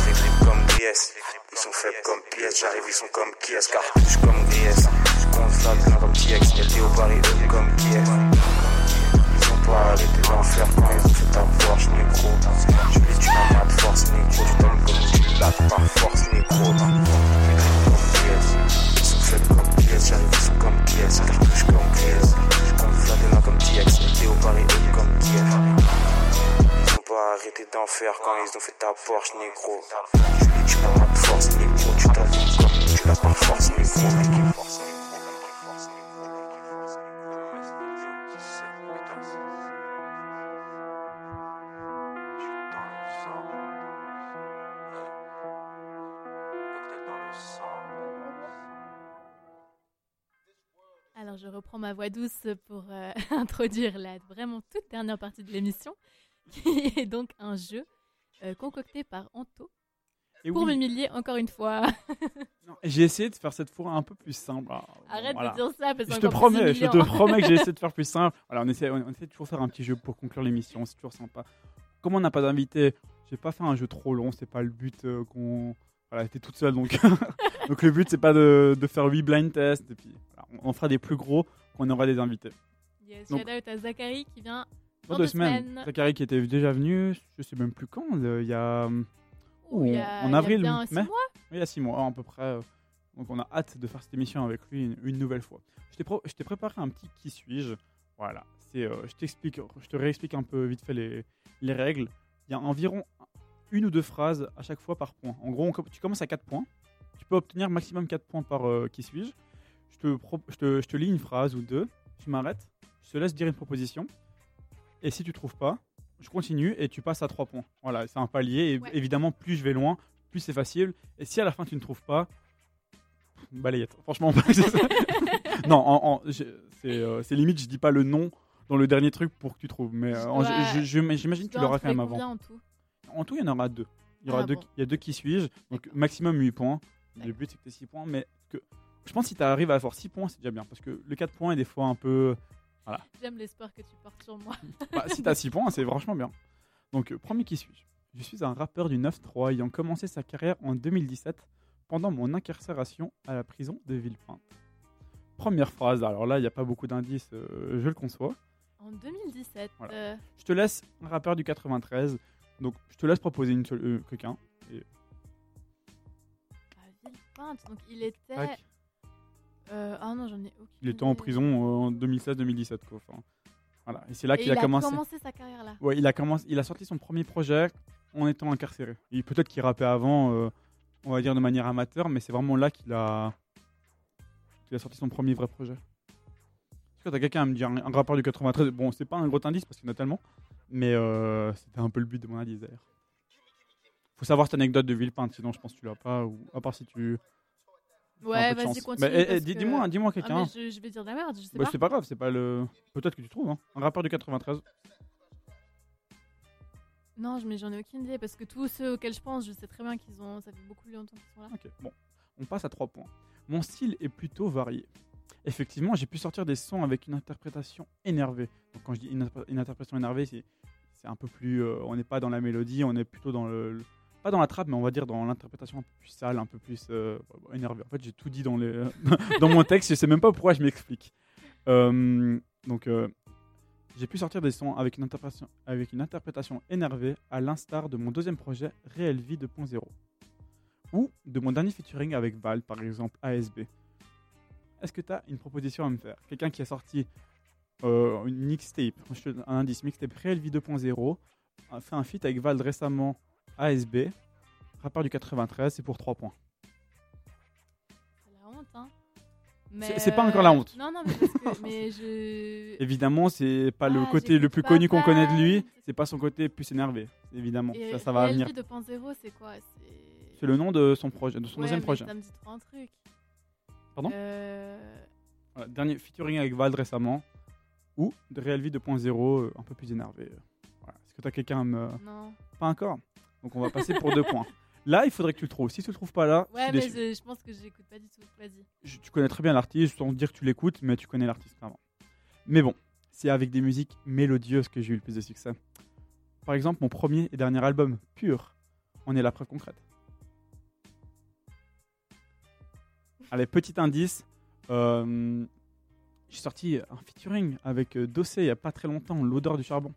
Speaker 6: C'est grip comme Griès, ils sont faibles comme pièces, j'arrive, ils sont comme Kies, cartouche comme compte ça bien comme TX, LDO Paris, eux comme Kiev. Ils ont pas arrêté d'en faire quand ils ont fait ta Porsche, négro. Je lui dis, tu de force, négro. Je t'aime comme tu l'as par force, négro. Comme. Ils sont faibles comme pièce, j'arrive, ils sont comme pièce. Cartouche comme pièce. Vladena comme TX, eux comme. Ils ont pas arrêté d'en faire quand ils ont fait ta Porsche, négro. Tu n'as pas de force, négro. Tu t'habilles comme tu l'as par force, négro.
Speaker 2: Alors, je reprends ma voix douce pour euh, introduire la vraiment toute dernière partie de l'émission, qui est donc un jeu euh, concocté par Anto
Speaker 3: Et
Speaker 2: pour
Speaker 3: oui.
Speaker 2: m'humilier encore une fois.
Speaker 3: J'ai essayé de faire cette fois un peu plus simple. Alors, bon,
Speaker 2: Arrête
Speaker 3: voilà.
Speaker 2: de dire ça, parce que
Speaker 3: Je te promets, je te promets que j'ai essayé de faire plus simple. Voilà, on essaie, on essaie de toujours faire un petit jeu pour conclure l'émission, c'est toujours sympa. Comme on n'a pas d'invité, j'ai pas fait un jeu trop long, c'est pas le but euh, qu'on. Voilà, t'es toute seule donc. donc le but c'est pas de, de faire 8 blind tests, et puis voilà, on, on fera des plus gros quand on aura des invités.
Speaker 2: Yes,
Speaker 3: Donc-
Speaker 2: shout out à Zachary qui vient
Speaker 3: Dans deux
Speaker 2: deux
Speaker 3: semaines.
Speaker 2: semaines.
Speaker 3: Zachary qui était déjà venu, je sais même plus quand, euh, il y a.
Speaker 2: Ouh, il y a-
Speaker 3: en
Speaker 2: il y a
Speaker 3: avril,
Speaker 2: bien six
Speaker 3: mai
Speaker 2: mois
Speaker 3: Oui, il y a 6 mois à peu près. euh, Donc on a hâte de faire cette émission avec lui une, une nouvelle fois. Je t'ai pro- je t'ai préparé un petit qui suis-je. Voilà, c'est, euh, je t'explique, je te réexplique un peu vite fait les, les règles. Il y a environ une ou deux phrases à chaque fois par point. En gros, on tu commences à 4 points. Tu peux obtenir maximum 4 points par euh, qui suis-je. Je te, je, te, je te lis une phrase ou deux, tu m'arrêtes, je te laisse dire une proposition. Et si tu trouves pas, je continue et tu passes à 3 points. Voilà, c'est un palier. Et
Speaker 2: Ouais.
Speaker 3: évidemment, plus je vais loin, plus c'est facile. Et si à la fin tu ne trouves pas, balayette. Franchement, non, en- en- j'ai- c'est euh, c'est limite, je dis pas le nom dans le dernier truc pour que tu trouves. Mais euh,
Speaker 2: Ouais.
Speaker 3: j'imagine que tu l'auras quand même avant.
Speaker 2: combien en tout?
Speaker 3: En tout, il y en aura deux. Il y aura
Speaker 2: Ah,
Speaker 3: deux,
Speaker 2: bon.
Speaker 3: il y a deux qui suis-je, donc maximum 8 points. Le but c'est que tu 6 points, mais que, je pense que si tu arrives à avoir 6 points, c'est déjà bien. Parce que le 4 points est des fois un peu.
Speaker 2: J'aime l'espoir que tu portes sur moi.
Speaker 3: Bah, si tu as 6 points, c'est franchement bien. Donc, euh, premier qui suis-je Je suis un rappeur du 9-3 ayant commencé sa carrière en 2017 pendant mon incarcération à la prison de Villepinte. Première phrase, alors là, il n'y a pas beaucoup d'indices, euh, je le conçois.
Speaker 2: En 2017.
Speaker 3: Voilà.
Speaker 2: euh,
Speaker 3: Je te laisse un rappeur du 93, donc je te laisse proposer une seule, euh, quelqu'un.
Speaker 2: à Villepinte. Donc il était.
Speaker 3: Tac.
Speaker 2: euh, Ah non, j'en ai aucune.
Speaker 3: Il était en prison euh, en 2016-2017. Quoi. Enfin, voilà. Et c'est là
Speaker 2: Et
Speaker 3: qu'il
Speaker 2: il
Speaker 3: a commencé.
Speaker 2: sa carrière là.
Speaker 3: Ouais, il a commencé, il a sorti son premier projet en étant incarcéré. Et peut-être qu'il rappait avant, euh, on va dire de manière amateur, mais c'est vraiment là qu'il a, qu'il a sorti son premier vrai projet. Est-ce que t'as quelqu'un à me dire un, un rappeur du 93 Bon, c'est pas un gros indice parce qu'il y en a tellement, mais euh, c'était un peu le but de mon indice d'ailleurs. Faut savoir cette anecdote de Villepinte, sinon je pense que tu l'as pas, ou à part si tu.
Speaker 2: Ouais,
Speaker 3: de
Speaker 2: vas-y, continue.
Speaker 3: Eh, eh,
Speaker 2: que-
Speaker 3: dis-moi, dis-moi
Speaker 2: Ah,
Speaker 3: quelqu'un.
Speaker 2: mais je, je vais dire de la merde, je sais
Speaker 3: Bah,
Speaker 2: pas.
Speaker 3: c'est pas grave, c'est pas le. Peut-être que tu trouves, hein. Un rappeur du 93.
Speaker 2: Non, mais j'en ai aucune idée parce que tous ceux auxquels je pense, je sais très bien qu'ils ont. Ça fait beaucoup longtemps qu'ils sont là.
Speaker 3: Ok, bon. On passe à 3 points. Mon style est plutôt varié. Effectivement, j'ai pu sortir des sons avec une interprétation énervée. Donc, quand je dis une, interpr- une interprétation énervée, c'est un peu plus. euh, on n'est pas dans la mélodie, on est plutôt dans le. pas dans la trappe, mais on va dire dans l'interprétation un peu plus sale, un peu plus euh, énervée. En fait, j'ai tout dit dans, dans mon texte, je sais même pas pourquoi je m'explique. Euh, donc, j'ai pu sortir des sons avec une interprétation, avec une interprétation énervée, à l'instar de mon deuxième projet, Réelle Vie 2.0 ou de mon dernier featuring avec Val, par exemple ASB. Est-ce que tu as une proposition à me faire? Quelqu'un qui a sorti euh, une mixtape, un indice, mixtape Réel Vie 2.0, a fait un feat avec Val récemment ASB, rappeur du 93, c'est pour 3 points.
Speaker 2: C'est la honte, hein.
Speaker 3: C'est- pas encore la honte.
Speaker 2: Non, non, mais parce que. mais je.
Speaker 3: Évidemment, c'est pas le
Speaker 2: Ah,
Speaker 3: côté le plus
Speaker 2: pas
Speaker 3: connu qu'on connaît de lui, c'est pas son côté plus énervé, évidemment.
Speaker 2: Et
Speaker 3: ça, ça va venir.
Speaker 2: RLV 2.0, c'est quoi? C'est.
Speaker 3: Le nom de son projet, de son
Speaker 2: Ouais,
Speaker 3: deuxième projet.
Speaker 2: Ça me dit trop un truc.
Speaker 3: Pardon
Speaker 2: Euh,
Speaker 3: Voilà, dernier featuring avec Val récemment, ou de Real Vie 2.0, euh, un peu plus énervé. euh. Voilà. Est-ce que tu as quelqu'un à me.
Speaker 2: Non.
Speaker 3: Pas encore Donc on va passer pour deux points. Là, il faudrait que tu le trouves. Si tu le trouves pas là, je
Speaker 2: Ouais,
Speaker 3: suis
Speaker 2: mais je, je pense que j'écoute pas du tout. Vas-y.
Speaker 3: Je- tu connais très bien l'artiste, sans dire que tu l'écoutes, mais tu connais l'artiste avant. Mais bon, c'est avec des musiques mélodieuses que j'ai eu le plus de succès. Par exemple, mon premier et dernier album, Pur, on est la preuve concrète. Allez, petit indice, euh, j'ai sorti un featuring avec euh, Dossé il y a pas très longtemps, L'odeur du charbon.